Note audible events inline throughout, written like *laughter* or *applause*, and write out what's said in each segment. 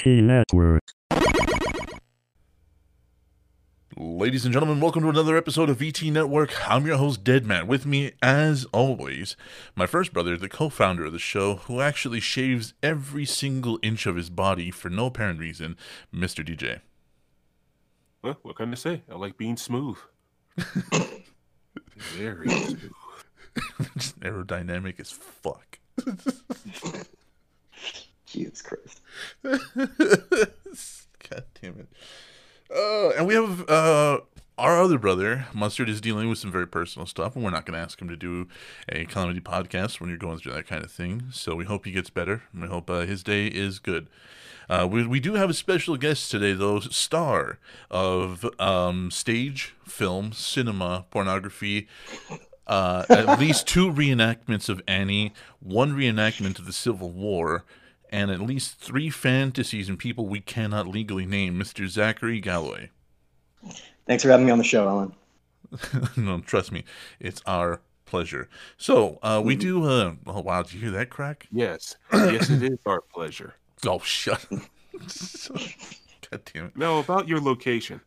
VT Network. Ladies and gentlemen, welcome to another episode of VT Network. I'm your host, Deadman. With me, as always, my first brother, the co founder of the show, who actually shaves every single inch of his body for no apparent reason, Mr. DJ. Well, what can I say? I like being smooth. *laughs* Very smooth. Just aerodynamic as fuck. *laughs* Jesus Christ. *laughs* God damn it. Uh, and we have uh, our other brother, Mustard, is dealing with some very personal stuff, and we're not going to ask him to do a comedy podcast when you're going through that kind of thing. So we hope he gets better. We hope uh, his day is good. Uh, we, we do have a special guest today, though, star of um, stage, film, cinema, pornography, uh, at least two reenactments of Annie, one reenactment of the Civil War, and at least three fantasies and people we cannot legally name, Mr. Zachary Galloway. Thanks for having me on the show, Alan. *laughs* no, trust me, it's our pleasure. So, uh, we do. Uh, oh, wow, did you hear that crack? Yes. Yes, it is our pleasure. *laughs* Oh, shut up. *laughs* God damn it. Now, about your location.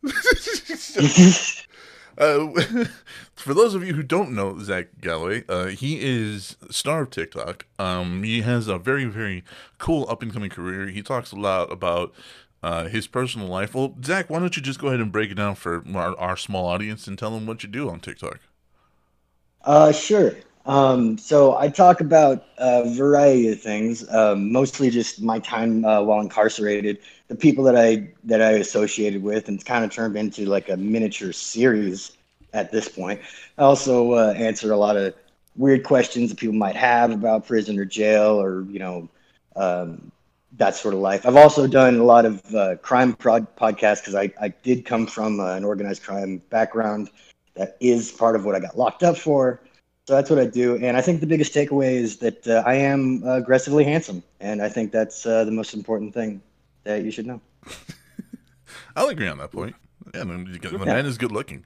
Uh, *laughs* for those of you who don't know Zach Galloway, uh, he is star of TikTok. Um, he has a very, very cool up and coming career. He talks a lot about uh, his personal life. Well, Zach, why don't you just go ahead and break it down for our, our small audience and tell them what you do on TikTok? Uh, sure. Um, so I talk about a variety of things, um, mostly just my time uh, while incarcerated, the people that I that I associated with, and it's kind of turned into like a miniature series at this point. I also uh, answer a lot of weird questions that people might have about prison or jail, or you know, um, that sort of life. I've also done a lot of uh, crime prod- podcasts because I, I did come from an organized crime background. That is part of what I got locked up for. So that's what I do. And I think the biggest takeaway is that uh, I am aggressively handsome. And I think that's uh, the most important thing that you should know. *laughs* I'll agree on that point. Yeah, the, the man is good looking.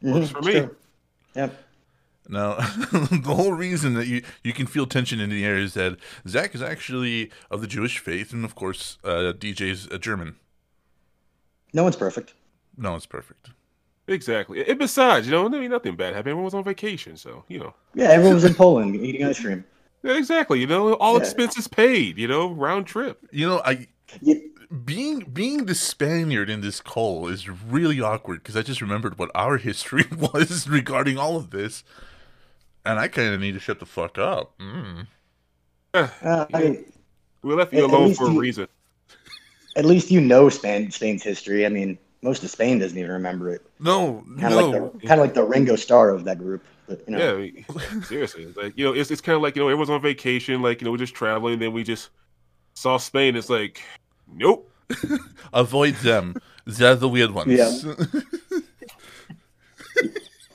Works for me. Sure. Yep. Now, *laughs* the whole reason that you, you can feel tension in the air is that Zach is actually of the Jewish faith, and of course, uh, DJ's a German. No one's perfect. No, one's perfect. Exactly. And besides, you know, I mean, nothing bad happened. Everyone was on vacation, so, you know. Yeah, everyone was in Poland eating ice cream. Yeah, exactly. You know, all Yeah. expenses paid, you know, round trip. You know, I Yeah. being being the Spaniard in this call is really awkward because I just remembered what our *laughs* history *laughs* was regarding all of this, and I kind of need to shut the fuck up. Mm. Uh, I mean, We left you alone least for a you- reason. at least you know Spain, Spain's history. I mean, most of Spain doesn't even remember it. No, Kind of no. like the kind of like the Ringo Starr of that group. But you know, Yeah, I mean, *laughs* seriously. It's like, you know, it's, it's kind of like, you know, everyone's on vacation, like, you know, we're just traveling, then we just saw Spain. It's like, nope. *laughs* Avoid them. They're the weird ones. Yeah. *laughs*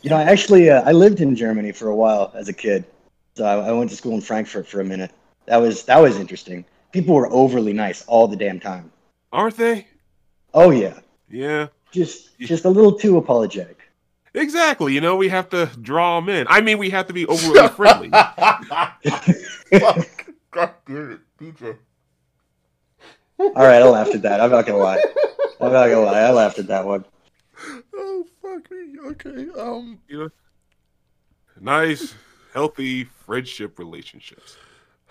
You know, I actually uh, I lived in Germany for a while as a kid. So I, I went to school in Frankfurt for a minute. That was that was interesting. People were overly nice all the damn time. Aren't they? Oh yeah, Yeah. just just a little too apologetic. Exactly. You know, we have to draw them in. I mean, we have to be overly friendly. *laughs* God damn it, DJ. All right, I laughed at that. I'm not gonna lie. I'm not gonna lie. I laughed at that one. Oh fuck me. Okay. Um. You know, nice, healthy friendship relationships.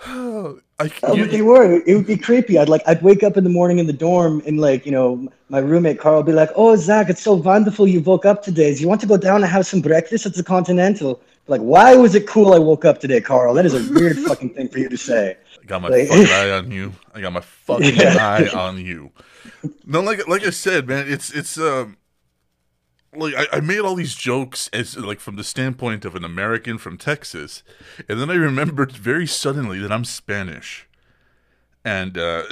*sighs* I, Oh, you- but they were. It would be creepy. I'd like. I'd wake up in the morning in the dorm, and like, you know, my roommate Carl would be like, "Oh, Zach, it's so wonderful you woke up today. Do you want to go down and have some breakfast at the Continental?" Like, why was it cool I woke up today, Carl? That is a weird *laughs* fucking thing for you to say. I got my Like- fucking *laughs* eye on you. I got my fucking Yeah. eye on you. No, like like I said, man, it's it's um like I, I made all these jokes as like from the standpoint of an American from Texas, and then I remembered very suddenly that I'm Spanish, and uh,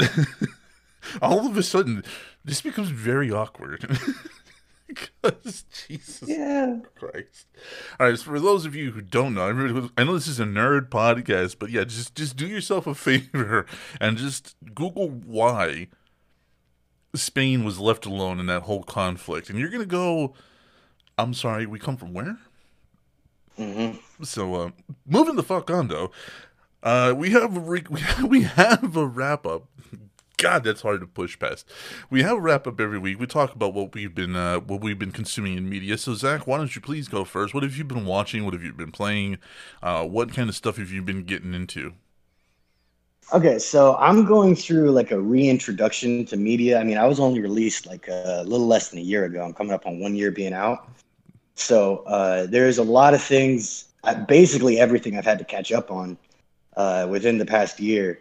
*laughs* all of a sudden this becomes very awkward. *laughs* because Jesus Yeah. Christ. All right, so for those of you who don't know, I, really, I know this is a nerd podcast, but yeah, just just do yourself a *laughs* favor and just Google why Spain was left alone in that whole conflict, and you're gonna go. I'm sorry, we come from where? hmm So, uh, moving the fuck on though, uh, we have a re- *laughs* we have, we have a wrap up. God, that's hard to push past. We have a wrap up every week. We talk about what we've been uh, what we've been consuming in media. So Zach, why don't you please go first? What have you been watching? What have you been playing? Uh, what kind of stuff have you been getting into? Okay, so I'm going through like a reintroduction to media. I mean, I was only released like a little less than a year ago. I'm coming up on one year being out. So uh, there's a lot of things, uh, basically everything I've had to catch up on uh, within the past year.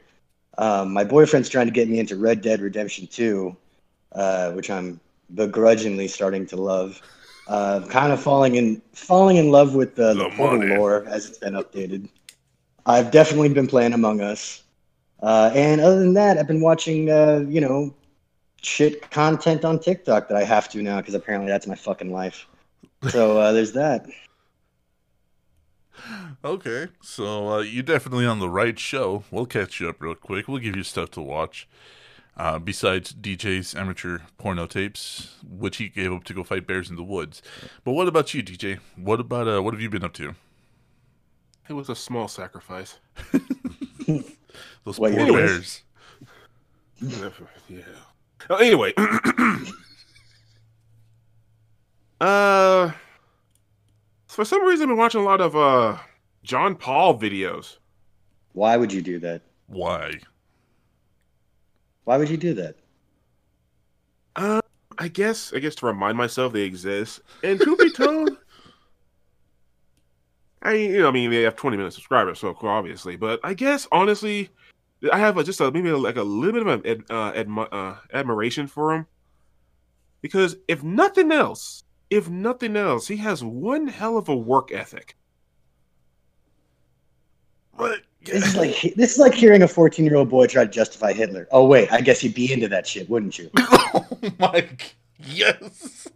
Um, my boyfriend's trying to get me into Red Dead Redemption 2, uh, which I'm begrudgingly starting to love. Uh, kind of falling in falling in love with the, the Portal lore as it's been updated. I've definitely been playing Among Us. Uh, and other than that, I've been watching, uh, you know, shit content on TikTok that I have to now because apparently that's my fucking life. So uh, there's that. *laughs* Okay, so uh, you're definitely on the right show. We'll catch you up real quick. We'll give you stuff to watch. Uh, besides DJ's amateur porno tapes, which he gave up to go fight bears in the woods. But what about you, DJ? What about uh, what have you been up to? It was a small sacrifice. *laughs* Those poor bears. *laughs* yeah. Oh, anyway, *clears throat* uh, for some reason, I've been watching a lot of uh John Paul videos. Why would you do that? Why? Why would you do that? Uh, I guess I guess to remind myself they exist. And to be *laughs* told, I you know I mean they have 20 million subscribers, so obviously, but I guess honestly, I have a, just a maybe like a little bit of ad, uh, admi- uh, admiration for him because if nothing else, if nothing else, he has one hell of a work ethic. But this is like this is like hearing a 14 year old boy try to justify Hitler. Oh wait, I guess you'd be into that shit, wouldn't you? *laughs* oh my, yes.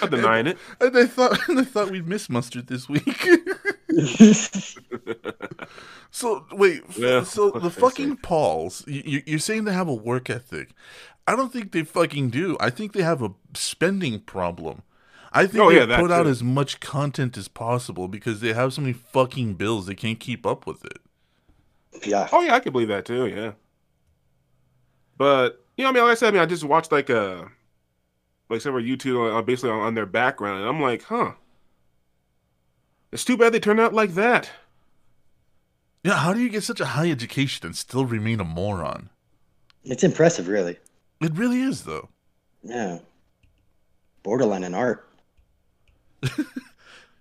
I'm denying and, it. And I thought, *laughs* and I thought we'd miss mustard this week. *laughs* so wait, yeah, so the fucking say? Pauls, you, you're saying they have a work ethic? I don't think they fucking do. I think they have a spending problem. I think oh, they yeah, put out as much content as possible because they have so many fucking bills they can't keep up with it. Yeah. Oh yeah, I can believe that too. Yeah. But you know, I mean, like I said, I mean, I just watched like a uh, like several YouTube on, basically on, on their background, and I'm like, huh. It's too bad they turned out like that. Yeah, how do you get such a high education and still remain a moron? It's impressive, really. It really is, though. Yeah. Borderline in art. *laughs*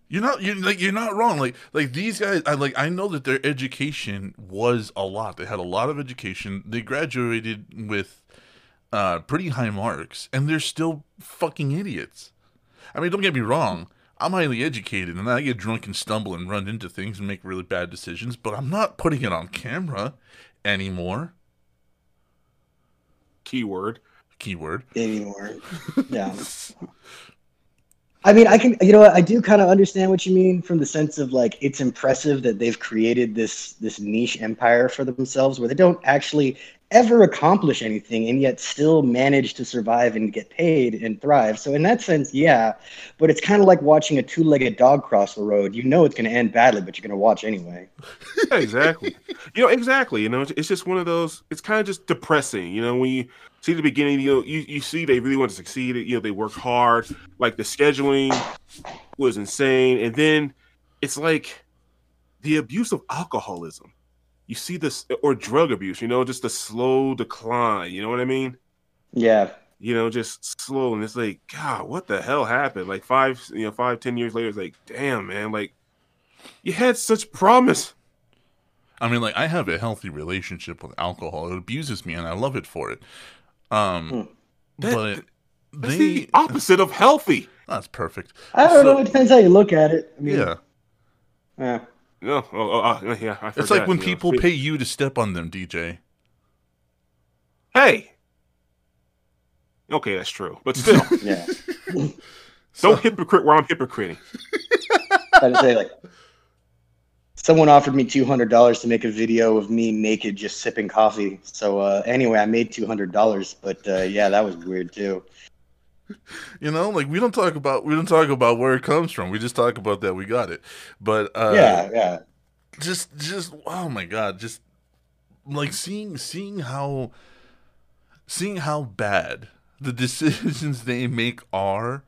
you're not you're like you're not wrong. Like like these guys I like I know that their education was a lot. They had a lot of education. They graduated with uh pretty high marks and they're still fucking idiots. I mean, don't get me wrong. I'm highly educated and I get drunk and stumble and run into things and make really bad decisions, but I'm not putting it on camera anymore. Keyword. Keyword. Anymore. Yeah. *laughs* I mean, I can, you know, I do kind of understand what you mean from the sense of like it's impressive that they've created this this niche empire for themselves where they don't actually ever accomplish anything and yet still manage to survive and get paid and thrive. So in that sense, yeah, but it's kind of like watching a two-legged dog cross the road. You know it's going to end badly, but you're going to watch anyway. *laughs* yeah, exactly. You know, exactly. You know, it's just one of those. It's kind of just depressing. You know, when you see the beginning, you know, you, you see they really want to succeed. You know, they work hard. Like the scheduling was insane, and then it's like the abuse of alcoholism. You see this or drug abuse. You know, just the slow decline. You know what I mean? Yeah. You know, just slow, and it's like, God, what the hell happened? Like five, you know, five, ten years later, it's like, damn, man, like you had such promise. I mean, like I have a healthy relationship with alcohol. It abuses me, and I love it for it. Um, hmm. that, but that's they, the opposite of healthy. That's perfect. I don't so, know. It depends how you look at it. I mean, yeah. Yeah. No, oh, oh, oh, yeah. I it's like when people know. pay you to step on them, DJ. Hey. Okay, that's true, but still, *laughs* yeah. Don't hypocrite where I'm hypocriting. *laughs* I say like someone offered me two hundred dollars to make a video of me naked just sipping coffee. So uh, anyway, I made two hundred dollars. But uh, yeah, that was weird too. *laughs* You know, like we don't talk about we don't talk about where it comes from. We just talk about that we got it. But uh, yeah, yeah. Just, just oh my god, just like seeing seeing how seeing how bad the *laughs* decisions they make are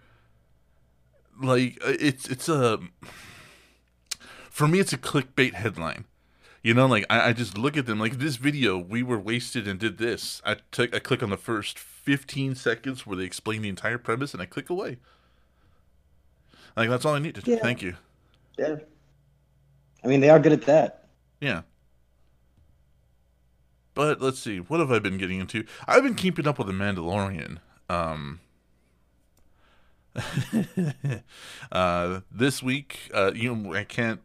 like it's it's a for me it's a clickbait headline. You know like I, I just look at them like this video we were wasted and did this. I took i click on the first 15 seconds where they explain the entire premise and i click away. Like that's all i needed. Yeah. thank you. Yeah. I mean, they are good at that. yeah. But let's see what have i been getting into? I've been keeping up with the mandalorian. Um *laughs* uh this week uh you know i can't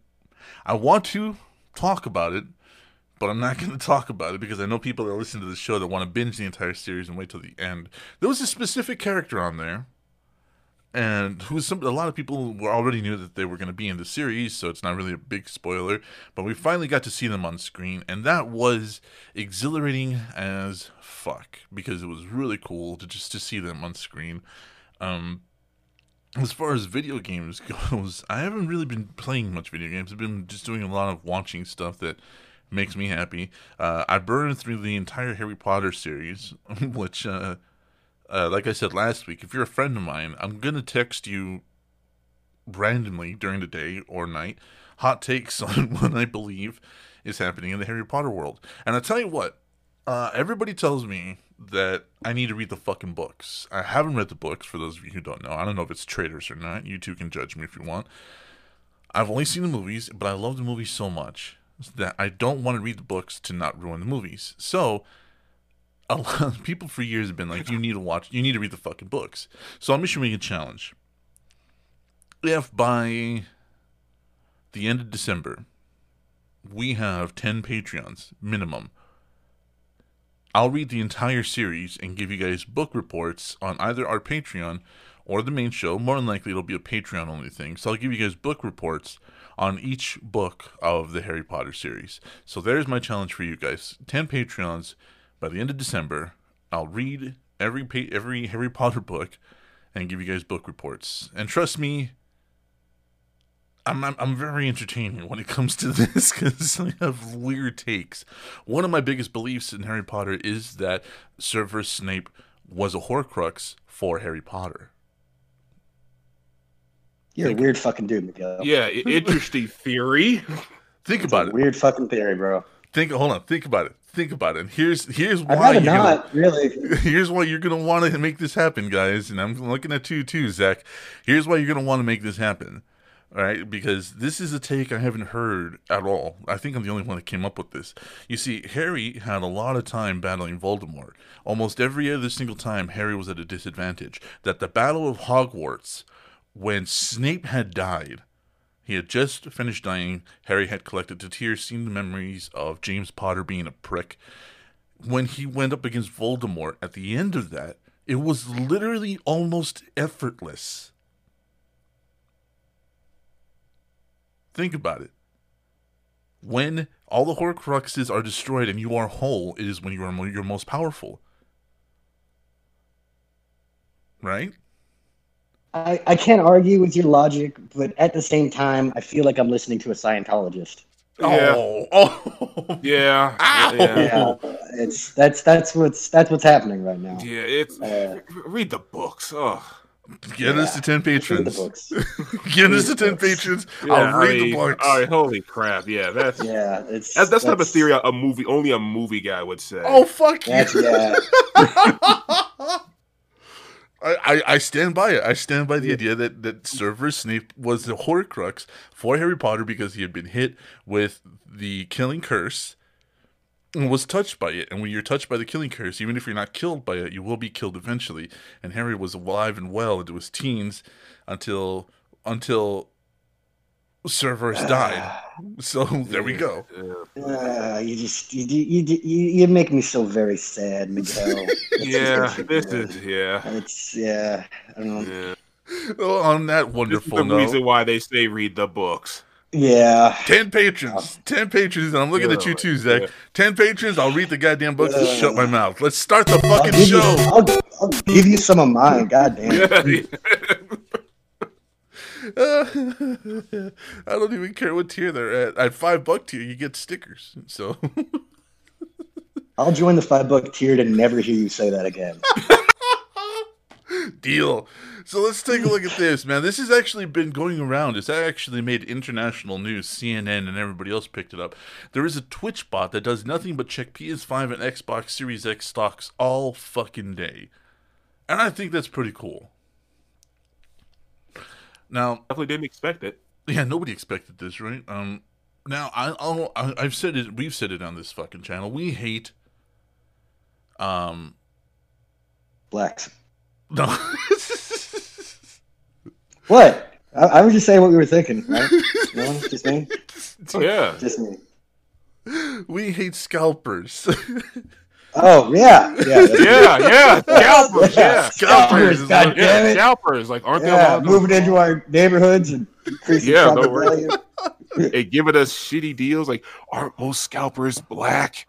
i want to talk about it but i'm not *laughs* going to talk about it because i know people that listen to the show that want to binge the entire series and wait till the end. There was a specific character on there and who was some a lot of people were already knew that they were going to be in the series so it's not really a big spoiler but we finally got to see them on screen and that was exhilarating as fuck because it was really cool to just to see them on screen. Um as far as video games *laughs* goes i haven't really been playing much video games i've been just doing a lot of watching stuff that makes me happy uh, i burned through the entire harry potter series *laughs* which uh uh, like I said last week, if you're a friend of mine, I'm gonna text you randomly during the day or night hot takes *laughs* on what I believe is happening in the Harry Potter world. And I tell you what, uh, everybody tells me that I need to read the fucking books. I haven't read the books. For those of you who don't know, I don't know if it's traitors or not. You two can judge me if you want. I've only seen the movies, but I love the movies so much that I don't want to read the books to not ruin the movies. So a *laughs* lot of people for years have been like, you need to watch, you need to read the fucking books. So I'm issuing a challenge. If by the end of December we have 10 Patreons minimum, I'll read the entire series and give you guys book reports on either our Patreon or the main show. More than likely, it'll be a Patreon only thing. So I'll give you guys book reports on each book of the Harry Potter series. So there's my challenge for you guys 10 Patreons by the end of December, I'll read every every Harry Potter book and give you guys book reports. And trust me, I'm I'm, I'm very entertaining when it comes to *laughs* this because I have weird takes. One of my biggest beliefs in Harry Potter is that Severus Snape was a Horcrux for Harry Potter. You're a weird fucking dude, Miguel. Yeah, interesting *laughs* theory. Think It's about it. weird fucking theory, bro. Think. Hold on. Think about it. Think about it. And here's here's I'd why rather you're gonna- not, really. *laughs* here's why you're gonna want to make this happen, guys. And I'm looking at you too, Zach. Here's why you're gonna want to make this happen. Right, because this is a take I haven't heard at all. I think I'm the only one that came up with this. You see, Harry had a lot of time battling Voldemort. Almost every other single time, Harry was at a disadvantage. That the Battle of Hogwarts, when Snape had died, he had just finished dying. Harry had collected the tears, seen the memories of James Potter being a prick. When he went up against Voldemort at the end of that, it was literally almost effortless. Think about it. When all the Horcruxes are destroyed and you are whole, it is when you are your most powerful. Right? I, I can't argue with your logic, but at the same time, I feel like I'm listening to a Scientologist. Yeah. Oh, oh. *laughs* Yeah, *laughs* Ow! yeah, Yeah, it's that's that's what's that's what's happening right now. yeah. It's Uh, read the books. Oh, *laughs* Get us to 10 patrons. Get us to 10 books. patrons. yeah, I'll I read the mean, books. All right, holy crap! Yeah, that's Yeah, it's that's, that's not a theory a movie only a movie guy would say. Oh, fuck you. Yeah. *laughs* I, I, I stand by it. I stand by the idea that, that Severus Snape was the Horcrux for Harry Potter because he had been hit with the killing curse and was touched by it. And when you're touched by the killing curse, even if you're not killed by it, you will be killed eventually. And Harry was alive and well into his teens until until Severus died. *sighs* So there we go. Uh, you just you, you, you, you you make me so very sad, Miguel. Yeah, *laughs* this is yeah. It's yeah. I don't know. yeah. Well, on that This is wonderful the note, reason why they say read the books. Yeah. 10 patrons. 10 patrons. And I'm looking at you too, Zach. Yeah. 10 patrons. I'll read the goddamn books and shut my mouth. Let's start the I'll fucking you, show. I'll, I'll give you some of mine. God damn. Uh, *laughs* I don't even care what tier they're at. At five buck tier, you get stickers. So *laughs* I'll join the five buck tier to never hear you say that again. *laughs* *laughs* Deal. So let's take a look at this, man. This has actually been going around. It's actually made international news. CNN and everybody else picked it up. There is a Twitch bot that does nothing but check PS5 and Xbox Series X stocks all fucking day. And I think that's pretty cool. Now, Definitely didn't expect it. yeah, nobody expected this, right? Um, now I, I'll, I, I've said it. We've said it on this fucking channel. We hate. Um, Blacks. No. *laughs* What? I, I was just saying what we were thinking, right? no, just me. *laughs* Yeah. Just me. we hate scalpers. *laughs* Oh yeah, yeah. Yeah, yeah. Scalpers, yeah. Scalpers, God damn it. scalpers. Like, aren't they Yeah, to- moving into our neighborhoods and increasing Yeah, no value. They giving us shitty deals. Like, aren't most scalpers black?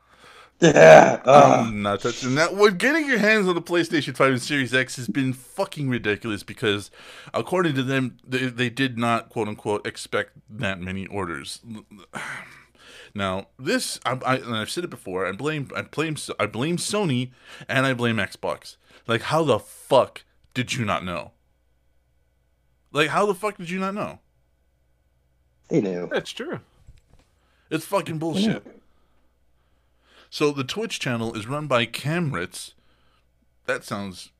Yeah. uh, I'm not touching that. Well, getting your hands on the PlayStation 5 and Series X has been fucking ridiculous because, according to them, they, they did not, quote unquote, expect that many orders. *sighs* Now, this, I, I, and I've said it before, I blame, I blame, I blame Sony and I blame Xbox. Like, how the fuck did you not know? Like, how the fuck did you not know? they knew. That's true. It's fucking bullshit. So the Twitch channel is run by Camritz. That sounds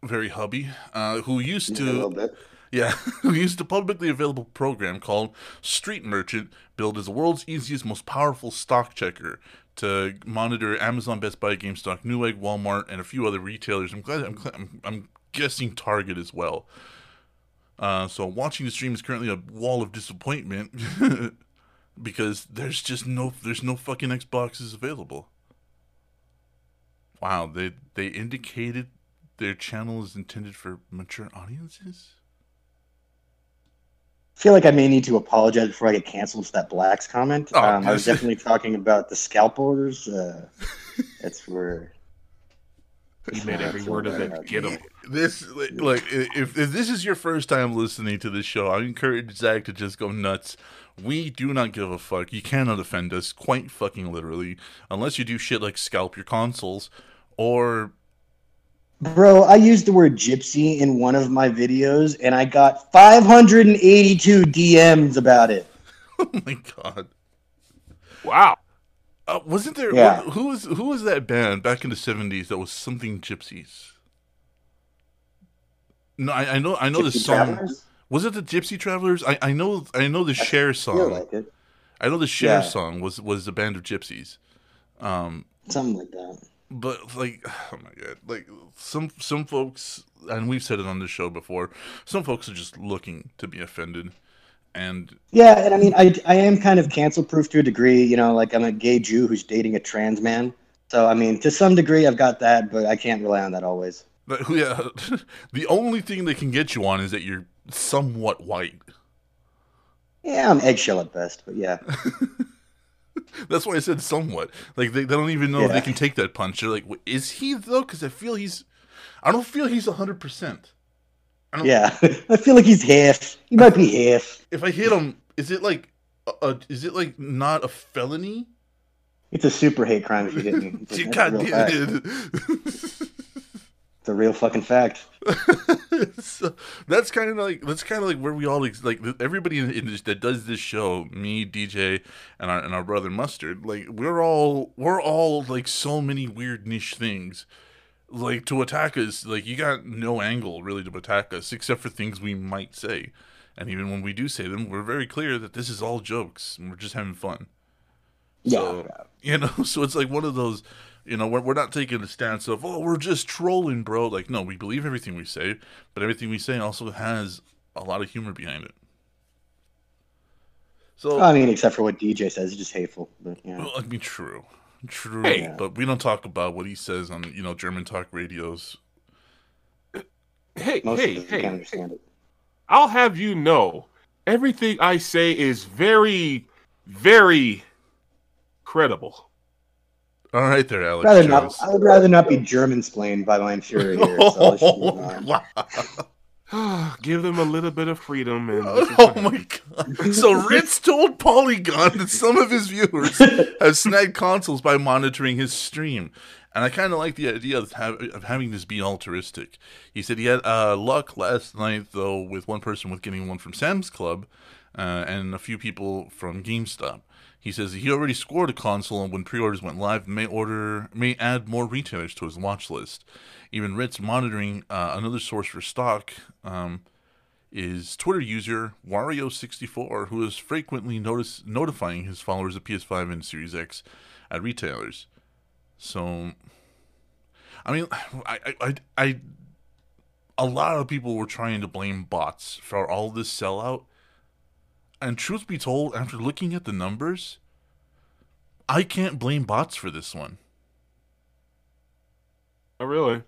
very hubby. Uh, who used to, yeah, *laughs* who used a publicly available program called Street Merchant, billed as the world's easiest, most powerful stock checker to monitor Amazon, Best Buy, GameStop, Newegg, Walmart, and a few other retailers. I'm glad. I'm, I'm, I'm guessing Target as well. Uh, so watching the stream is currently a wall of disappointment *laughs* because there's just no there's no fucking Xboxes available. Wow, they they indicated their channel is intended for mature audiences. I feel like I may need to apologize before I get canceled for that blacks comment. Oh, um, I was definitely talking about the scalp orders. Uh, *laughs* that's where. You made every word of it. Get them. This like, like if if this is your first time listening to this show, I encourage Zach to just go nuts. We do not give a fuck. You cannot offend us, quite fucking literally, unless you do shit like scalp your consoles or Bro, I used the word gypsy in one of my videos, and I got 582 DMs about it. *laughs* oh my god. Wow. Uh, wasn't there Yeah. who was who was that band back in the seventies that was something gypsies? No, I, I know I know the song. Travelers? Was it the Gypsy Travelers? I, I know I know the Cher I song. feel like it. I know the Cher Yeah. song was was the band of gypsies. Um, Something like that. But like *sighs* oh my god, like some some folks and we've said it on this show before, some folks are just looking to be offended. And Yeah, and I mean, I, I am kind of cancel proof to a degree. You know, like I'm a gay Jew who's dating a trans man. So, I mean, to some degree, I've got that, but I can't rely on that always. but, *laughs* yeah, *laughs* the only thing they can get you on is that you're somewhat white. Yeah, I'm eggshell at best, but yeah. *laughs* *laughs* That's why I said somewhat. Like they, they don't even know if they can take that punch. They're like, "Wait, is he though? Because I feel he's, I don't feel he's hundred percent. Yeah, *laughs* I feel like he's half. He might be half. If I hit him, is it like, a, a, is it like not a felony? It's a super hate crime if you *laughs* hit me. It's a, that's a God damn it. A real fucking fact. *laughs* so that's kind of like that's kind of like where we all like everybody in, in this, that does this show, me, DJ, and our and our brother Mustard. Like we're all we're all like so many weird niche things. Like to attack us, like you got no angle really to attack us except for things we might say. And even when we do say them, we're very clear that this is all jokes and we're just having fun. Yeah. So, you know, *laughs* so it's like one of those, you know, we're, we're not taking a stance of, oh, we're just trolling, bro. Like, no, we believe everything we say, but everything we say also has a lot of humor behind it. So, I mean, except for what DJ says, it's just hateful. But yeah. well, I mean, true. True. Hey. But we don't talk about what he says on, you know, German talk radios. Hey, Most hey, of us hey, can't understand it. I'll have you know, everything I say is very, very credible. All right, there, Alex. Rather not, I would rather not be German splained by my inferior. so *laughs* let's just move on. wow. *sighs* Give them a little bit of freedom and *laughs* Oh my god. So Ritz told Polygon that some of his viewers *laughs* have snagged consoles by monitoring his stream. And I kind of like the idea of, ha- of having this be altruistic. He said he had uh, luck last night, though, with one person with getting one from Sam's Club uh, and a few people from GameStop. He says he already scored a console, and when pre-orders went live, may order may add more retailers to his watch list. Even Ritz monitoring uh, another source for stock um, is Twitter user Wario64, who is frequently notice notifying his followers of PS5 and Series X at retailers. So, I mean, I, I, I, I a lot of people were trying to blame bots for all this sellout and truth be told, after looking at the numbers, I can't blame bots for this one. Oh, really?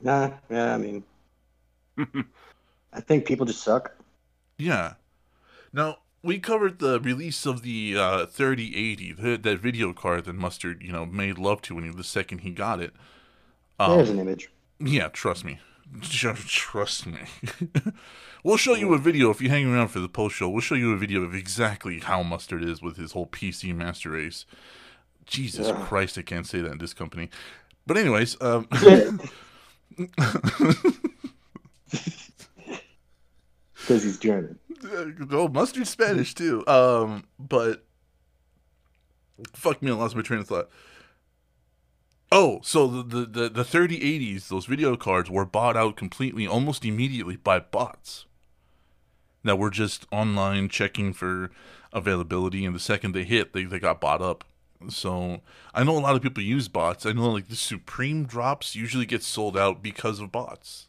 Nah, yeah, I mean, *laughs* I think people just suck. Yeah. Now, we covered the release of the uh, 3080, the, that video card that Mustard, you know, made love to when he, the second he got it. Um, There's an image. Yeah, trust me. Trust me. *laughs* we'll show you a video if you hang around for the post show. We'll show you a video of exactly how Mustard is with his whole PC Master Race. Jesus yeah. Christ, I can't say that in this company. But anyways, um, *laughs* *laughs* because he's German. Oh, mustard Spanish too. Um, but fuck me, I lost my train of thought. Oh, so the, the, the 3080s, those video cards were bought out completely, almost immediately by bots that were just online checking for availability, and the second they hit, they, they got bought up. So I know a lot of people use bots. I know like the Supreme drops usually get sold out because of bots.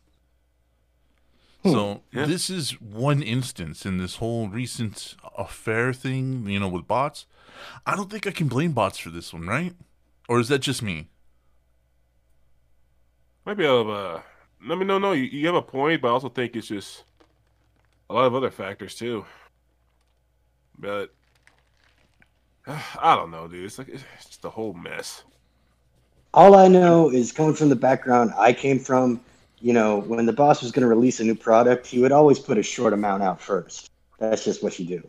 Hmm. So yeah. this is one instance in this whole recent affair thing, you know, with bots. I don't think I can blame bots for this one, right? Or is that just me? Might be of a. I mean, no, no, you, you have a point, but I also think it's just a lot of other factors too. But *sighs* I don't know, dude. It's like it's just a whole mess. All I know is coming from the background I came from. You know, when the boss was going to release a new product, he would always put a short amount out first. That's just what you do.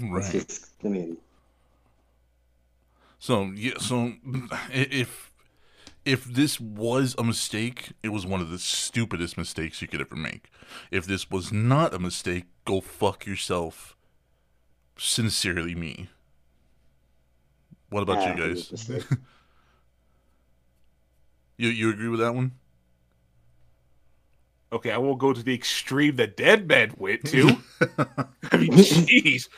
Right. Just, I mean. So yeah, so *laughs* if if this was a mistake, it was one of the stupidest mistakes you could ever make. If this was not a mistake, go fuck yourself. Sincerely, me. What about yeah, you ah, guys? *laughs* you you agree with that one? Okay, I won't go to the extreme that Dead Man went to. *laughs* I mean, jeez.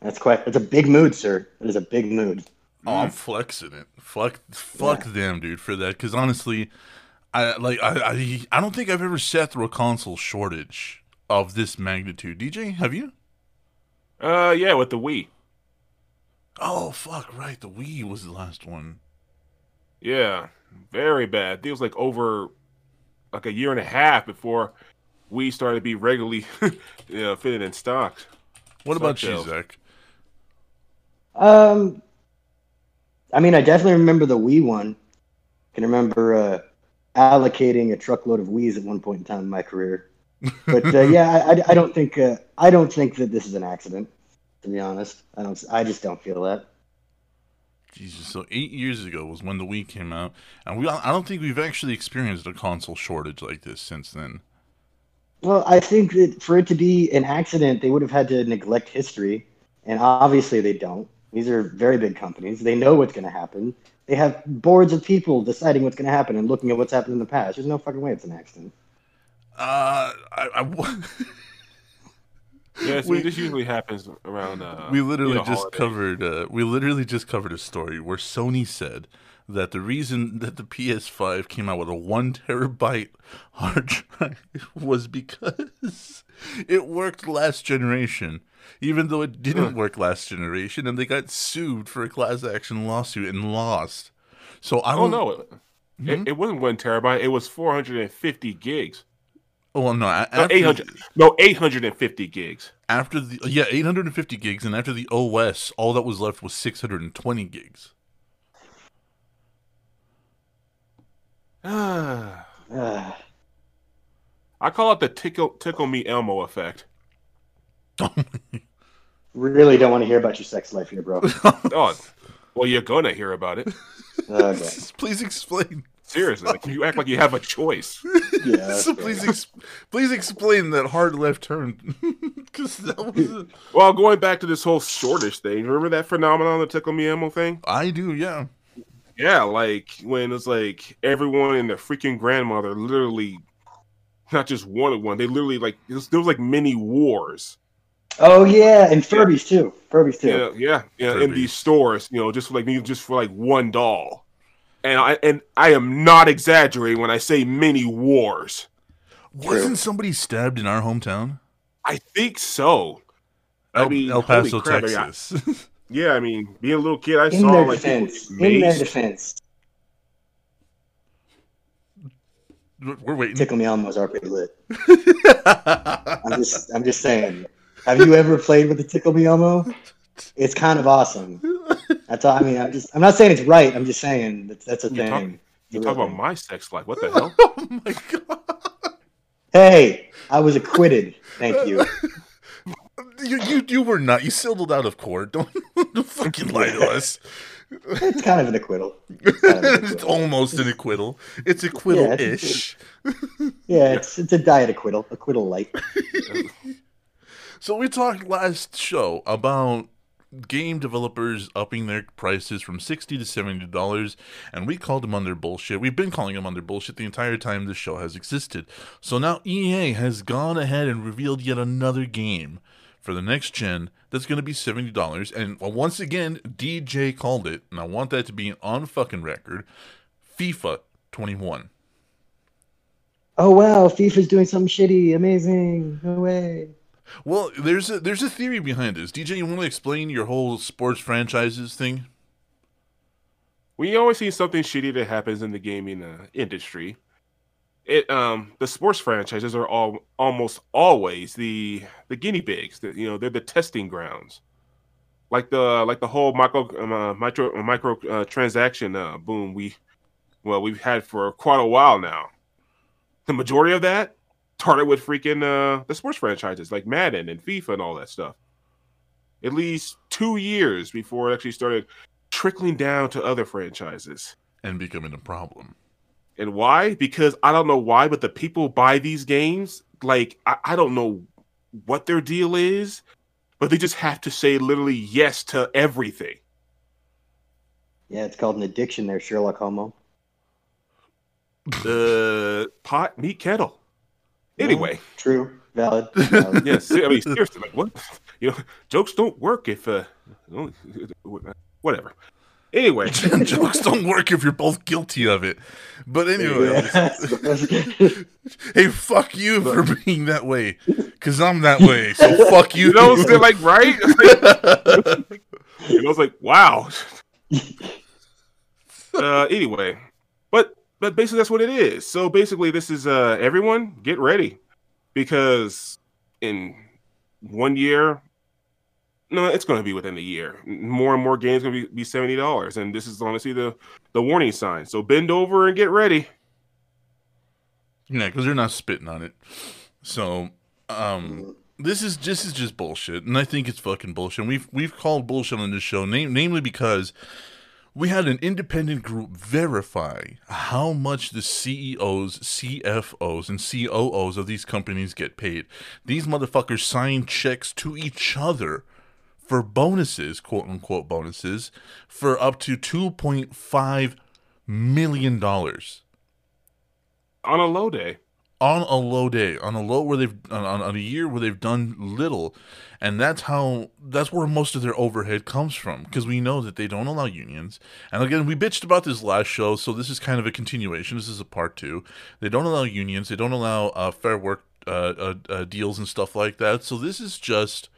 That's quite. That's a big mood, sir. It is a big mood. Oh, I'm flexing it. Fuck, fuck yeah. them, dude, for that. Because honestly, I like I, I I don't think I've ever sat through a console shortage of this magnitude. DJ, have you? Uh, yeah, with the Wii. Oh fuck! Right, the Wii was the last one. Yeah, very bad. It was like over like a year and a half before we started to be regularly *laughs* you know, fitted in stock. What about you, Zach? Um, I mean, I definitely remember the Wii one. I can remember uh, allocating a truckload of Wii's at one point in time in my career. But uh, yeah, I, I, don't think uh, I don't think that this is an accident. To be honest, I don't. I just don't feel that. Jesus, so eight years ago was when the Wii came out, and we I don't think we've actually experienced a console shortage like this since then. Well, I think that for it to be an accident, they would have had to neglect history, and obviously they don't. These are very big companies. They know what's going to happen. They have boards of people deciding what's going to happen and looking at what's happened in the past. There's no fucking way it's an accident. Uh, I, I *laughs* yeah, so we, this usually happens around. Uh, we literally you know, just covered. Uh, we literally just covered a story where Sony said that the reason that the PS5 came out with a one terabyte hard drive *laughs* was because *laughs* it worked last generation, even though it didn't work last generation, and they got sued for a class action lawsuit and lost. So I don't. Oh no, it, hmm? it, it wasn't one terabyte. It was 450 gigs. Oh well, no, after, no, 800. No, 850 gigs. After the yeah, 850 gigs, and after the OS, all that was left was 620 gigs. Ah. *sighs* *sighs* I call it the tickle tickle me Elmo effect. *laughs* Really don't want to hear about your sex life here, bro. *laughs* Oh, well, you're gonna hear about it. *laughs* Okay. please explain. Seriously, like, you act like you have a choice. Yeah, so please, ex- please explain that hard left turn, because that was. A- Well, going back to this whole shortish thing, remember that phenomenon, the tickle me Elmo thing? I do, yeah. Yeah, like when it's like everyone and their freaking grandmother literally, not just wanted one, they literally like there was, there was like many wars. Oh yeah, and Furbies too. Furbies too. Yeah, yeah, yeah. In these stores, you know, just like just for like one doll, and I and I am not exaggerating when I say many wars. Wasn't somebody stabbed in our hometown? I think so. I mean, El holy Paso, crap, yeah. Texas. *laughs* Yeah, I mean, being a little kid, I In saw their like people defense, get in their maced. defense, We're waiting. Tickle Me Elmo's are pretty lit. I'm just, I'm just saying. Have you ever played with the Tickle Me Elmo? It's kind of awesome. That's all. I mean, I'm just, I'm not saying it's right. I'm just saying that's, that's a You talk- thing. You It's a talk about thing. my sex life. What the hell? *laughs* oh my god! Hey, I was acquitted. Thank you. *laughs* You, you you were not. You settled out of court. *laughs* Don't, don't fucking lie to us. It's kind of an acquittal. It's kind of an it's acquittal. almost an acquittal. It's acquittal-ish. Yeah, it's it's a diet acquittal, acquittal light. So we talked last show about game developers upping their prices from sixty to seventy dollars, and we called them on their bullshit. We've been calling them on their bullshit the entire time this show has existed. So now EA has gone ahead and revealed yet another game for the next gen that's going to be seventy dollars. And once again, DJ called it, and I want that to be on fucking record. FIFA twenty one. Oh wow, FIFA's doing something shitty, amazing. No way. Well, there's a there's a theory behind this. DJ, you want to explain your whole sports franchises thing? We always see something shitty that happens in the gaming uh, industry, it um the sports franchises are all almost always the the guinea pigs. The, you know, they're the testing grounds. Like the like the whole micro um, uh, micro uh, micro uh, transaction uh, boom we well we've had for quite a while now. The majority of that started with freaking uh, the sports franchises like Madden and FIFA and all that stuff. At least two years before it actually started trickling down to other franchises. And becoming a problem. And why? Because I don't know why, but the people buy these games, like I, I don't know what their deal is, but they just have to say literally yes to everything. Yeah, it's called an addiction there, Sherlock Homo. The pot meat kettle. Anyway, True, valid. valid. *laughs* yes, I mean seriously, like what? You know, jokes don't work if uh, whatever. Anyway, *laughs* Jokes don't work if you're both guilty of it. But anyway, Yeah. *laughs* hey, fuck you for being that way, cause I'm that way. So fuck you. you know, they're like right. and I was like, wow. uh, anyway, but but basically that's what it is. So basically, this is uh, everyone get ready because in one year, no, it's going to be within a year. More and more games going to be, be seventy dollars, and this is honestly the the warning sign. So bend over and get ready. Yeah, because they're not spitting on it. So, um, this is this is just bullshit, and I think it's fucking bullshit. We've we've called bullshit on this show, name, namely because we had an independent group verify how much the CEOs, CFOs, and COOs of these companies get paid. These motherfuckers sign checks to each other for bonuses, quote unquote bonuses, for up to two point five million dollars On a low day, on a low day, on a low where they've on, on a year where they've done little, and that's how that's where most of their overhead comes from because we know that they don't allow unions. And again, we bitched about this last show, so this is kind of a continuation. This is a part two. They don't allow unions. They don't allow uh, fair work uh, uh, uh, deals and stuff like that. So this is just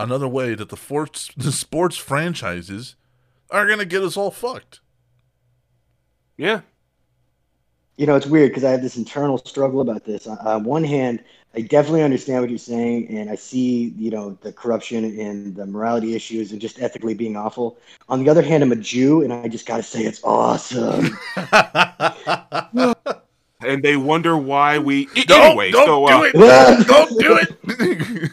another way that the sports the sports franchises are gonna get us all fucked. yeah, You know, it's weird because I have this internal struggle about this. On, on one hand, I definitely understand what you're saying, and I see, you know, the corruption and the morality issues and just ethically being awful. On the other hand, I'm a Jew, and I just got to say it's awesome. *laughs* and they wonder why we. Don't, anyway, don't so do uh, it. *laughs* don't do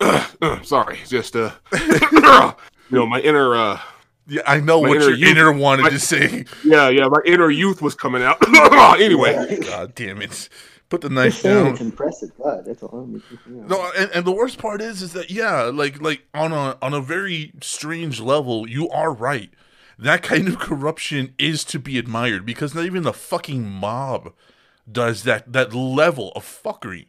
it. *laughs* sorry, just uh, you know, my inner uh, yeah, I know My what inner your youth- inner wanted my- to say. yeah, yeah, my inner youth was coming out. *laughs* anyway, God damn it! Put the knife saying down. it's impressive. God, that's all. I'm you know. No, and, and the worst part is, is that yeah, like like on a on a very strange level, you are right. That kind of corruption is to be admired because not even the fucking mob does that that level of fuckery.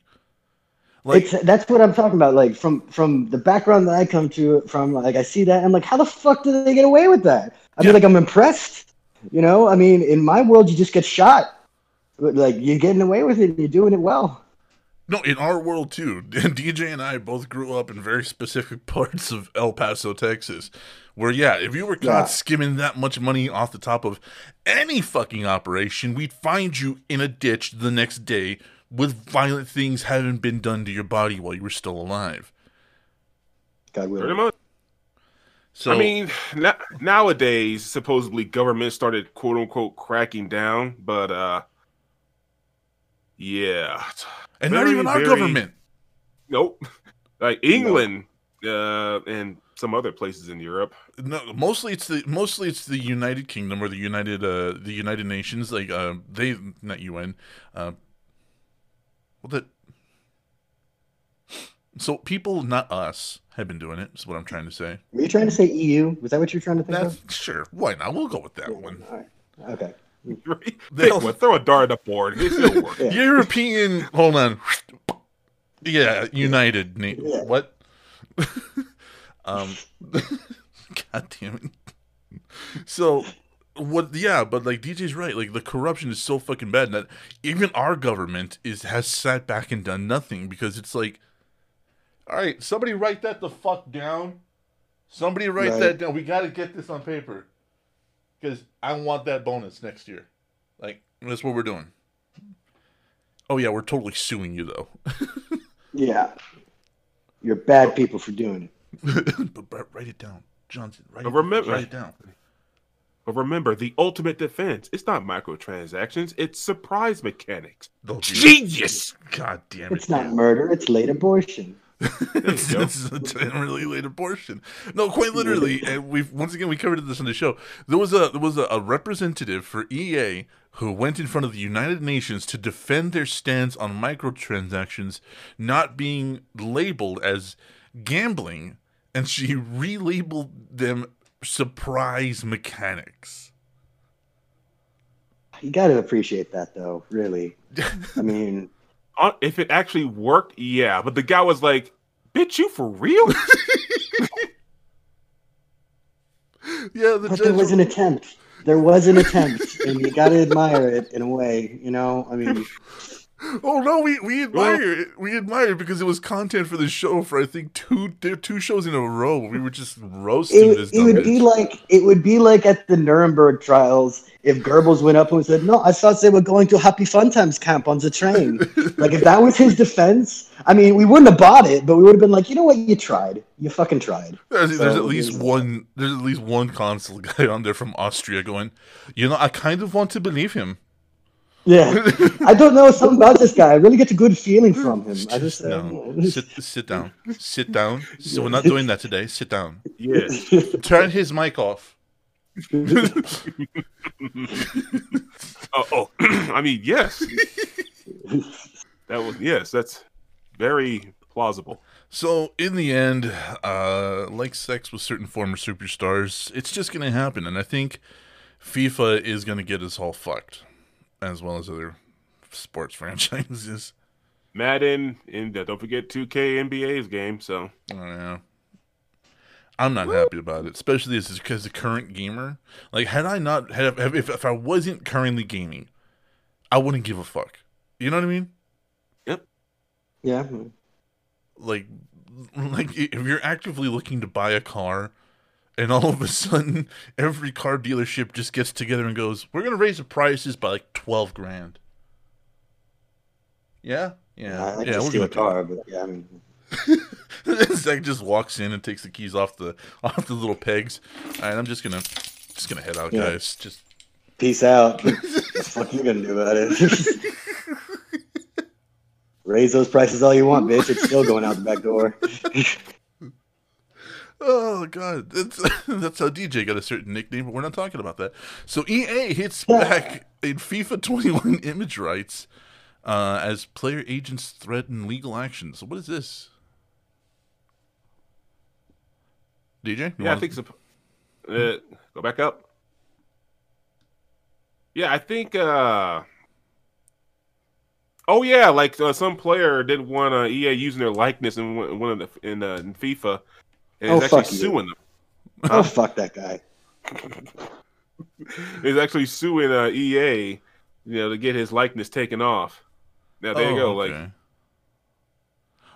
Like it's that's what I'm talking about. Like from from the background that I come to from, like I see that I'm like, how the fuck did they get away with that? I Yeah. mean, like I'm impressed. You know, I mean, in my world, you just get shot, but like you're getting away with it, and you're doing it well. no, in our world too. *laughs* DJ and I both grew up in very specific *laughs* parts of El Paso, Texas, where yeah, if you were caught Yeah. skimming that much money off the top of any fucking operation, we'd find you in a ditch the next day with violent things having been done to your body while you were still alive. God pretty willing. much. So I mean, na- nowadays supposedly government started quote unquote cracking down, but uh, yeah, and not even our very- government. nope. *laughs* Like England uh, and some other places in Europe. No, mostly it's the mostly it's the United Kingdom or the United uh the United Nations. Like uh, they not UN. Uh, well, that. So people, not us, have been doing it. Is what I'm trying to say. Were you trying to say EU? Was that what you're trying to think That's of? sure. Why not? We'll go with that one. All right. Okay. Pick *laughs* one, throw a dart at the board. It'll. *laughs* Yeah. European. Hold on. Yeah, United. Na- Yeah. What? *laughs* um. God damn it. So, what? Yeah, but like DJ's right. Like the corruption is so fucking bad that even our government is has sat back and done nothing because it's like, all right, somebody write that the fuck down. Somebody write Right. that down. We got to get this on paper because I want that bonus next year. Like that's what we're doing. Oh yeah, we're totally suing you though. *laughs* Yeah. You're bad oh. people for doing it. *laughs* but, but write it down, Johnson. Write But it, remember- write it down. But remember, the ultimate defense, it's not microtransactions, it's surprise mechanics. Don't you- Genius! God damn it! It's not murder. It's late abortion. *laughs* it's, go. it's a generally late abortion. No, quite literally, and we've once again we covered this on the show. There was a there was a, a representative for EA who went in front of the United Nations to defend their stance on microtransactions not being labeled as gambling, and she *laughs* relabeled them surprise mechanics. You got to appreciate that, though. Really. I *laughs* mean, Uh, If it actually worked, yeah. But the guy was like, bitch, you for real? *laughs* Yeah, the but there judge was an attempt. There was an attempt, and you got to admire it in a way. You know, I mean, Oh no, we we admire it. We admire it because it was content for the show for I think two two shows in a row. We were just roasting it, this. it dumb would be like it would be like at the Nuremberg trials if Goebbels went up and said, "No, I thought they were going to Happy Fun Times camp on the train." *laughs* like if that was his defense, I mean, we wouldn't have bought it, but we would have been like, "You know what? You tried. You fucking tried." There's, there's at least there's- one. There's at least one consul *laughs* guy on there from Austria going. You know, I kind of want to believe him. Yeah, *laughs* I don't know something about this guy. I really get a good feeling from him. I just uh, no, sit sit down, sit down. *laughs* So we're not doing that today. Sit down. yes. *laughs* Turn his mic off. Oh, oh. *clears throat* I mean, yes. That was, yes, that's very plausible. So in the end, uh, like sex with certain former superstars, it's just gonna happen, and I think FIFA is gonna get us all fucked, as well as other sports *laughs* franchises. Madden, and uh, don't forget 2K NBA's game. So, Oh, yeah. I'm not happy about it, especially as because the current gamer. Like, had I not had if, if I wasn't currently gaming, I wouldn't give a fuck. You know what I mean? Yep. Yeah. like *laughs* like if you're actively looking to buy a car and all of a sudden *laughs* every car dealership just gets together and goes we're gonna raise the prices by like 12 grand yeah yeah I like yeah to we're steal a car, but yeah, I mean, *laughs* Zach just walks in and takes the keys off the *laughs* off the little pegs all right i'm just gonna just gonna head out Yeah. guys just peace out. the fuck you gonna do about it? Raise those prices all you want, bitch. It's still going out the back door. Oh god, that's *laughs* that's how DJ got a certain nickname, but we're not talking about that. So EA hits back in FIFA 21 *laughs* image rights uh, as player agents threaten legal action. So what is this? DJ? You Yeah, I wanna- think so. Uh, go back up. Yeah, I think. uh Oh yeah, like uh, some player didn't want uh, EA using their likeness in one one of the in, uh, in FIFA, and Oh, actually fuck you. suing them. oh fuck that guy. *laughs* he's actually suing uh, EA, you know, to get his likeness taken off. Now there you Oh, go. Like okay.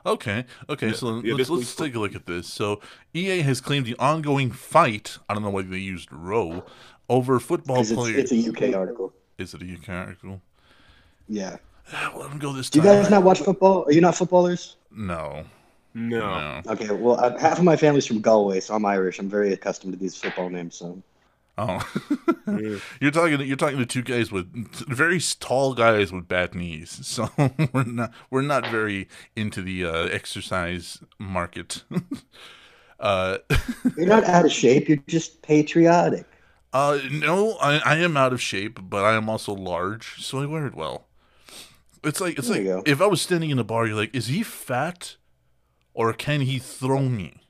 Okay, okay, Yeah, so yeah, let's, let's take a look at this. So, EA has claimed the ongoing fight, I don't know whether they used row, over football It's, players. it's a UK article. Is it a UK article? Yeah. *sighs* Well, let him go this Do you guys not watch football? Are you not footballers? No. No, No. Okay, well, uh, half of my family's from Galway, so I'm Irish. I'm very accustomed to these football names. So Oh. *laughs* You're talking you're talking to two guys with very tall guys with bad knees. *laughs* So we're not we're not very into the uh, exercise market. *laughs* uh you're not out of shape. You're just patriotic. Uh, no, I, I am out of shape, but I am also large, so I wear it well. It's like it's There like if I was standing in a bar, you're like, is he fat, or can he throw me?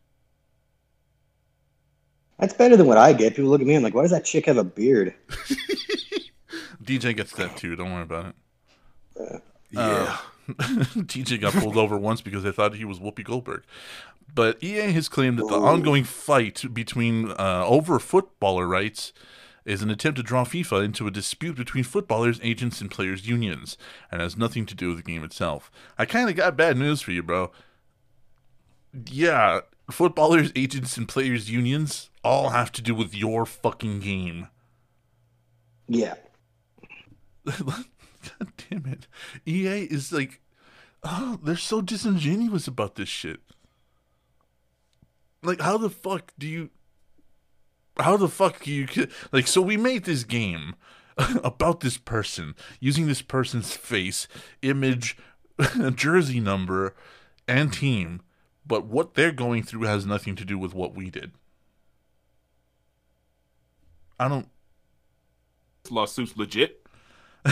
That's better than what I get. People look at me and like, why does that chick have a beard? *laughs* DJ gets that too. Don't worry about it. yeah. *laughs* DJ got pulled over once because they thought he was Whoopi Goldberg. But EA has claimed that the Ooh. ongoing fight between uh, over footballer rights is an attempt to draw FIFA into a dispute between footballers, agents, and players' unions, and has nothing to do with the game itself. I kind of got bad news for you, bro. Yeah, footballers, agents, and players' unions all have to do with your fucking game. Yeah. *laughs* God damn it. EA is like, oh, they're so disingenuous about this shit. Like, how the fuck do you. How the fuck do you. Like, so we made this game *laughs* about this person using this person's face, image, *laughs* jersey number, and team, but what they're going through has nothing to do with what we did. I don't. This lawsuit's legit. *laughs*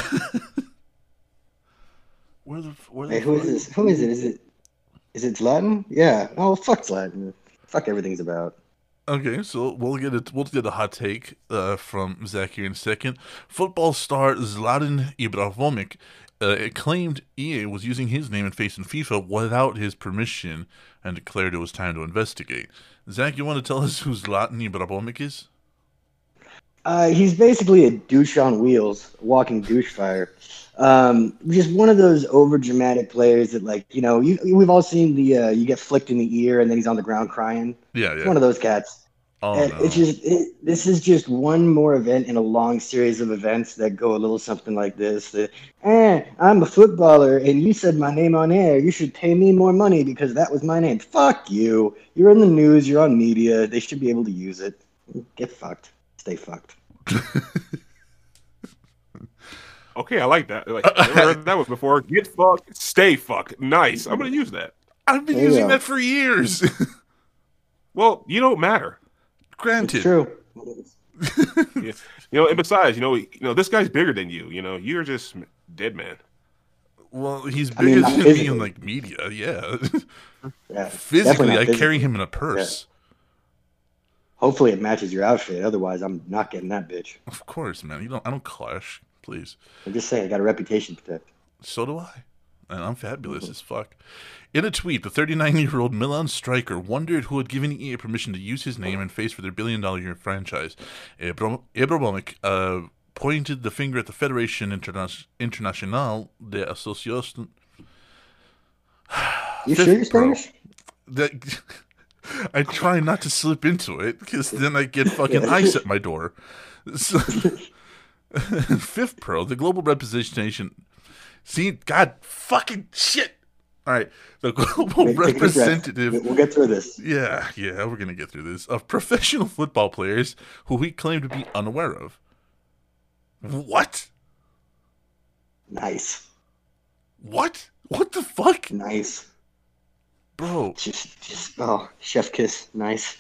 Where the. Where the Hey, who is fuck- this? Who is it? Is it? Is it Latin? Yeah. Oh, fuck Latin. Fuck everything's about. Okay, so we'll get it. We'll get a hot take uh, from Zach here in a second. Football star Zlatan Ibrahimovic uh, claimed EA was using his name and face in FIFA without his permission, and declared it was time to investigate. Zach, you want to tell us *laughs* who Zlatan Ibrahimovic is? Uh, he's basically a douche on wheels, walking douche fire. Um, just one of those over dramatic players that, like, you know, you, we've all seen the uh, you get flicked in the ear and then he's on the ground crying. Yeah, It's yeah. one of those cats. Oh And no. It's just it, this is just one more event in a long series of events that go a little something like this. That, eh, I'm a footballer and you said my name on air. You should pay me more money because that was my name. Fuck you. You're in the news. You're on media. They should be able to use it. Get fucked. Stay fucked. *laughs* Okay, I like that. Like, never *laughs* heard that one before. Get fucked, stay fucked. Nice. I'm gonna use that. I've been There using that for years. *laughs* Well, you don't matter. Granted. It's true. *laughs* You know, and besides, you know, you know, this guy's bigger than you. You know, you're just dead man. Well, he's I mean, bigger than me in like media. Yeah. *laughs* Yeah. physically, I not carry him in a purse. Hopefully it matches your outfit. Otherwise, I'm not getting that bitch. Of course, man. You don't. I don't clash. Please. I'm just saying, I got a reputation to protect. So do I. And I'm fabulous mm-hmm. as fuck. In a tweet, the 39 year old Milan striker wondered who had given EA permission to use his name and face for their billion dollar year franchise. Ibra- Ibrahimovic uh, pointed the finger at the Federation Interna- Internationale de Association. *sighs* You Fifth sure you're. Spanish? That *laughs* I try not to slip into it because then I get fucking ice at my door. *laughs* So, *laughs* FIFPro, the global representation. See, God, fucking shit. All right, the global Take- take a deep breath. representative. We'll get through this. Yeah, yeah, we're gonna get through this. Of professional football players who he claimed to be unaware of. What? Nice, What? What the fuck, nice. bro? Just, just oh, chef kiss. Nice.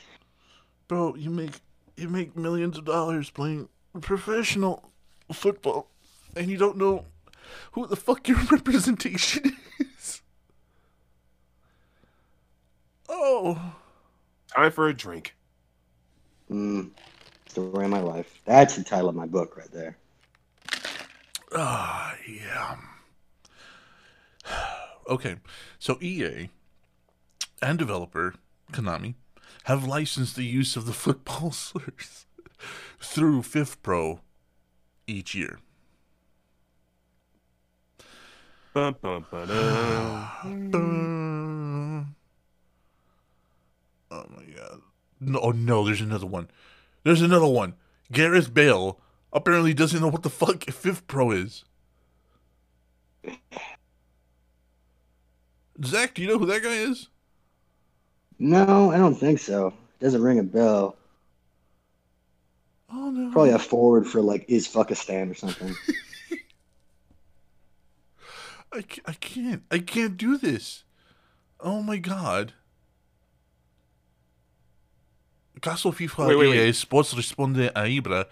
Bro, you make you make millions of dollars playing professional football, and you don't know who the fuck your *laughs* representation is. Oh, Time for a drink. Mm, story of my life. That's the title of my book right there. ah, yeah. *sighs* Okay, so EA and developer Konami have licensed the use of the football *laughs* slurs through FIFPro each year. Bum, bum, ba-dum. Dun. Oh my god. No, oh no, there's another one. There's another one. Gareth Bale apparently doesn't know what the fuck *laughs* FIFPro is. Zach, do you know who that guy is? No, I don't think so. Doesn't ring a bell. Oh no. Probably a forward for like is Fuckistan or something. *laughs* I, I can't. I can't do this. Oh my god. Caso FIFA Wait, wait, EA wait. Sports responde a Ibra.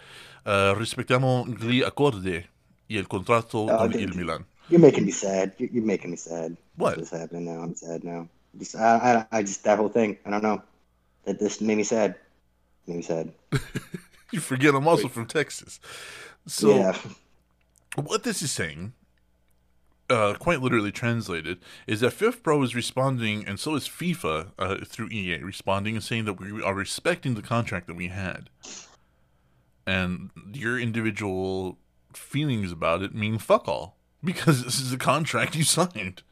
eh, respectamos gli accordi y el contrato Oh, con dude. il Milan. You're making me sad. You're, you're making me sad. What? What's happening now? I'm sad now. Just, I, I, I just that whole thing. I don't know. That this made me sad. Made me sad. *laughs* You forget I'm also Wait. from Texas. So yeah. what this is saying, uh, quite literally translated, is that FIFPro is responding, and so is FIFA uh, through EA, responding and saying that we are respecting the contract that we had, and your individual feelings about it mean fuck all because this is a contract you signed.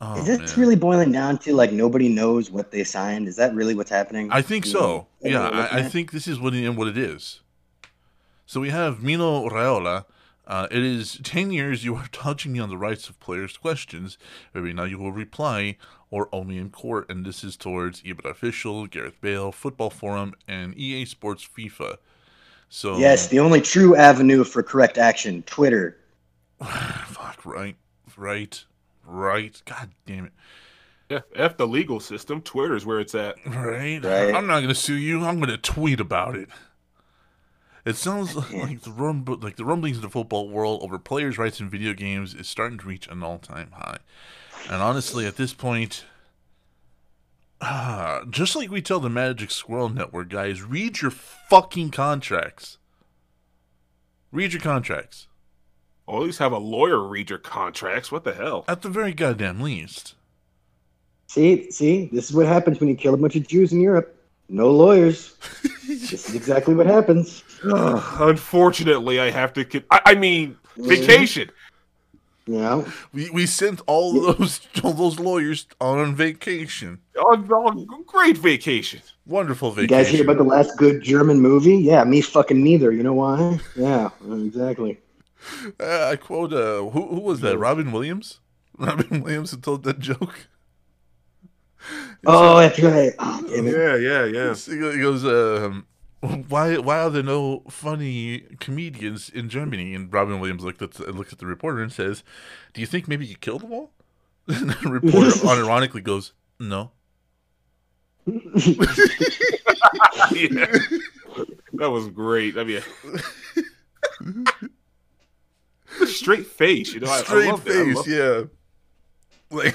Oh, Is this man. really boiling down to like nobody knows what they signed? Is that really what's happening? I think so. Yeah, I, I think this is what it, what it is. So we have Mino Raiola. Uh, it is 10 years you are touching me on the rights of players' questions. Maybe now you will reply or only in court. And this is towards Ibra Official, Gareth Bale, Football Forum, and EA Sports FIFA. So, Yes, the only true avenue for correct action, Twitter. *sighs* fuck, right, right, right. God damn it. F, F the legal system. Twitter is where it's at. Right? Right. I'm not gonna sue you. I'm gonna tweet about it. It sounds *laughs* like the rumble, like the rumblings in the football world over players' rights in video games is starting to reach an all-time high. And honestly, at this point, ah, *sighs* just like we tell the Magic Squirrel Network guys, read your fucking contracts. Read your contracts Or at least have a lawyer read your contracts. What the hell? at the very goddamn least. See, see, this is what happens when you kill a bunch of Jews in Europe. No lawyers. this is exactly what happens. *sighs* Unfortunately, I have to. Con- I, I mean, vacation. You know, We we sent all those all those lawyers on vacation. On, on great vacation. Wonderful you vacation. guys hear about the last good German movie? Yeah, me fucking neither. You know why? Yeah, exactly. Uh, I quote, uh, who, who was that? Robin Williams? *laughs* Robin Williams who told that joke? Oh, that's right. Oh. Yeah, yeah, yeah. He goes, um, why why are there no funny comedians in Germany? And Robin Williams looked at the, looks at the reporter and says, "Do you think maybe you killed them all?" *laughs* And the reporter *laughs* unironically goes, "No." yeah. *laughs* That was great. I mean, straight face. You know, I, I Straight love that. I face, love- yeah. Like,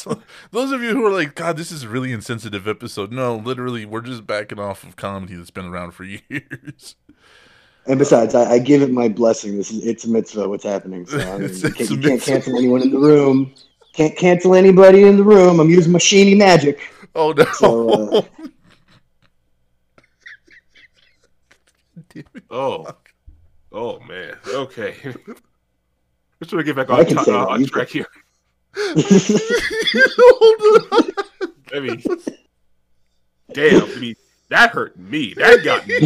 *laughs* so those of you who are like, God, this is a really insensitive episode. No, literally, we're just backing off of comedy that's been around for *laughs* years. And besides, I, I give it my blessing. This is it's a mitzvah. What's happening? So I *laughs* mean, It's- you, can't, a you can't cancel anyone in the room. Can't cancel anybody in the room. I'm using my sheeny magic. Oh no! So, uh, Oh, oh man. Okay. Let's try to get back I on, t- say uh, that. on track here. Hold on. *laughs* I mean, damn. I mean, that hurt me. That got me.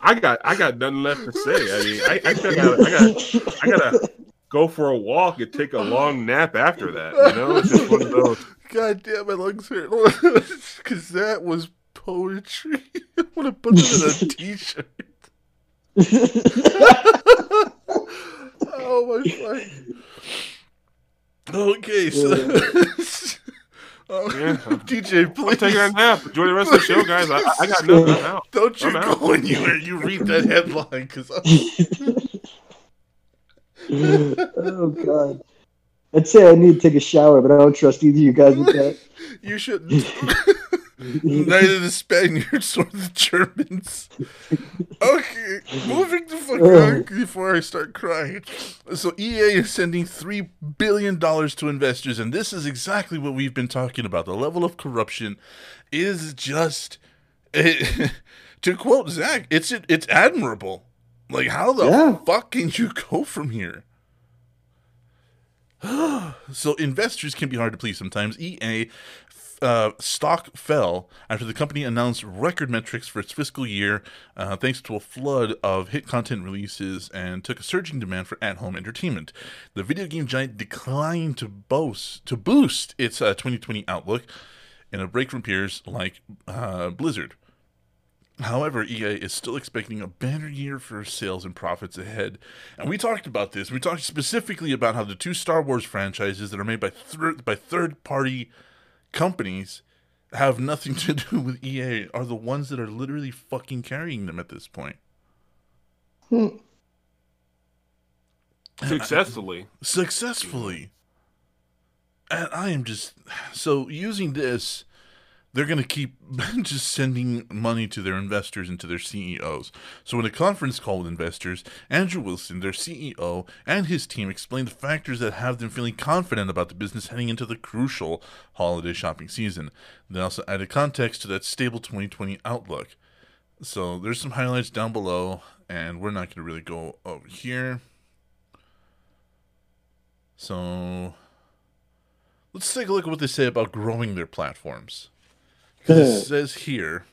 I got, I got nothing left to say. I mean, I, I gotta, I gotta, I gotta go for a walk and take a long nap after that. You know, it's just one of those. God damn, my lungs hurt. *laughs* Because that was poetry. I want to put it in a t-shirt. *laughs* oh my fuck. Okay, so *laughs* oh, Yeah. *laughs* DJ, I'm please taking a nap. Enjoy the rest of the show, guys. I, I got nothing. I'm out. don't you I'm out. go *laughs* and you you read that headline because oh god. I'd say I need to take a shower, but I don't trust either of you guys with that. you shouldn't. *laughs* Neither the Spaniards nor the Germans. Okay, moving the fuck on before I start crying. So EA is sending three billion dollars to investors, and this is exactly what we've been talking about. The level of corruption is just, *laughs* to quote Zach, it's it's admirable. Like how the Yeah. fuck can you *laughs* go from here? *sighs* so investors can be hard to please sometimes. EA uh, stock fell after the company announced record metrics for its fiscal year, uh, thanks to a flood of hit content releases and took a surging demand for at-home entertainment. The video game giant declined to boast to boost its uh, 2020 outlook in a break from peers like uh, Blizzard. However, EA is still expecting a banner year for sales and profits ahead. And we talked about this. We talked specifically about how the two Star Wars franchises that are made by thir- by third party companies have nothing to do *laughs* with EA are the ones that are literally fucking carrying them at this point. Successfully. Successfully. And I am just so using this they're going to keep *laughs* just sending money to their investors and to their CEOs. So, in a conference call with investors, Andrew Wilson, their CEO, and his team explained the factors that have them feeling confident about the business heading into the crucial holiday shopping season. They also added context to that stable 2020 outlook. So, there's some highlights down below, and we're not going to really go over here. So, let's take a look at what they say about growing their platforms. It says here,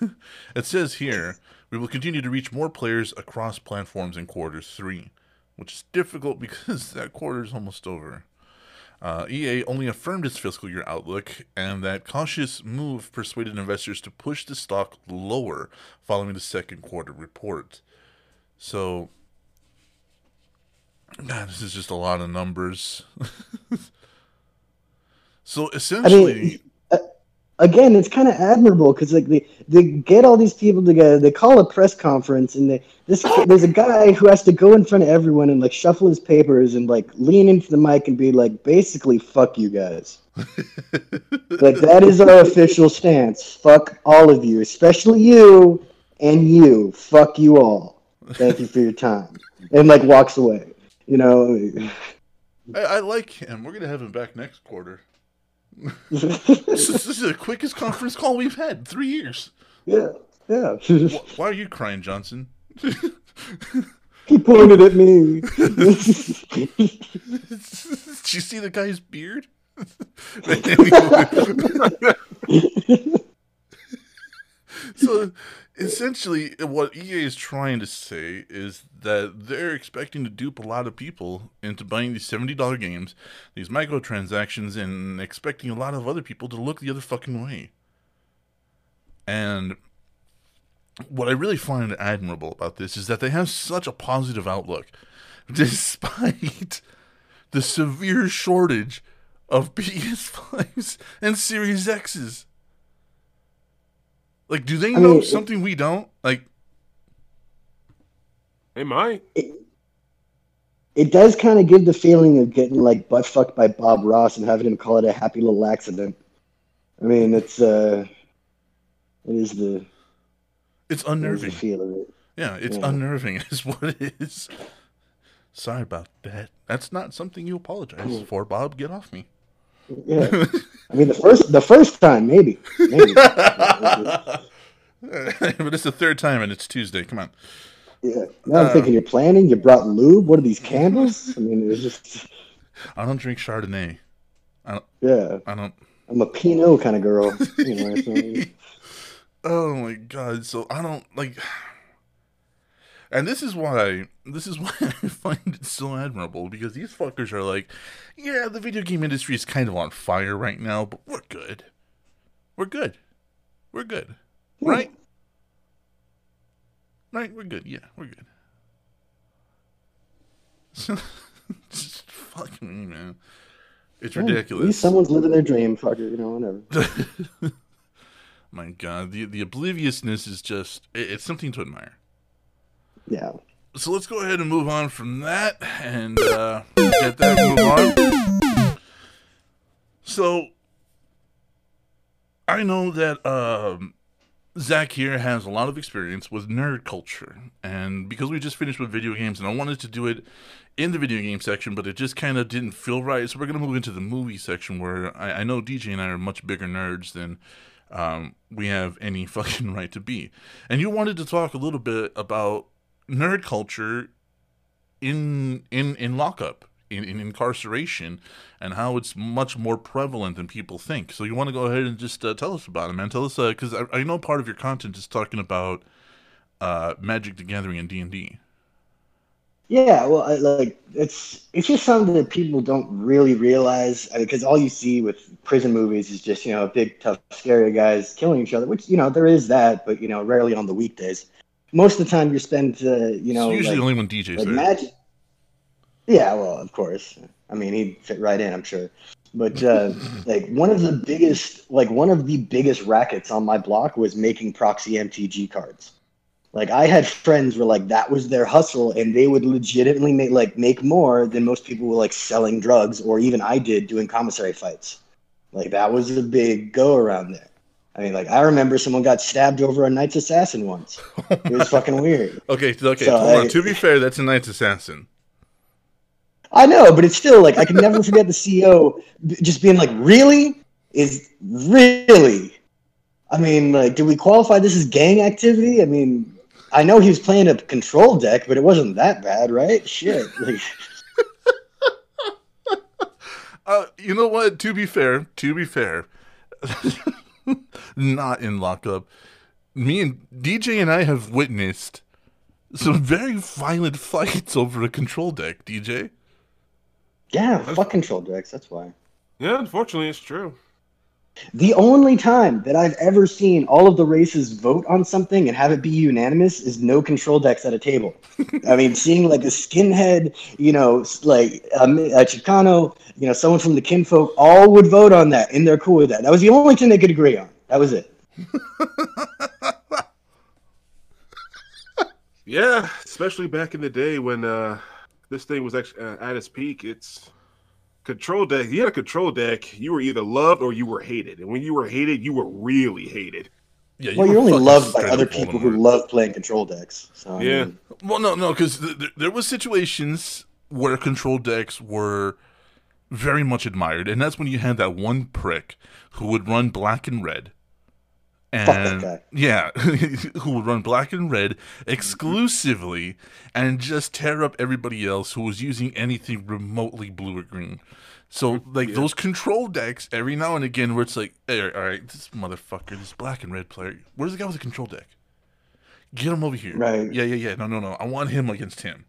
*laughs* it says here, we will continue to reach more players across platforms in quarter three, which is difficult *laughs* because that quarter is almost over. Uh, EA only affirmed its fiscal year outlook, and that cautious move persuaded investors to push the stock lower following the second quarter report. So, God, this is just a lot of numbers. *laughs* so essentially, again, it's kind of admirable because like they, they get all these people together, they call a press conference, and they this there's a guy who has to go in front of everyone and like shuffle his papers and like lean into the mic and be like, basically, fuck you guys. *laughs* like that is our official stance. Fuck all of you, especially you and you. Fuck you all. Thank you for your time. And like walks away. You know. I, I like him. We're gonna have him back next quarter. This, is, this is the quickest conference call we've had in three years. yeah, yeah. Wh- Why are you crying, Johnson? *laughs* he pointed at me. *laughs* Did you see the guy's beard? *laughs* so essentially what EA is trying to say is that they're expecting to dupe a lot of people into buying these $70 games, these microtransactions, and expecting a lot of other people to look the other fucking way. And what I really find admirable about this is that they have such a positive outlook *laughs* despite the severe shortage of *laughs* PS5s and Series X's. Like, do they I know mean, something we don't? Like, They might. it does kind of give the feeling of getting like butt fucked by Bob Ross and having him call it a happy little accident. I mean, it's uh, it is the it's it is the unnerving. feel of it. Yeah, it's Yeah. unnerving, *laughs* is what it is. Sorry about that. That's not something you apologize for, Bob. Get off me. Yeah, *laughs* I mean the first the first time maybe maybe *laughs* but it's the third time and it's Tuesday. Come on. yeah. Now I'm Uh, thinking you're planning. You brought lube. What are these candles? I mean, it's just I don't drink Chardonnay. I don't, yeah. I don't. I'm a Pinot kind of girl. You know, so, *laughs* oh my god! So I don't like, and this is why this is *laughs* why I find it so admirable because these fuckers are like, yeah, the video game industry is kind of on fire right now, but we're good. We're good. We're good, right? Right? right? We're good. Yeah, we're good. *laughs* Just fucking me, man. It's Yeah, At least ridiculous. someone's living their dream. fucker, you know, whatever. *laughs* My God, the the obliviousness is just it, it's something to admire. Yeah. So let's go ahead and move on from that and uh, get that move on. So I know that um, Zach here has a lot of experience with nerd culture, and because we just finished with video games, and I wanted to do it in the video game section, but it just kind of didn't feel right. So we're gonna move into the movie section, where I, I know DJ and I are much bigger nerds than um, we have any *laughs* fucking right to be. And you wanted to talk a little bit about nerd culture in in in lockup in, in incarceration and how it's much more prevalent than people think. So you want to go ahead and just uh, tell us about it man. Tell us because I, I know part of your content is talking about uh magic the gathering and d&d Yeah, well, I, like it's it's just something that people don't really realize because all you see with prison movies is just you know big tough scary guys killing each other, which you know there is that, but you know rarely on the weekdays. Most of the time you spend uh, you know it's usually like, only when dj's like there magic. Yeah, well, of course. I mean, he'd fit right in, I'm sure. But uh, *laughs* like one of the biggest, like one of the biggest rackets on my block was making proxy MTG cards. Like I had friends where like that was their hustle, and they would legitimately make like make more than most people were like selling drugs, or even I did doing commissary fights. Like that was a big go around there. I mean, like I remember someone got stabbed over a Knight's Assassin once. It was fucking weird. *laughs* okay okay So, hold on to be fair that's a knight's assassin I know, but it's still like I can never forget the CEO just being like, "Really? Is really?" I mean, like, do we qualify this as gang activity? I mean, I know he was playing a control deck, but it wasn't that bad, right? Shit. *laughs* Like, uh you know what to be fair to be fair *laughs* *laughs* not in lockup me and dj and i have witnessed some very violent *laughs* fights over a control deck dj yeah, fuck control decks. That's why. Yeah, unfortunately, it's true. The only time that I've ever seen all of the races vote on something and have it be unanimous is no control decks at a table. *laughs* I mean, seeing like a skinhead, you know, like um, a Chicano, you know, someone from the kinfolk, all would vote on that and they're cool with that. That was the only thing they could agree on. That was it. *laughs* Yeah, especially back in the day when uh, this thing was actually uh, at its peak. It's control deck. You had a control deck. You were either loved or you were hated, and when you were hated, you were really hated. yeah you Well, you're only loved by other people who love playing control decks. So, I Yeah. mean, Well, no, no, because th- th- there was situations where control decks were very much admired, and that's when you had that one prick who would run black and red, Fuck that and guy. yeah, *laughs* who would run black and red exclusively, and just tear up everybody else who was using anything remotely blue or green. So, like Yeah. those control decks, every now and again, where it's like, hey, all right, this motherfucker, this black and red player, where's the guy with the control deck? Get him over here. Right. Yeah, yeah, yeah. No, no, no. I want him against him.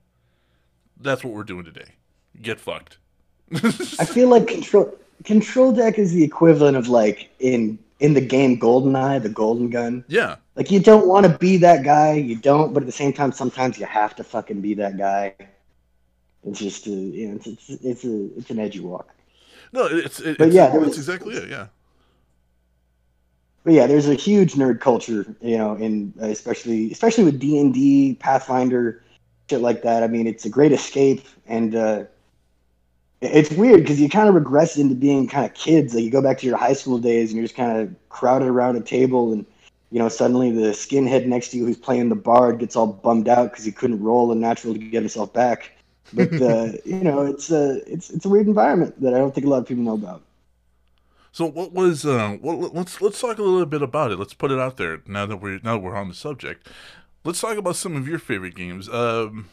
That's what we're doing today. Get fucked. *laughs* I feel like control control deck is the equivalent of like in in the game GoldenEye, the golden gun. yeah. Like you don't want to be that guy, you don't, but at the same time, sometimes you have to fucking be that guy. It's just, a, you know, it's it's, it's a it's an edgy walk. No, it's it, But it's, yeah, that's exactly it. Yeah. But yeah, there's a huge nerd culture, you know, in uh, especially especially with D and D, Pathfinder, shit like that. I mean, it's a great escape, and uh, it's weird because you kind of regress into being kind of kids. Like you go back to your high school days, and you're just kind of crowded around a table, and you know, suddenly the skinhead next to you who's playing the bard gets all bummed out because he couldn't roll a natural to get himself back. But uh, *laughs* you know, it's a it's it's a weird environment that I don't think a lot of people know about. So what was uh well let's let's talk a little bit about it. Let's put it out there now that we're now that we're on the subject. Let's talk about some of your favorite games. Um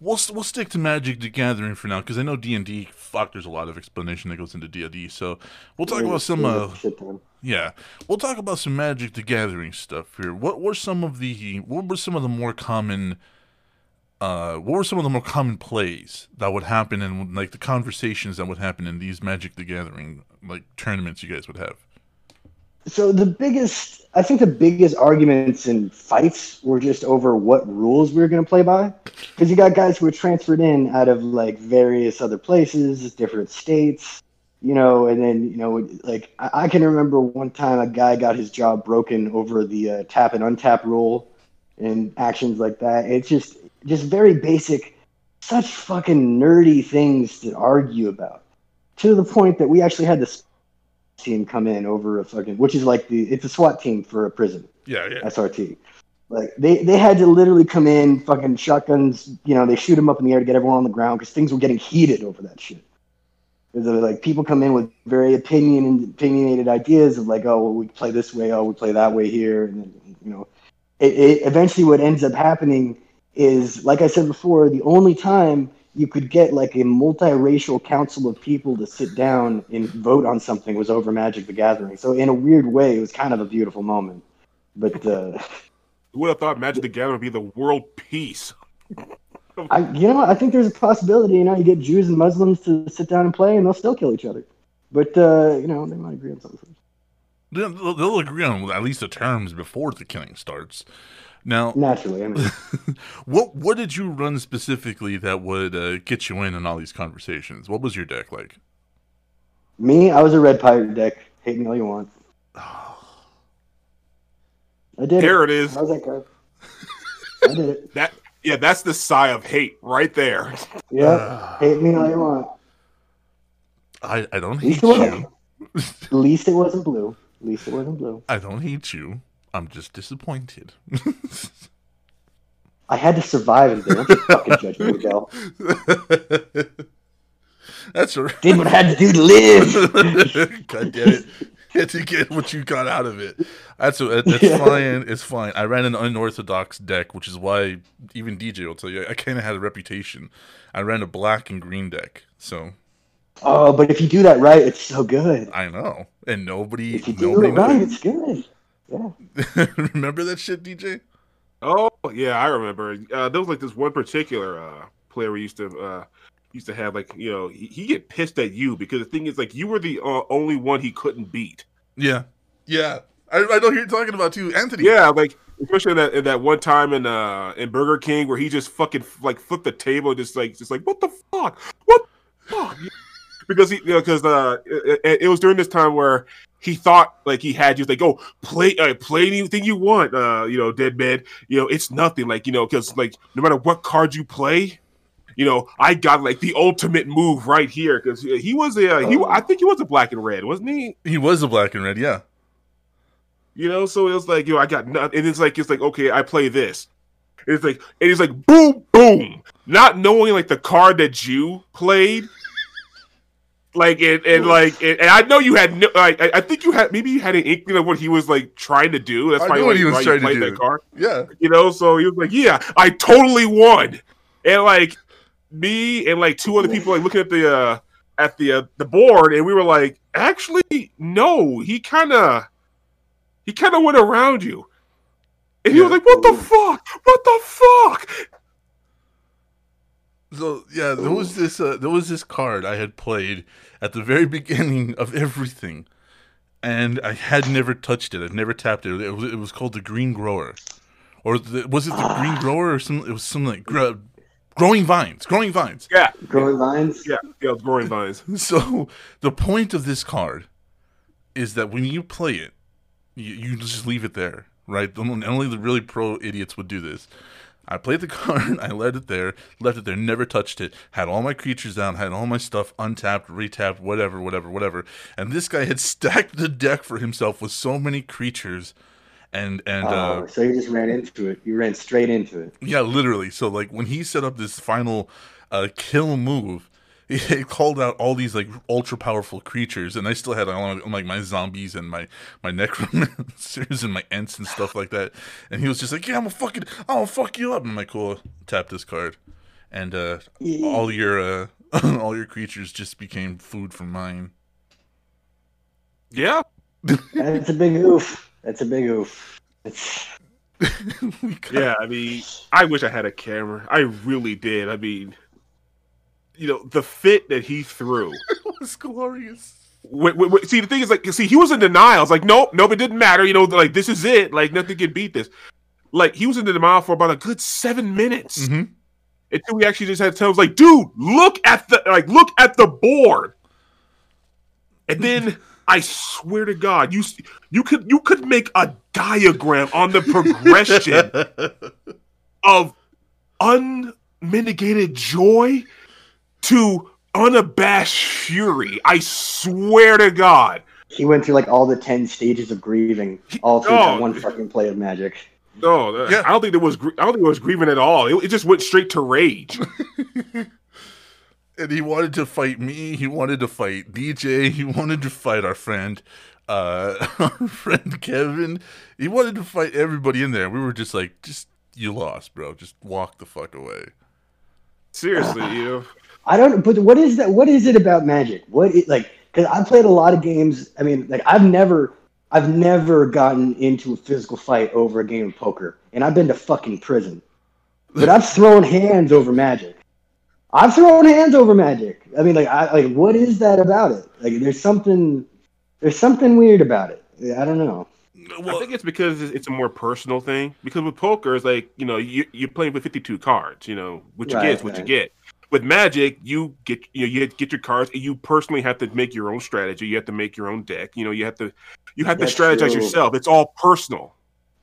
we'll we'll stick to Magic the Gathering for now because I know D&D fuck there's a lot of explanation that goes into D&D. So we'll talk about some uh Yeah, we'll talk about some Magic the Gathering stuff here. What were some of the what were some of the more common uh what were some of the more common plays that would happen and like the conversations that would happen in these Magic the Gathering like tournaments you guys would have? So the biggest, I think the biggest arguments and fights were just over what rules we were going to play by. Because you got guys who were transferred in out of like various other places, different states, you know, and then, you know, like I, I can remember one time a guy got his job broken over the uh, tap and untap rule and actions like that. It's just, just very basic, such fucking nerdy things to argue about to the point that we actually had this team come in over a fucking, which is like the, it's a SWAT team for a prison. Yeah, yeah. SRT. Like they, they had to literally come in, fucking shotguns. You know, they shoot them up in the air to get everyone on the ground because things were getting heated over that shit. There's like people come in with very opinion and opinionated ideas of like, oh, well, we play this way, oh, we play that way here, and then, you know, it, it eventually what ends up happening is, like I said before, the only time you could get like a multiracial council of people to sit down and vote on something was over Magic the Gathering. So in a weird way, it was kind of a beautiful moment. But uh, *laughs* who would have thought Magic the Gathering would be the world peace? *laughs* I, you know, I think there's a possibility. You know, you get Jews and Muslims to sit down and play, and they'll still kill each other. But uh, you know, they might agree on something. They'll, they'll agree on at least the terms before the killing starts. Now, naturally, I mean, *laughs* what what did you run specifically that would uh, get you in on all these conversations? What was your deck like? Me, I was a red pirate deck. Hate me all you want. *sighs* I did. There it, it is. I was like, I did it. *laughs* That yeah, that's the sigh of hate right there. Yeah, uh, *sighs* hate me all you want. I I don't hate you. *laughs* At least it wasn't blue. At least it wasn't blue. I don't hate you. I'm just disappointed. *laughs* I had to survive in there. Don't fucking *laughs* judge me, Miguel. That's right. Did what I had to do to live. *laughs* God damn it. Had to get what you got out of it. That's uh, that's yeah. fine. It's fine. I ran an unorthodox deck, which is why even DJ will tell you I kind of had a reputation. I ran a black and green deck, so. Oh, but if you do that right, it's so good. I know, and nobody. If you do nobody it right, knows. it's good. Yeah. *laughs* remember that shit, DJ? Oh yeah, I remember. Uh, there was like this one particular uh, player we used to uh, used to have like you know he, he get pissed at you because the thing is like you were the uh, only one he couldn't beat. Yeah, yeah, I, I know who you're talking about too, Anthony. Yeah, like especially in that in that one time in uh in Burger King where he just fucking like flipped the table, just like just like what the fuck, what the fuck. *laughs* because he, you know, because uh, it, it, was during this time where he thought like he had you like, oh, play, uh, play anything you want, uh, you know, dead man. You know, it's nothing, like you know, because like no matter what card you play, you know, I got like the ultimate move right here because he was a uh, he, I think he was a black and red, wasn't he? He was a black and red, yeah. You know, so it was like, you know, I got nothing, and it's like it's like okay, I play this. It's like and it's like boom, boom, not knowing like the card that you played like and, and like and, and, I know you had no, like I, I think you had maybe you had an inkling of what he was like trying to do. That's why, what he was trying to do. That card. Yeah, you know, so he was like, "Yeah, I totally won," and like me and like two other people like looking at the uh at the uh, the board, and we were like, "Actually, no, he kind of he kind of went around you." And he yeah. was like, "What the fuck? What the fuck?" So yeah, there was this uh, there was this card I had played at the very *laughs* beginning of everything, and I had never touched it. I've never tapped it. It was it was called the Green Grower, or the, was it the Green ah. Grower or some? It was something like gro- growing vines. Growing vines. Yeah, growing vines. Yeah, yeah, growing vines. *laughs* So the point of this card is that when you play it, you, you just leave it there, right? Only the really pro idiots would do this. I played the *laughs* card, I left it there, left it there, never touched it, had all my creatures down, had all my stuff untapped, retapped, whatever, whatever, whatever. And this guy had *laughs* stacked the deck for himself with so many creatures. And and oh, uh, so you just ran into it. You ran straight into it. Yeah, literally. So like when he set up this final uh, kill move, he called out all these like ultra powerful creatures, and I still had like my zombies and my my necromancers *laughs* and my ents and stuff like that. And he was just like, "Yeah, I'm gonna fucking, I'm gonna fuck you up." And I'm like, "Cool, tap this card," and uh, all your uh, *laughs* all your creatures just became food for mine. Yeah, that's a big oof. That's a big oof. It's... *laughs* yeah, I mean, I wish I had a camera. I really did. I mean you know, the fit that he threw *laughs* it was glorious. wait, wait, wait. see the thing is like see he was in denial. It's like nope, nope, it didn't matter. You know, like this is it. Like nothing can beat this. Like he was in denial for about a good seven minutes Mm-hmm. until we actually just had to tell him like, dude, look at the like look at the board. And then *laughs* I swear to God, you you could you could make a diagram on the progression *laughs* of unmitigated joy to unabashed fury. I swear to God. He went through like all the ten stages of grieving, all through Oh. that one fucking play of Magic. No, Yeah. I don't think there was. I don't think it was grieving at all. It, it just went straight to rage. *laughs* and he wanted to fight me. He wanted to fight DJ. He wanted to fight our friend, uh, *laughs* our friend Kevin. He wanted to fight everybody in there. We were just like, just you lost, bro. Just walk the fuck away. Seriously, you know. I don't. But what is that? What is it about Magic? What is like? Because I've played a lot of games. I mean, like I've never, I've never gotten into a physical fight over a game of poker, and I've been to fucking prison. But I've thrown hands over Magic. I've thrown hands over Magic. I mean, like, I like, what is that about it? Like, there's something, there's something weird about it. I don't know. Well, I think it's because it's it's a more personal thing. Because with poker, it's like you know you you're playing with 52 cards. You know what you Right, get is what you get. With Magic, you get you know, you get your cards, and you personally have to make your own strategy. You have to make your own deck. You know you have to you have to strategize true. yourself. It's all personal.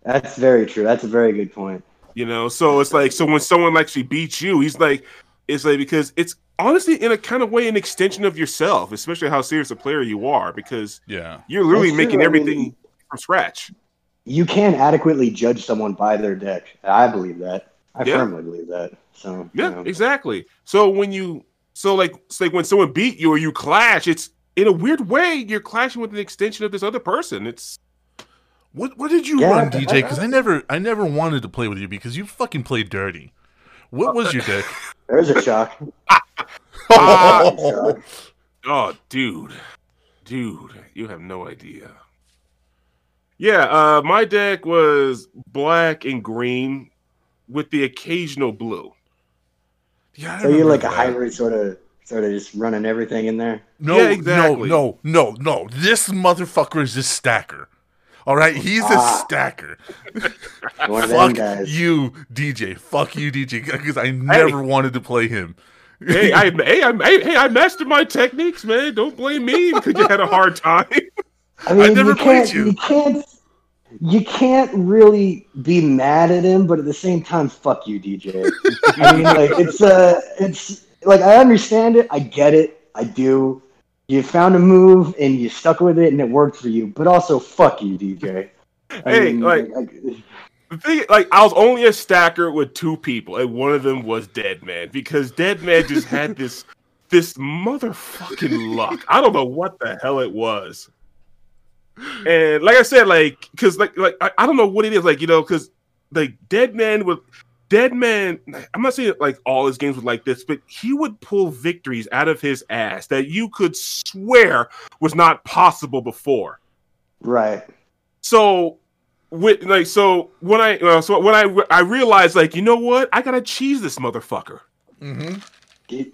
That's very true. That's a very good point. You know, so it's like so when someone actually beats you, he's like, it's like because it's honestly in a kind of way an extension of yourself, especially how serious a player you are, because Yeah. you're literally That's making true. I mean- everything from scratch. You can't adequately judge someone by their deck. I believe that. I Yeah. firmly believe that. So you Yeah, know. exactly. So when you so like it's like when someone beat you or you clash, it's in a weird way you're clashing with an extension of this other person. It's What what did you Yeah, run, DJ? Because I never I never wanted to play with you because you fucking played dirty. What was your deck? There's *laughs* a shock. *laughs* Shock. oh, dude, dude, you have no idea. Yeah, uh, my deck was black and green with the occasional blue. Yeah, So you're like a hybrid sort of sort of just running everything in there. No, Yeah, exactly. no, no, no, no. This motherfucker is a stacker. All right, he's a Ah. stacker. *laughs* One them Fuck guys. you, DJ. Fuck you, DJ. Because I never wanted to play him. Hey, I, hey, I, hey, hey, I mastered my techniques, man. Don't blame me because you had a hard time. I mean, never you played you. you can't, you can't really be mad at him, but at the same time, fuck you, DJ. *laughs* I mean, like it's uh, it's like I understand it, I get it, I do. You found a move and you stuck with it, and it worked for you. But also, fuck you, DJ. I *laughs* Hey, like- The thing, like, I was only a stacker with two people, and one of them was Dead Man because Dead Man just had this *laughs* this motherfucking luck. I don't know what the hell it was. And like I said, like, because like like I, I don't know what it is, like you know, because like Dead Man would Dead Man. I'm not saying like all his games were like this, but he would pull victories out of his ass that you could swear was not possible before. right. So with like so when I uh, so when I I realized like you know what I gotta cheese this motherfucker. Mm-hmm. You,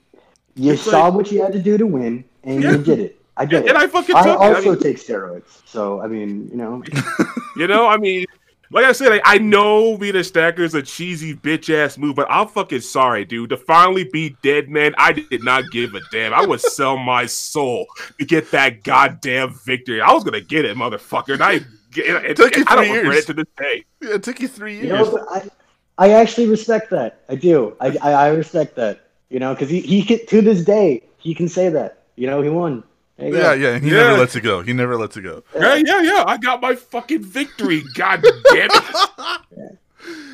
you It's saw like- what you had to do to win, and Yeah. you did it. I get And it. I fucking I took it. I also mean, take steroids, so I mean, you know, *laughs* you know, I mean, like I said, I, I know being a stacker is a cheesy bitch ass move, but I'm fucking sorry, dude. To finally beat Dead Man, I did not give a damn. I would sell my soul to get that goddamn victory. I was gonna get it, motherfucker. And I, it, Took you I don't three regret years. it to this day. Yeah, it took you three years. you years. know, but I, I actually respect that. I do. I, I, I respect that. You know, because he, he can, to this day he can say that. You know, he won. There go. yeah, yeah. and He Yeah. never lets it go. He never lets it go. Yeah, yeah, yeah. I got my fucking victory. God damn it. *laughs*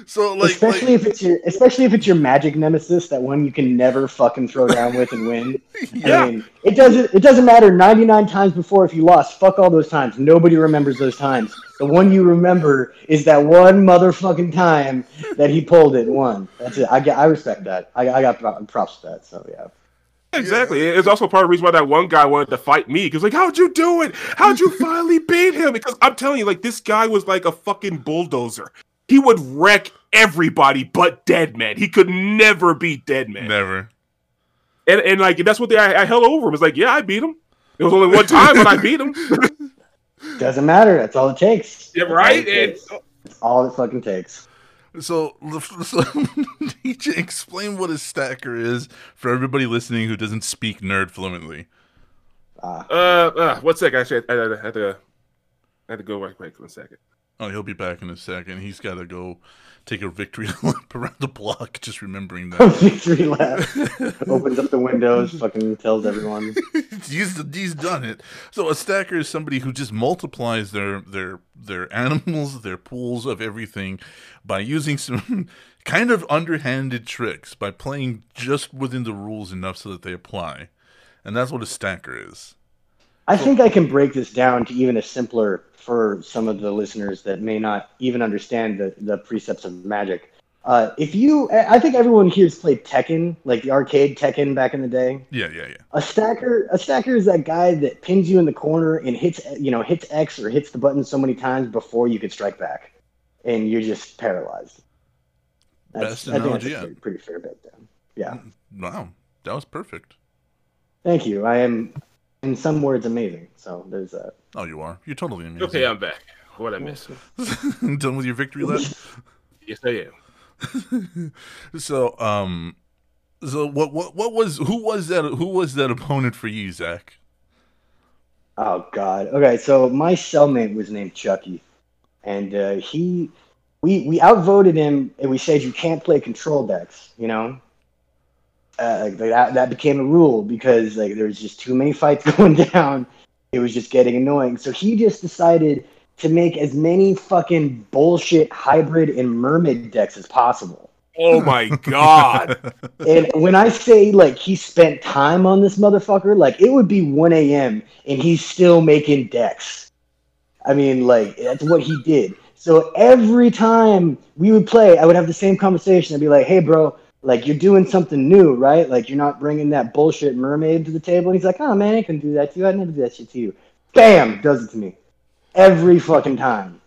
So like, especially like if it's your, especially if it's your magic nemesis, that one you can never fucking throw down with and win. *laughs* Yeah. I mean, it doesn't, it doesn't matter. Ninety nine times before, if you lost, fuck all those times. Nobody remembers those times. The one you remember is that one motherfucking time that he pulled it and won. That's it. I get, I respect that. I, I got props to that. So yeah. Exactly. It's also part of the reason why that one guy wanted to fight me. Because like, how'd you do it? How'd you finally *laughs* beat him? Because I'm telling you, like, this guy was like a fucking bulldozer. He would wreck everybody but Dead Man. He could never beat Dead Man. never. And and like that's what they, I, I held over him. It's like, yeah, I beat him. It was only one time, but I beat him. *laughs* Doesn't matter. That's all it takes. yeah, That's right. all it And takes. All it fucking takes. So, *laughs* so DJ, explain what a stacker is for everybody listening who doesn't speak nerd fluently. Ah, uh, uh, one sec. Actually, I, I, I had to, I had to go right quick. One second. Oh, he'll be back in a second. He's got to go take a victory *laughs* lap around the block, just remembering that. *laughs* victory lap. Opens up the windows. Fucking tells everyone. *laughs* he's he's done it. So a stacker is somebody who just multiplies their their their animals, their pools of everything by using some kind of underhanded tricks by playing just within the rules enough so that they apply. And that's what a stacker is. I think I can break this down to even a simpler for some of the listeners that may not even understand the, the precepts of magic. Uh, if you, I think everyone here's played Tekken, like the arcade Tekken back in the day. Yeah, yeah, yeah. A stacker, a stacker is that guy that pins you in the corner and hits, you know, hits X or hits the button so many times before you can strike back, and you're just paralyzed. Best I think analogy that's pretty, pretty fair breakdown. Yeah, Wow, that was perfect. thank you. I am, in some words, amazing. So there's that. Oh, you are. You're totally amazing. Okay, I'm back. What I miss? *laughs* done with your victory lap. *laughs* Yes, I am. *laughs* So, um, so what, what, what was, who was that, who was that opponent for you, Zach? Oh God. Okay, so my cellmate was named Chucky, and uh, he, we we outvoted him, and we said you can't play control decks. You know, uh, like that that became a rule because like there was just too many fights *laughs* going down. It was just getting annoying. So he just decided to make as many fucking bullshit hybrid and mermaid decks as possible. Oh my god! *laughs* And when I say like he spent time on this motherfucker, like it would be 1 a.m. and he's still making decks. I mean, like that's what he did. So every time we would play, I would have the same conversation. I'd be like, "Hey, bro, like you're doing something new, right? Like you're not bringing that bullshit mermaid to the table." And he's like, "Oh man, I can do that to you. I'd never do that shit to you." Bam, does it to me every fucking time.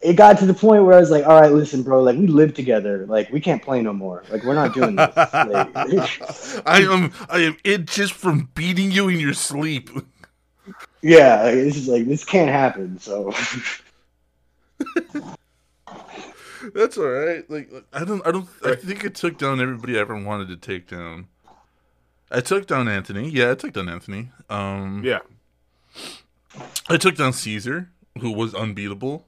It got to the point where I was like, "All right, listen, bro. Like we live together. Like we can't play no more. Like we're not doing this." *laughs* Like, I am, I am it just from beating you in your sleep. Yeah, like, this is like this can't happen. So *laughs* That's all right. Like I don't, I don't, I think it took down everybody I ever wanted to take down. I took down Anthony. Yeah, I took down Anthony. Um, Yeah, I took down Caesar, who was unbeatable.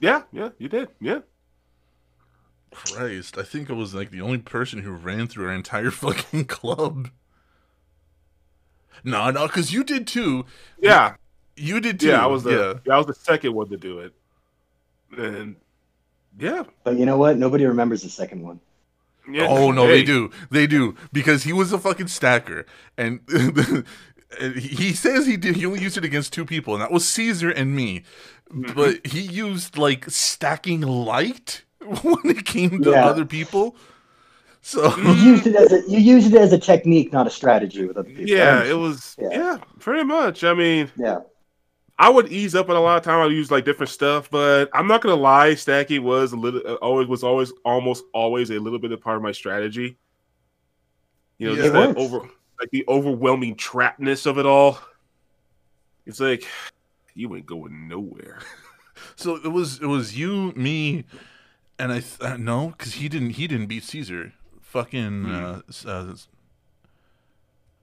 yeah, yeah. You did. Yeah. Christ, I think I was like the only person who ran through our entire *laughs* fucking club. No, no, because you did too. Yeah, You did too. yeah. I was the yeah. I was the second one to do it, and yeah, But you know what? Nobody remembers the second one. yeah. Oh no, they do. They do because he was a fucking stacker, and *laughs* and he says he did. He only used it against two people, and that was Caesar and me. Mm-hmm. But he used like stacking light *laughs* when it came to Yeah. other people. So You used it as a you used it as a technique, not a strategy with other people. Yeah, it was. Yeah. Yeah. pretty much. I mean, yeah. I would ease up on a lot of time. I'd use like different stuff, but I'm not gonna lie. Stacking was a little, uh, always was always almost always a little bit of part of my strategy. You know, Yeah. just that over like the overwhelming trapness of it all. It's like you ain't going nowhere. *laughs* so it was it was you, me, and I th- uh, no because he didn't he didn't beat Caesar. Fucking uh, s- uh, s-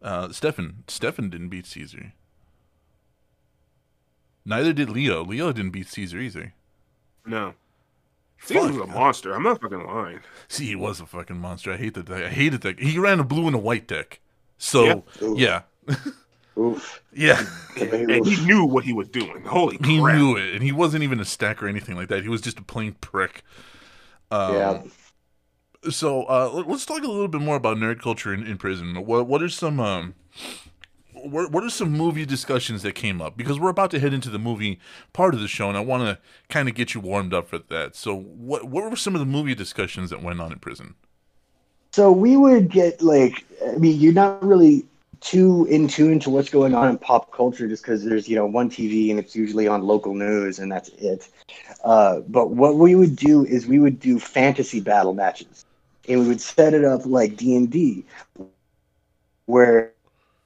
uh, Stefan Stefan didn't beat Caesar. Neither did Leo. Leo didn't beat Caesar either. No, Caesar was a monster. I'm not fucking lying. See, he was a fucking monster. I hate that. I hated that. He ran a blue and a white deck. So Yeah. yeah, Oof. yeah, *laughs* And he knew what he was doing. Holy crap. he knew it, and he wasn't even a stack or anything like that. He was just a plain prick. Um, yeah. So uh, let- let's talk a little bit more about nerd culture in, in prison. What what are some um, what, what are some movie discussions that came up? Because we're about to head into the movie part of the show, and I want to kind of get you warmed up for that. So what what were some of the movie discussions that went on in prison? So we would get like I mean, you're not really too in tune to what's going on in pop culture just because there's you know one TV and it's usually on local news and that's it. Uh, but what we would do is we would do fantasy battle matches, and we would set it up like D and D, where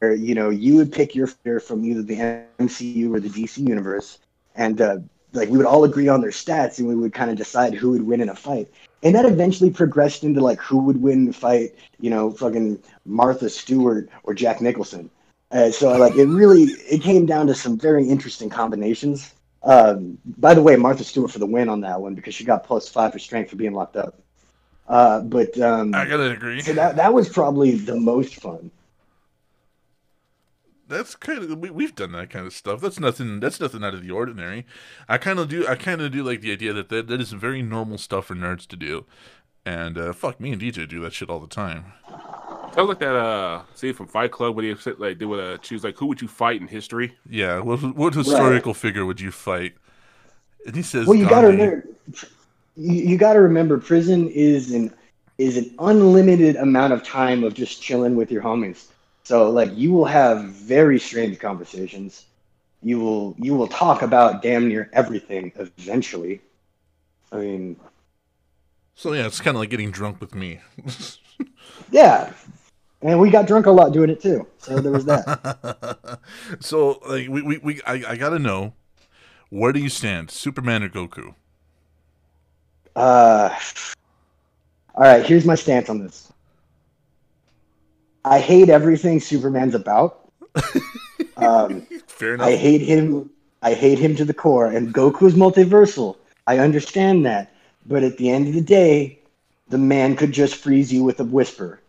you know you would pick your fighter from either the MCU or the DC universe, and uh, like we would all agree on their stats, and we would kind of decide who would win in a fight. And that eventually progressed into like who would win the fight, you know, fucking Martha Stewart or Jack Nicholson. Uh, so like it really it came down to some very interesting combinations. Um, by the way, Martha Stewart for the win on that one because she got plus five for strength for being locked up. Uh, but um, I gotta agree. So that that was probably the most fun. That's kind of we, we've done that kind of stuff. That's nothing. That's nothing out of the ordinary. I kind of do. I kind of do like the idea that, that that is very normal stuff for nerds to do. And uh, fuck, me and DJ do that shit all the time. Sounds like that. Uh, see from Fight Club when they like they would uh, choose like who would you fight in history? Yeah, what what historical right. figure would you fight? And he says, "Well, you got to remember, you, you got to remember, prison is an is an unlimited amount of time of just chilling with your homies. So like you will have very strange conversations. You will you will talk about damn near everything eventually. I mean, so yeah, it's kind of like getting drunk with me. *laughs* yeah, and we got drunk a lot doing it too. So there was that. *laughs* so like we we, we I, I gotta know where do you stand, Superman or Goku? Uh, all right. Here's my stance on this. I hate everything Superman's about. *laughs* Um, Fair enough. I hate him. I hate him to the core. And Goku's multiversal. I understand that. But at the end of the day, the man could just freeze you with a whisper.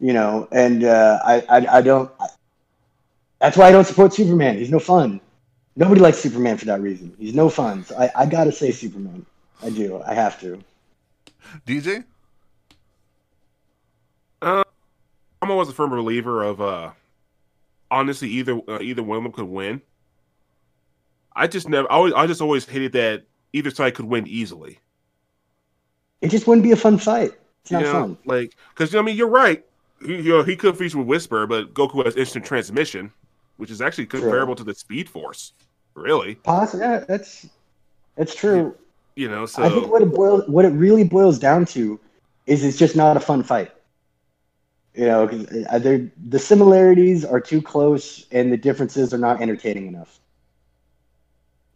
You know, and uh, I, I, I don't. I, that's why I don't support Superman. He's no fun. Nobody likes Superman for that reason. He's no fun. So I, I gotta say Superman. I do. I have to. DJ. Uh, I'm always a firm believer of uh, honestly either uh, either one of them could win. I just never. I, always, I just always hated that either side could win easily. It just wouldn't be a fun fight. It's not you know, fun. Like, because you know, I mean, you're right. He, you know, he could feature with Whisper, but Goku has instant transmission, which is actually comparable true. to the Speed Force. Really? Possibly. Yeah, that's that's true. You know, so I think what it boils, what it really boils down to, is it's just not a fun fight. You know, uh, the similarities are too close, and the differences are not entertaining enough.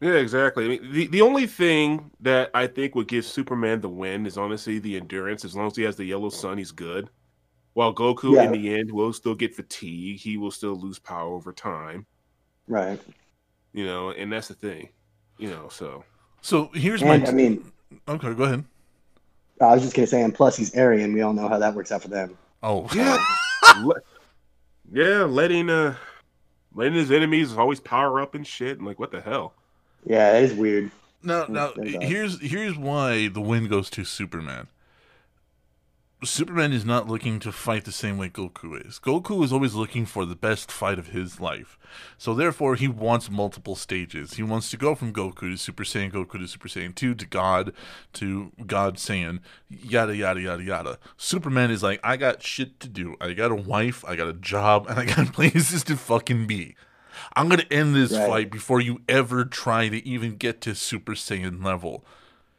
Yeah, exactly. I mean, the, the only thing that I think would give Superman the win is honestly the endurance. As long as he has the yellow sun, he's good. While Goku, yeah. in the end, will still get fatigue. He will still lose power over time. Right. You know, and that's the thing. You know, so. So here's and, my. I mean. Okay, go ahead. I was just gonna say, and plus he's Aryan. We all know how that works out for them. Oh yeah, *laughs* yeah. Letting uh, letting his enemies always power up and shit. And like, what the hell? Yeah, it is weird. Now, now here's here's why the win goes to Superman. Superman is not looking to fight the same way Goku is. Goku is always looking for the best fight of his life. So therefore he wants multiple stages. He wants to go from Goku to Super Saiyan Goku to Super Saiyan 2 to God to God Saiyan yada yada yada yada. Superman is like I got shit to do. I got a wife, I got a job, and I got *laughs* places to fucking be. I'm going to end this right. fight before you ever try to even get to Super Saiyan level.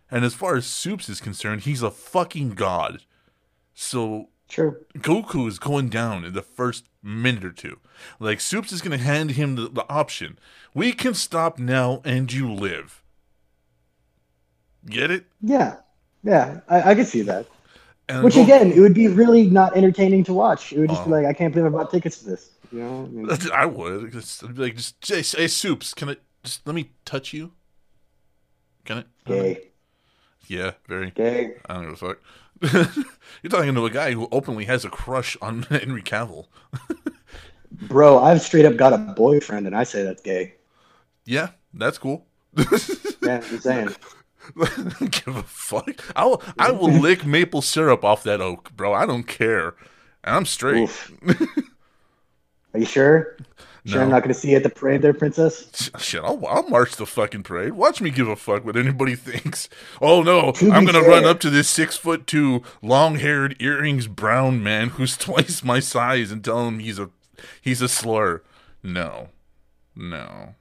And as far as Soups is concerned, he's a fucking god. So True. Goku is going down in the first minute or two. Like Soups is going to hand him the, the, option. We can stop now and you live. Get it? Yeah, yeah, I, I can see that. And Which again, it would be really not entertaining to watch. It would just be oh. like, I can't believe I bought tickets to this. You know, I, mean, I would. Be like, just say, say, Soups, can I just let me touch you? Can I? Gay. Yeah, very. Gay. I don't give a fuck. *laughs* You're talking to a guy who openly has a crush on *laughs* Henry Cavill. *laughs* Bro, I've straight up got a boyfriend, and I say that's gay. Yeah, that's cool. yeah, I'm saying. give a fuck. I will. I will lick maple syrup off that oak, bro. I don't care. I'm straight. Are you sure? No. Sure, I'm not going to see you at the parade there, princess. Shit, I'll, I'll march the fucking parade. Watch me give a fuck what anybody *laughs* thinks. Oh no, I'm going to run up to this six foot two, long haired, earrings brown man who's *laughs* twice my size and tell him he's a he's a slur. No, no,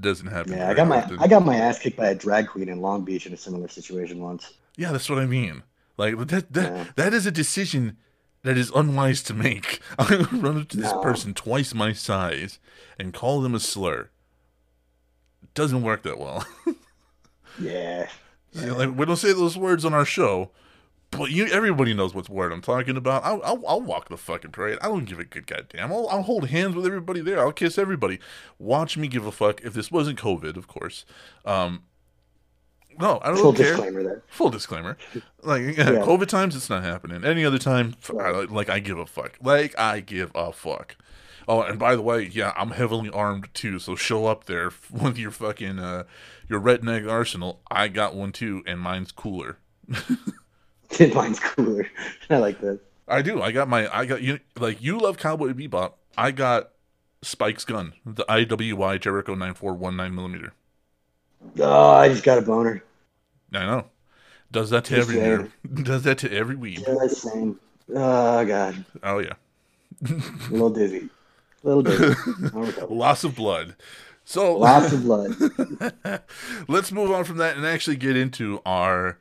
doesn't happen. Yeah, I got my often. I got my ass kicked by a drag queen in Long Beach in a similar situation once. Yeah, that's what I mean. Like that that yeah. that is a decision that is unwise to make. *laughs* I'm gonna run up to this No. person twice my size and call them a slur. It Doesn't work that well. *laughs* Yeah. You know, like, we don't say those words on our show, but you everybody knows what word I'm talking about. I'll, I'll, I'll walk the fucking parade. I don't give a good goddamn. I'll, I'll hold hands with everybody there. I'll kiss everybody. Watch me give a fuck. If this wasn't COVID, of course. Um, no, I don't Full care. disclaimer there. Full disclaimer. *laughs* Like yeah, Yeah. COVID times, it's not happening. Any other time, I, like I give a fuck. Like I give a fuck. Oh, and by the way, yeah, I'm heavily armed too. So show up there *laughs* with your fucking uh, your redneck arsenal. I got one too, and mine's cooler. *laughs* Mine's cooler. I like that. I do. I got my. I got you. Like you love Cowboy Bebop. I got Spike's gun, the IWY Jericho 9419 millimeter. Oh, I just got a boner. I know. Does that to every saying. *laughs* does that to every weed. Just saying. Oh god, Oh yeah. a little dizzy, a little dizzy. *laughs* Loss of blood. So *laughs* Lots of blood. let's move on from that and actually get into our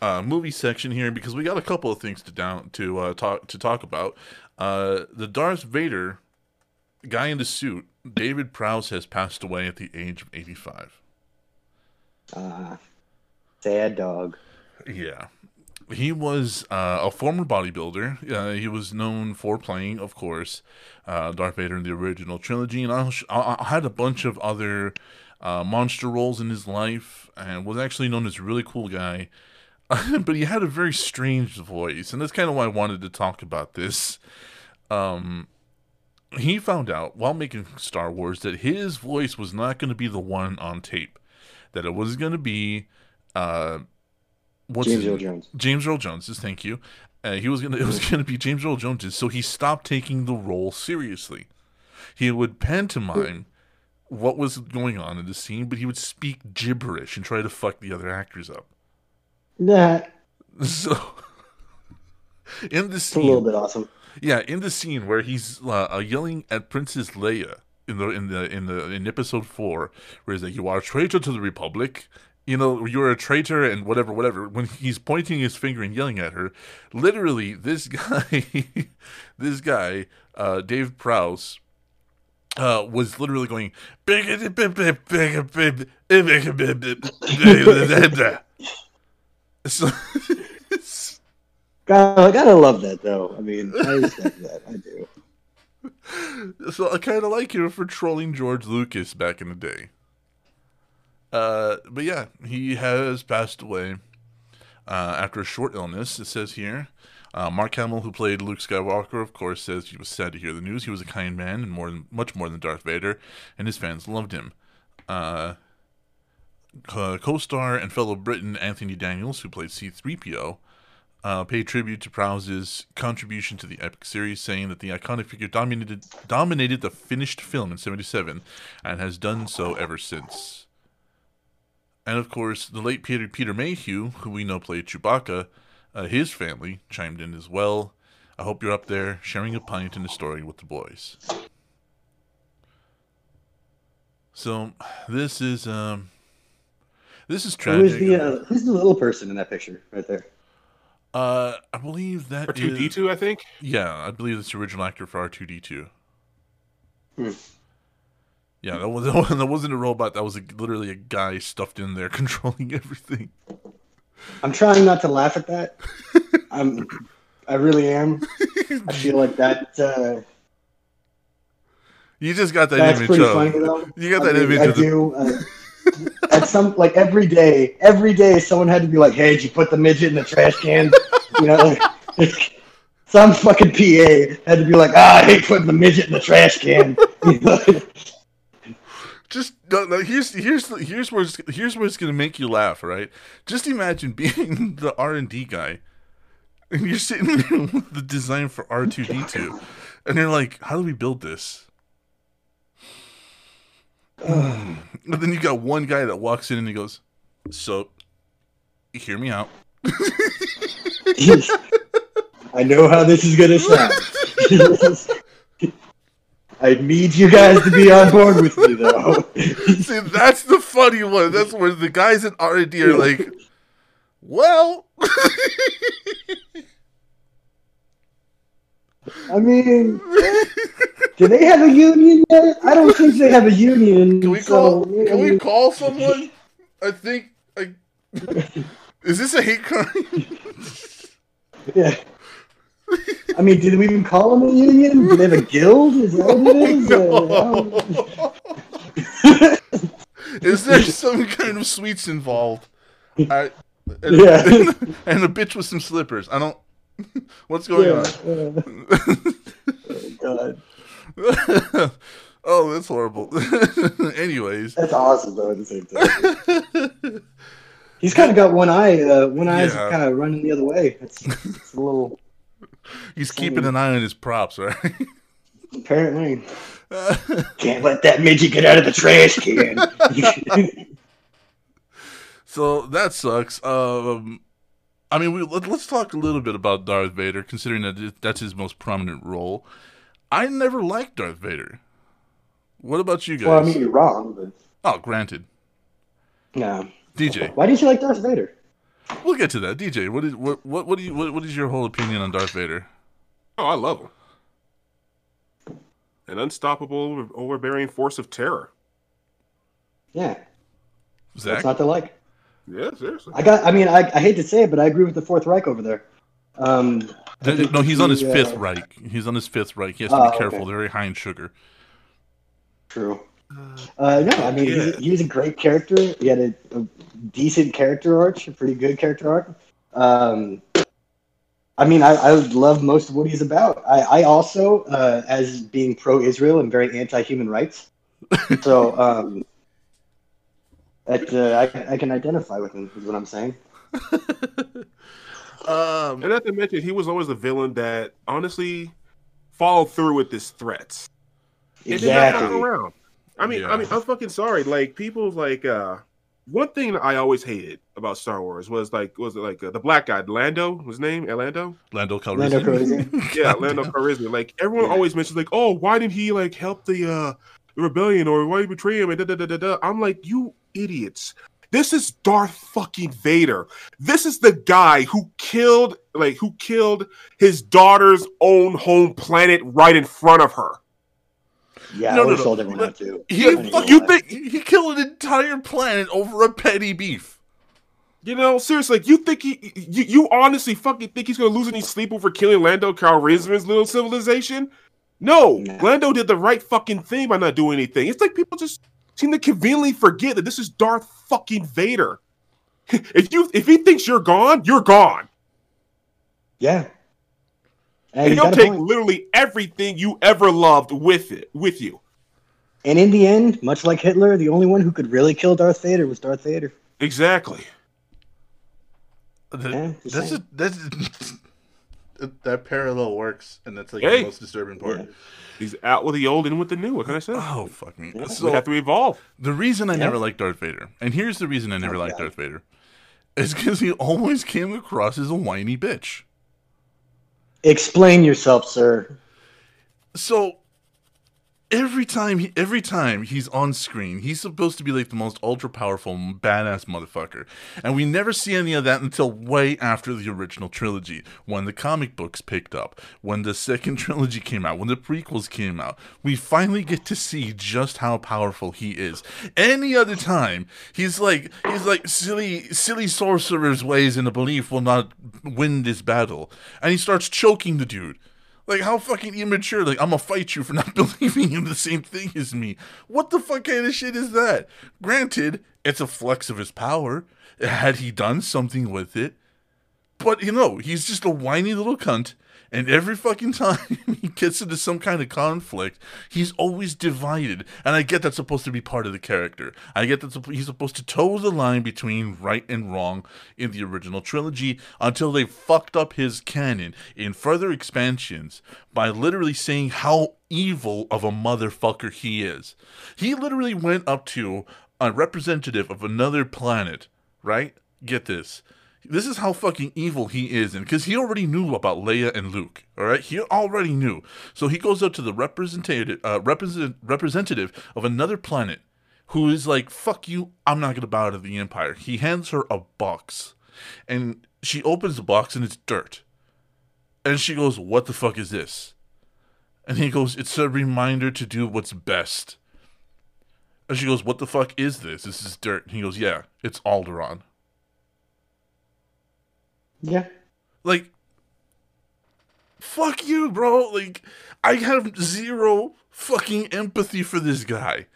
uh, movie section here because we got a couple of things to down to uh, talk to talk about. Uh, the Darth Vader guy in the suit, David Prowse, has passed away at the age of eighty-five. Uh, sad dog. Yeah. He was uh, a former bodybuilder. Uh, he was known for playing, of course, uh, Darth Vader in the original trilogy, and I, I, had a bunch of other uh, monster roles in his life, and was actually known as a really cool guy. *laughs* but he had a very strange voice, and that's kind of why I wanted to talk about this. Um, he found out while making Star Wars that his voice was not going to be the one on tape, that it was going to be. Uh, what's James his- Earl Jones. James Earl Jones's. Thank you. Uh, he was gonna. *laughs* It was gonna be James Earl Jones's. So he stopped taking the role seriously. He would pantomime what was going on in the scene, but he would speak gibberish and try to fuck the other actors up. Nah, *laughs* So in the it's a little bit awesome. yeah, in the scene where he's uh, uh, yelling at Princess Leia in the in the in the in episode four, where he's like, "You are a traitor to the Republic." You know, you're a traitor and whatever, whatever. When he's pointing his finger and yelling at her, literally, this guy, this guy, uh, Dave Prowse, uh, was literally going, so, God, I gotta love that though. I mean, I respect that. I do. so I kind of like him for trolling George Lucas back in the day. Uh, but yeah, he has passed away uh, after a short illness. It says here. Uh, Mark Hamill, who played Luke Skywalker, of course, says he was sad to hear the news. He was a kind man and more than, much more than Darth Vader, and his fans loved him. Uh, co- co-star and fellow Briton Anthony Daniels, who played C-3PO, uh, paid tribute to Prowse's contribution to the epic series, saying that the iconic figure dominated dominated the finished film in '77 and has done so ever since. And of course, the late Peter Peter Mayhew, who we know played Chewbacca, uh, his family chimed in as well. I hope you're up there sharing a pint in the story with the boys. So this is um, this is Who is tragic. the uh, who's the little person in that picture right there? Uh, I believe that R two D is- two, I think. Yeah, I believe it's the original actor for R two D two. Yeah, that was *laughs* that wasn't a robot. That was a, literally a guy stuffed in there *laughs* controlling everything. I'm trying not to laugh at that. I'm, I really am. I *laughs* feel like that. Uh, You just got that that's image pretty of. funny though. You got I that mean, image I of the, do. Uh, at some like every day, every day, someone had to be like, "Hey, did you put the midget in the trash can?" You know, like, some fucking PA had to be like, "Ah, I hate putting the midget in the trash can." You know? Just no, no, here's here's the, here's where it's, here's where it's gonna make you laugh, right? Just imagine being *laughs* the R and D guy, and you're sitting there *laughs* with the design for R two D two, and you're like, "How do we build this?" *sighs* And then you got one guy that walks in and he goes, "So, hear me out." *laughs* I know how this is gonna sound. I need you guys to be on board with me, though. *laughs* See, that's the funny one. That's where the guys in R and D are like, "Well." *laughs* I mean, do they have a union yet? I don't think they have a union. Can we so, call? Can we call someone? I think. I, is this a hate crime? *laughs* Yeah. I mean, did we even call them a union? Do they have a guild? Is that what it is? Uh, *laughs* *laughs* is there some kind of sweets involved? I, and, Yeah. *laughs* and a bitch with some slippers. I don't. What's going yeah. on? uh, oh, God. oh, that's horrible. Anyways, That's awesome, though, at the same time. He's kind of got one eye. Uh, one eye's Yeah. kind of running the other way. It's, it's a little. He's keeping an eye on his props, right? Apparently. *laughs* Can't let that midget get out of the trash can. *laughs* so that sucks. Um, I mean, we, let, let's talk a little bit about Darth Vader, considering that that's his most prominent role. I never liked Darth Vader. What about you guys? well, I mean, you're wrong, but. oh, granted. No. DJ, Why didn't you like Darth Vader? We'll get to that. DJ, what is what what what do you what, what is your whole opinion on Darth Vader? Oh, I love him. An unstoppable, overbearing force of terror. Yeah. Zach, What's not to like? Yeah, seriously. I got. I mean, I, I hate to say it, but I agree with the Fourth Reich over there. Um, I Th- no, he's on his he, uh, fifth Reich. He's on his fifth Reich. He has to Oh, be careful. okay. They're very high in sugar. True. Uh, no, I mean, Yeah. he's, he was a great character. He had a, a decent character arc, pretty good character arc. Um, I mean, I, I love most of what he's about. I, I also, uh, as being pro-Israel and very anti-human rights, *laughs* so um, that uh, I, I can identify with him. Is what I'm saying. *laughs* Um, And not to mention, he was always the villain that honestly followed through with his threats. And did not fuck Exactly. around. I mean, Yeah. I mean, I'm fucking sorry. Like people like uh one thing that I always hated about Star Wars was like was it like uh, the black guy Lando was his name Lando Lando Calrissian. Lando Calrissian. *laughs* yeah Lando Calrissian like everyone Yeah. always mentions like oh why didn't he like help the uh the rebellion or why did he betray him and da, da, da, da, da. I'm like you idiots this is Darth fucking Vader this is the guy who killed like who killed his daughter's own home planet right in front of her Yeah, No, I no, would no. told everyone that too. He, I you lie. think he killed an entire planet over a petty beef? You know, seriously, like you think he, you, you honestly fucking think he's gonna lose any sleep over killing Lando Calrissian's little civilization? No, Nah. Lando did the right fucking thing by not doing anything. It's like people just seem to conveniently forget that this is Darth fucking Vader. *laughs* if you if he thinks you're gone, you're gone, Yeah. And, and he's he'll take point. literally everything you ever loved with it with you. And in the end, much like Hitler, the only one who could really kill Darth Vader was Darth Vader. Exactly. That- Yeah, just that's saying. a, that's *laughs* that parallel works, and that's like Hey. the most disturbing part. Yeah. He's out with the old and with the new. What can I say? Oh fuck me! Yeah. So we have to evolve. the reason I Yeah. never liked Darth Vader, and here's the reason I never Oh, liked God. Darth Vader, is because he always came across as a whiny bitch. Explain yourself, sir. So every time he every time he's on screen, he's supposed to be like the most ultra powerful badass motherfucker. And we never see any of that until way after the original trilogy, when the comic books picked up, when the second *laughs* trilogy came out, when the prequels came out. We finally get to see just how powerful he is. Any other time, he's like he's like silly silly sorcerer's ways and a belief will not win this battle. And he starts choking the dude. Like how fucking immature! Like I'm gonna fight you for not *laughs* believing in the same thing as me. What the fuck kind of shit is that? Granted, it's a flex of his power. Had he done something with it, but you know, he's just a whiny little cunt. And every fucking time *laughs* he gets into some kind of conflict, he's always divided. And I get that's supposed to be part of the character. I get that he's supposed to toe the line between right and wrong in the original trilogy until they fucked up his canon in further expansions by literally saying how evil of a motherfucker he is. He literally went up to a representative of another planet, right? Get this. This is how fucking evil he is, and because he already knew about Leia and Luke, all right, he already knew. So he goes up to the representative, uh, represent, representative of another planet, who is like, "Fuck you, I'm not gonna bow to the Empire." He hands her a box, and she opens the box and it's dirt, and she goes, "What the fuck is this?" And he goes, It's a reminder to do what's best. And she goes, What the fuck is this? This is dirt. And he goes, Yeah, it's Alderaan. Yeah. Like, fuck you, bro. Like, I have zero fucking empathy for this guy.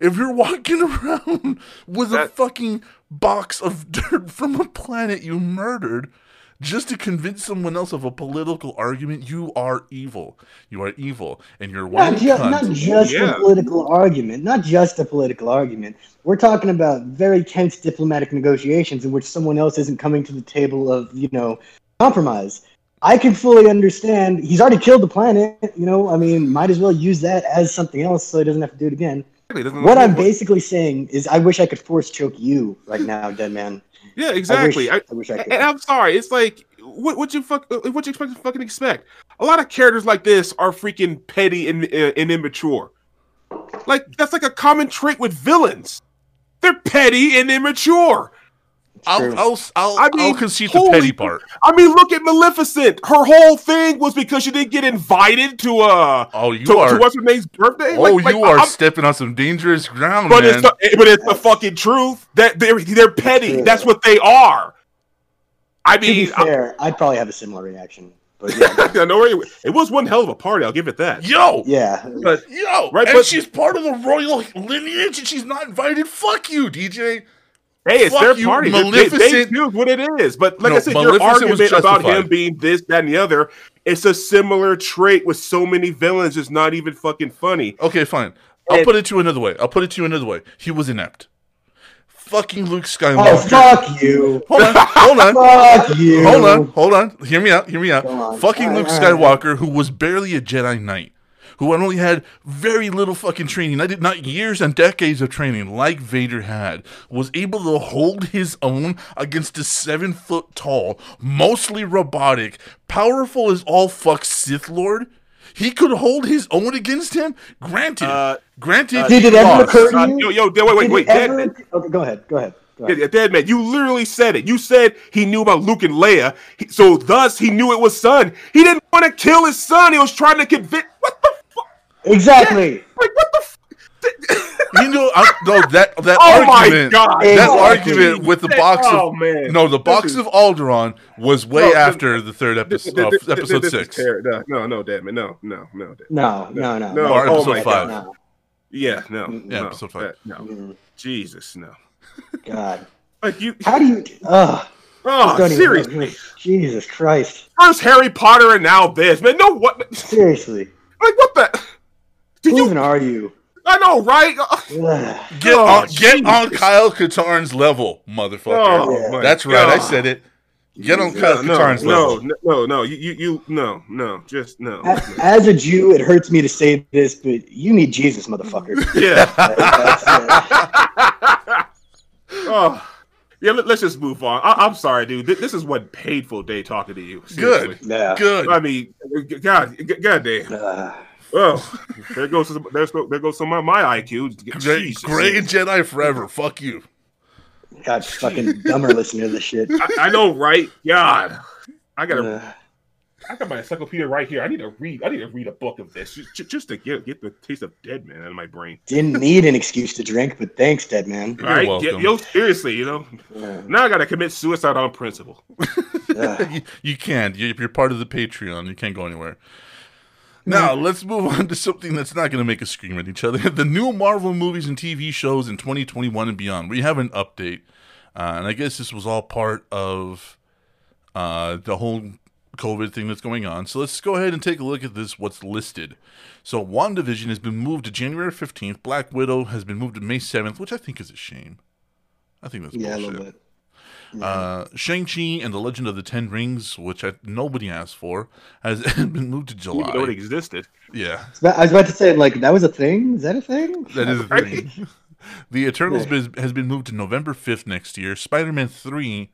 If you're walking *laughs* around with a fucking box of dirt from a planet you murdered just to convince someone else of a political argument, you are evil. You are evil, and you're one Not, ju- not just Yeah. a political argument. Not just a political argument. We're talking about very tense diplomatic negotiations in which someone else isn't coming to the table of, you know, compromise. I can fully understand. He's already killed the planet. You know, I mean, might as well use that as something else so he doesn't have to do it again. What I'm basically saying is, I wish I could force choke you right now, dead man. Yeah, exactly. I I, wish I, wish I could. and I'm sorry. It's like what what you fuck what you expect to fucking expect. A lot of characters like this are freaking petty and uh, and immature. Like that's like a common trait with villains. They're petty and immature. I'll, I'll, I'll, I mean, I'll concede the holy petty part. I mean, look at Maleficent. Her whole thing was because she didn't get invited to uh Oh, you to, are. to what's her name's birthday. oh, Like- like, you are I'm- stepping on some dangerous ground, but man. it's the, but it's the fucking truth. That they're they're petty. True. That's what they are. I to be mean, I- fair, I'd probably have a similar reaction. But yeah, I know where it, it was one hell of a party. I'll give it that. Yo, yeah. But yo, Right, and but- she's part of the royal lineage, and she's not invited. Fuck you, DJ. Hey, it's Fuck their you, party. They- They, they choose what it is. But like No, I said, your Maleficent was argument about him being this, that, and the other, it's a similar trait with so many villains. It's not even fucking funny. Okay, fine. I'll And- put it to you another way. I'll put it to you another way. He was inept. Fucking Luke Skywalker. Oh, fuck you. Hold on, hold on. Fuck you. Hold on, hold on. Hear me out. Hear me out. Fucking All right, Luke all right. Skywalker, who was barely a Jedi Knight, who only had very little fucking training. I did not years and decades of training like Vader had, was able to hold his own against a seven foot tall, mostly robotic, powerful as all fuck Sith Lord. He could hold his own against him. Granted, Uh, granted, Did it he ever occur to Uh, you? yo, yo, wait, wait, Did wait. it Dead, ever- Okay, go ahead. Go ahead. Go ahead. yeah, dead man. You literally said it. You said he knew about Luke and Leia, he- so thus he knew it was son. He didn't want to kill his son. He was trying to convince. What the fuck? Exactly. Like what the? F- You know, I, no, that that oh my argument, god! that Exactly. argument with the box Oh of man! no, the This box is- of Alderaan was way No, this- after the third episode, this- uh, this- episode this is six. ter- No, no, no, damn it, no, no, no. damn it. No, no, no. No, Or oh episode my. God. No. Yeah, no, Yeah, no, episode five. that- no, Mm, Jesus, no. God. *laughs* Like you, How do you. Ugh. oh, seriously. Jesus Christ. First Harry Potter and now this, man. No, what? Seriously. Like what the? Did Who you? even are you? I know, right? Get Oh, on, get on Kyle Katarn's level, motherfucker. Oh, Yeah. That's right, I said it. Get on Jesus. Kyle no, Katarn's no, level. no, no, no, you, you, you, no, no, just no. A- As a Jew, it hurts me to say this, but you need Jesus, motherfucker. *laughs* Yeah. That's, uh, *laughs* oh, yeah. Let, us just move on. I, I'm sorry, dude. Th- This is one painful day talking to you. Good, seriously. yeah. good. I mean, God, God damn. Uh, Oh, there goes there's there goes some of my IQ. Great, Jesus. great Jedi forever. Fuck you. God, fucking dumber listening to this shit. I, I know, right? God, I gotta. Uh, I got my encyclopedia right here. I need to read. I need to read a book of this just, just to get get the taste of dead man out of my brain. didn't need an excuse to drink, but thanks, dead man. You're right? welcome. Yo, seriously, you know. Uh, Now I gotta commit suicide on principle. uh, *laughs* you, you can't. You're part of the Patreon, you can't go anywhere. Now, let's move on to something that's not going to make us scream at each other. *laughs* The new Marvel movies and TV shows in 2021 and beyond. We have an update. Uh, and I guess this was all part of uh, the whole COVID thing that's going on. So let's go ahead and take a look at this, what's listed. So WandaVision has been moved to January 15th. Black Widow has been moved to May 7th, which I think is a shame. I think that's yeah, a bullshit. Little. Uh, Shang-Chi and the Legend of the Ten Rings, which I, nobody asked for, has *laughs* been moved to July. You didn't know it existed. Yeah, I was about to say, like, that was a thing? Is that a thing? that is the Right. thing. *laughs* The Eternals biz- has been moved to November 5th next year. Spider-Man 3,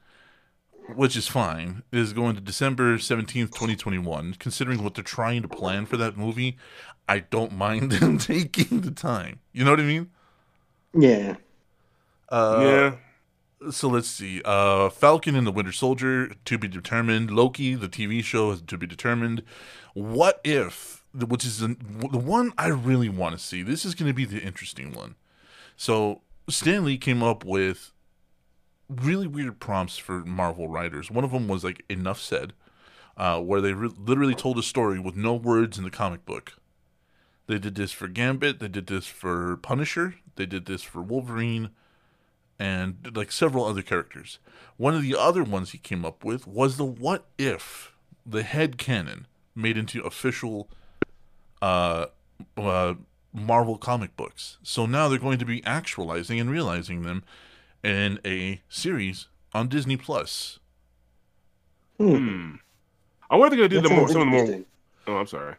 which is fine, is going to December 17th, 2021. Considering what they're trying to plan for that movie, I don't mind *laughs* them taking the time. You know what I mean? Yeah. Uh, yeah. So let's see. Uh, Falcon and the Winter Soldier to be determined. Loki, the TV show, to be determined. What if, which is the, the one I really want to see. This is going to be the interesting one. So Stan Lee came up with really weird prompts for Marvel writers. One of them was like enough said, uh, where they re- literally told a story with no words in the comic book. They did this for Gambit. They did this for Punisher. They did this for Wolverine, and like several other characters. One of the other ones he came up with was the what if the head canon made into official uh, uh, Marvel comic books. So now they're going to be actualizing and realizing them in a series on Disney Plus. Hmm. I wonder if they're gonna do the more, some of the more. Oh, I'm sorry.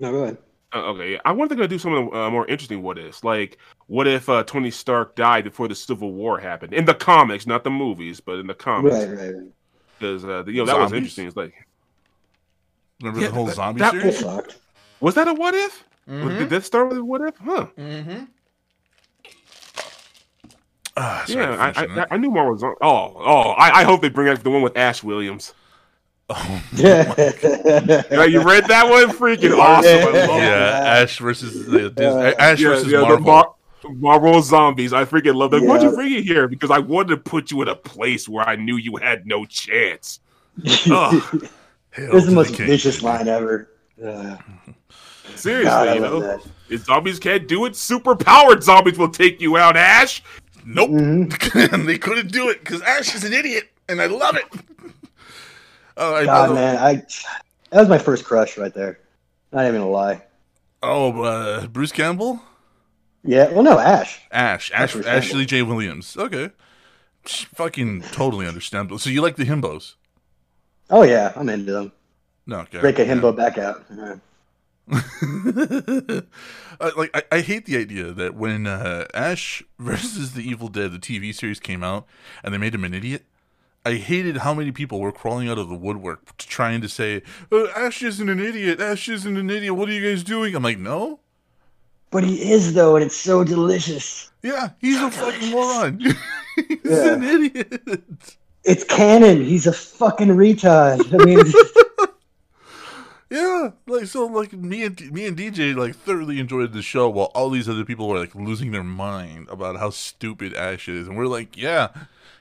No, go ahead. Uh, okay, I wonder if they're gonna do some of the uh, more interesting what ifs. Like, what if uh, Tony Stark died before the Civil War happened in the comics, not the movies, but in the comics? Right, right, right. Because uh, you know that was interesting. It's like, Remember Yeah, the whole that- zombie that- series? fucked. was that a what if? Mm-hmm. Did that start with a what if? Huh? Mm-hmm. Ah, sorry yeah, I, I. I knew more was on. Oh, oh, I, I hope they bring back the one with Ash Williams. Oh, Yeah. *laughs* Yeah, you read that one? Freaking awesome! I love it. yeah, Ash versus the Dis- Uh, Ash Yeah, versus yeah, the Marvel. Mar- Marvel zombies. I freaking love that. Why'd you Yeah. bring it here? Because I wanted to put you in a place where I knew you had no chance. *laughs* Ugh. Hail This is the most king. vicious line ever. Uh, Seriously, God, you know, that. if zombies can't do it, super powered zombies will take you out, Ash. Nope. *laughs* Mhm. they couldn't do it because Ash is an idiot, and I love it. Oh, I God, man, I that was my first crush right there. Not even gonna lie. Oh, uh, Bruce Campbell, Yeah, well, no, Ash. Ash, Ash, Bruce Ashley J. Williams. Okay, fucking totally understandable. So you like the himbos? Oh yeah, I'm into them. No, okay. Break a himbo back out. Yeah. *laughs* Like I, I hate the idea that when uh, Ash versus the Evil Dead, the TV series came out, and they made him an idiot. I hated how many people were crawling out of the woodwork trying to say, uh, "Ash isn't an idiot. Ash isn't an idiot. What are you guys doing?" I'm like, no, But he is though, and it's so delicious. yeah, he's a fucking moron. *laughs* he's Yeah. an idiot. It's canon. He's a fucking retard. I mean, *laughs* Yeah, like so, like me and me and DJ like thoroughly enjoyed the show, while all these other people were like losing their mind about how stupid Ash is, and we're like, yeah,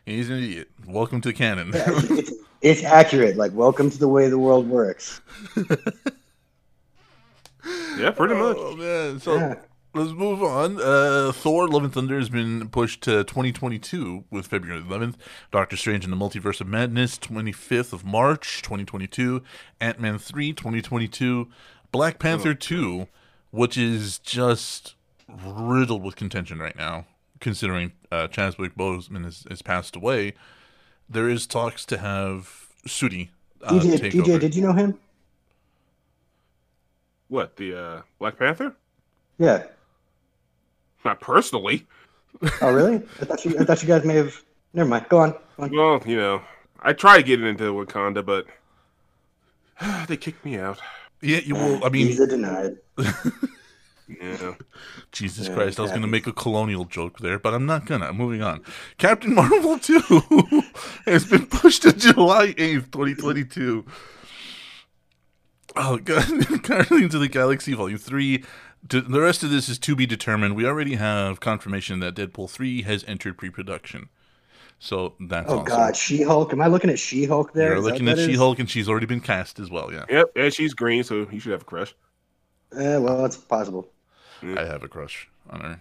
he's an idiot. Welcome to canon. it's, *laughs* it's accurate. Like, welcome to the way the world works. Yeah, pretty oh, much. Oh man, so Yeah. Let's move on. Uh, Thor: Love and Thunder has been pushed to 2022 with February 11th. Doctor Strange and the Multiverse of Madness 25th of March 2022. Ant Man 3 2022. Black Panther 2, which is just riddled with contention right now, considering uh, Chadwick Boseman has, has passed away. There is talks to have Shuri uh, DJ, take DJ, over. did you know him? What the uh, Black Panther? Yeah. Not personally. Oh, really? I thought you. I thought you guys may have. Never mind. Go on. Go on. Well, you know, I tried getting into Wakanda, but *sighs* they kicked me out. yeah, you will. I mean, Visa denied. *laughs* Yeah. Jesus Yeah, Christ, I was going to make a colonial joke there, but I'm not going to. Moving on. Captain Marvel 2 *laughs* has been pushed to July 8th, 2022. Oh, God. *laughs* Guardians of the Galaxy Volume 3. D- The rest of this is to be determined. We already have confirmation that Deadpool 3 has entered pre production. So that's Oh awesome. God, She-Hulk. Am I looking at She-Hulk there? You're Is looking at? She Hulk, and she's already been cast as well, yeah. Yep, and she's green, so you should have a crush. Eh, well, it's possible. I have a crush on her.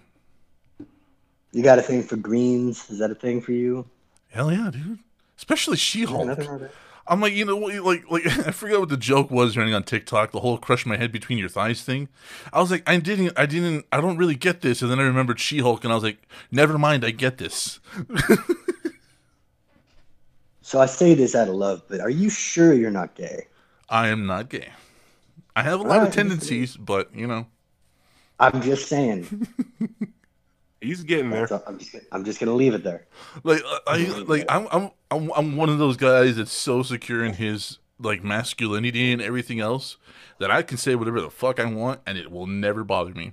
You got a thing for greens? Is that a thing for you? Hell yeah, dude. Especially She Hulk. nothing wrong with that. I'm like, you know, like, like *laughs* I forgot what the joke was running on TikTok. The whole "crush my head between your thighs" thing. I was like, I didn't, I didn't, I don't really get this. And then I remembered She-Hulk, and I was like, never mind, I get this. *laughs* So I say this out of love, but are you sure you're not gay? I am not gay. I have a lot Alright. of tendencies, but you know, I'm just saying. *laughs* He's getting there. That's all- I'm just, I'm just gonna leave it there. like, I, like, I'm, I'm, I'm, I'm one of those guys that's so secure in his like masculinity and everything else that I can say whatever the fuck I want, and it will never bother me.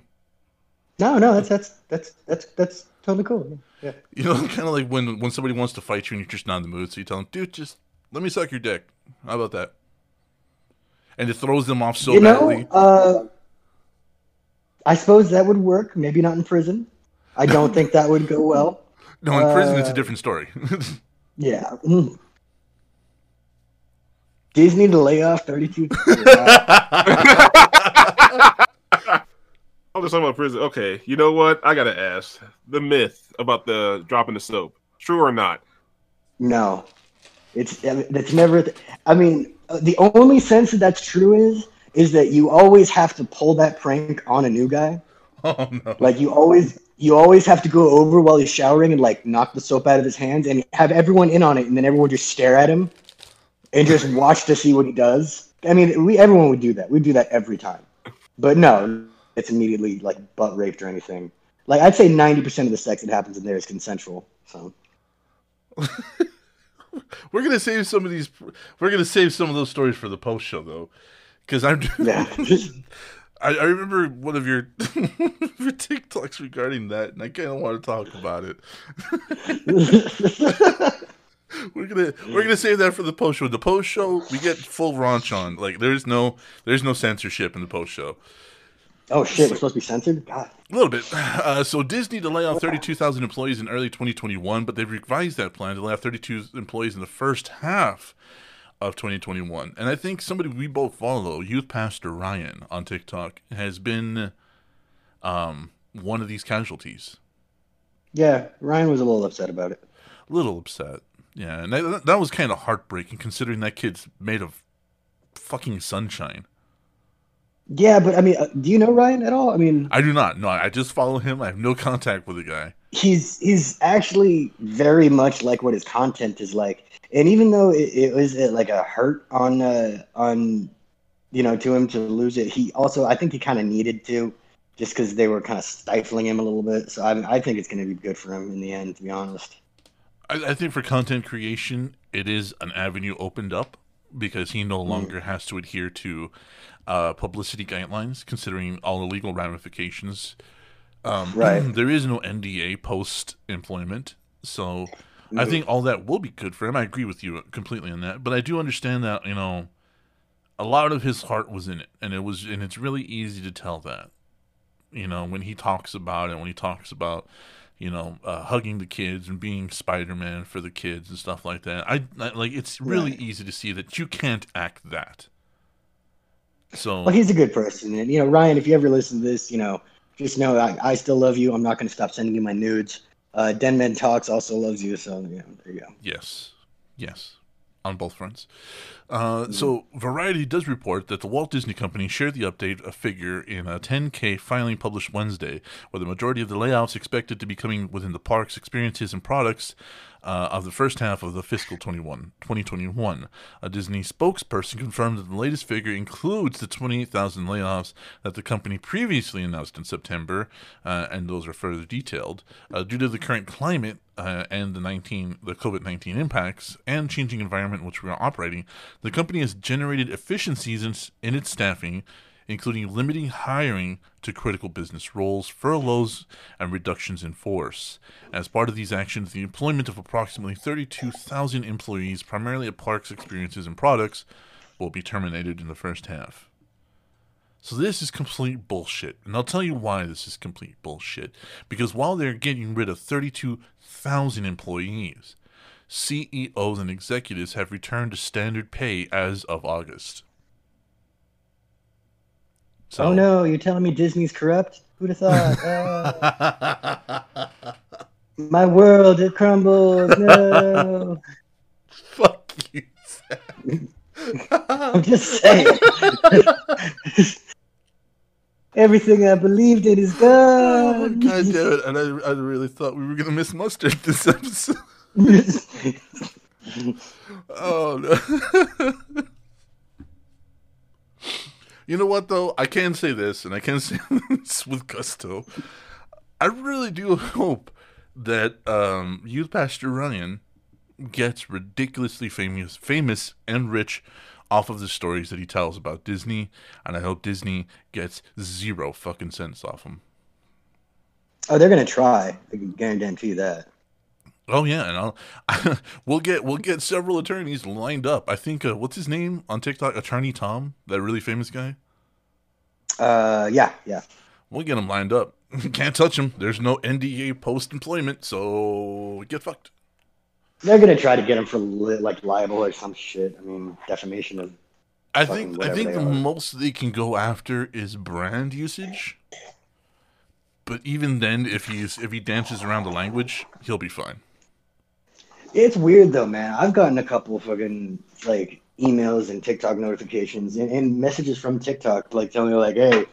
No, no, that's that's that's that's that's totally cool. Yeah. You know, *laughs* kind of like when when somebody wants to fight you and you're just not in the mood, so you tell them, "Dude, just let me suck your dick." How about that? And it throws them off so you know, badly. uh, I suppose that would work. Maybe not in prison. I don't think that would go well. *laughs* No, in prison it's a uh, different story. *laughs* Yeah. Mm. Disney to lay off 32. *laughs* I'm just talking about prison. Okay, you know what? I gotta ask the myth about the dropping the soap. True or not? no, it's that's never. I mean, uh, the only sense that that's true is is that you always have to pull that prank on a new guy. oh no. Like you always you always have to go over while he's showering and like knock the soap out of his hands and have everyone in on it, and then everyone just stare at him and just watch to see what he does. I mean, we everyone would do that. We do that every time. But no, it's immediately like butt raped or anything. Like I'd say ninety percent of the sex that happens in there is consensual. So *laughs* We're gonna save some of these. We're gonna save some of those stories for the post show though, because I'm. yeah, *laughs* *laughs* I, I remember one of your *laughs* your TikToks regarding that, and I kind of want to talk about it. *laughs* We're gonna we're gonna save that for the post show. The post show we get full raunch on. Like there's no there's no censorship in the post show. oh shit, we're supposed to be censored. God. A little bit. *sighs* Uh, so Disney to lay off 32,000 employees in early 2021, but they've revised that plan to lay off 32 employees in the first half of 2021. And I think somebody we both follow, Youth Pastor Ryan on TikTok, has been um, one of these casualties. Yeah, Ryan was a little upset about it. A little upset. Yeah, and that, that was kind of heartbreaking considering that kid's made of fucking sunshine. Yeah, but I mean, uh, do you know Ryan at all? I mean, I do not. No, I just follow him. I have no contact with the guy. He's he's actually very much like what his content is like. And even though it, it was uh, like a hurt on uh on you know to him to lose it he also i think he kind of needed to just because they were kind of stifling him a little bit. So i, I think it's going to be good for him in the end to be honest. I, I think for content creation, it is an avenue opened up because he no longer has to adhere to uh, publicity guidelines, considering all the legal ramifications. Um, *clears throat* Right. There is no NDA post employment, so I think all that will be good for him. I agree with you completely on that, but I do understand that you know a lot of his heart was in it, and it was, and it's really easy to tell that. You know, when he talks about it, when he talks about you know, uh, hugging the kids and being Spider-Man for the kids and stuff like that. I, I like it's really Right. easy to see that you can't act that. So well he's a good person and you know ryan if you ever listen to this you know just know i, I still love you. I'm not going to stop sending you my nudes. Uh denman talks also loves you so yeah there you go. Yes, yes, on both fronts. Uh, So Variety does report that the Walt Disney Company shared the update a figure in a 10K filing published Wednesday, where the majority of the layoffs expected to be coming within the parks, experiences, and products uh, of the first half of the fiscal 21, 2021. A Disney spokesperson confirmed that the latest figure includes the 28,000 layoffs that the company previously announced in September, uh, and those are further detailed. Uh, due to the current climate uh, and the 19 the COVID-19 impacts and changing environment in which we are operating, the company has generated efficiencies in, in its staffing including limiting hiring to critical business roles, furloughs, and reductions in force. As part of these actions, the employment of approximately 32,000 employees, primarily at parks, experiences, and products, will be terminated in the first half. So this is complete bullshit. And I'll tell you why this is complete bullshit. Because while they're getting rid of 32,000 employees, CEOs and executives have returned to standard pay as of August. So, oh no you're telling me disney's corrupt who'd have thought Ah, *laughs* my world it crumbles no *laughs* Fuck you. *laughs* i'm just saying everything i believed in is gone God damn it. And I, I really thought we were going to miss mustard this episode. Oh, no. You know what, though? I can say this, and I can *laughs* say this with gusto. I really do hope that um, Youth Pastor Ryan gets ridiculously famous, famous and rich off of the stories that he tells about Disney, and I hope Disney gets zero fucking cents off him. oh they're gonna try i can guarantee you that Oh yeah, and I'll *laughs* we'll get we'll get several attorneys lined up. I think uh, what's his name on TikTok? Attorney Tom, that really famous guy. Uh, yeah, yeah. We'll get him lined up. *laughs* Can't touch him. There's no NDA post employment, so get fucked. They're gonna try to get him for li- like libel or some shit. I mean, defamation of. I think I think the are. most they can go after is brand usage. But even then, if he's if he dances around the language, he'll be fine. It's weird though, man. I've gotten a couple fucking like emails and TikTok notifications and, and messages from TikTok like telling me like, "Hey,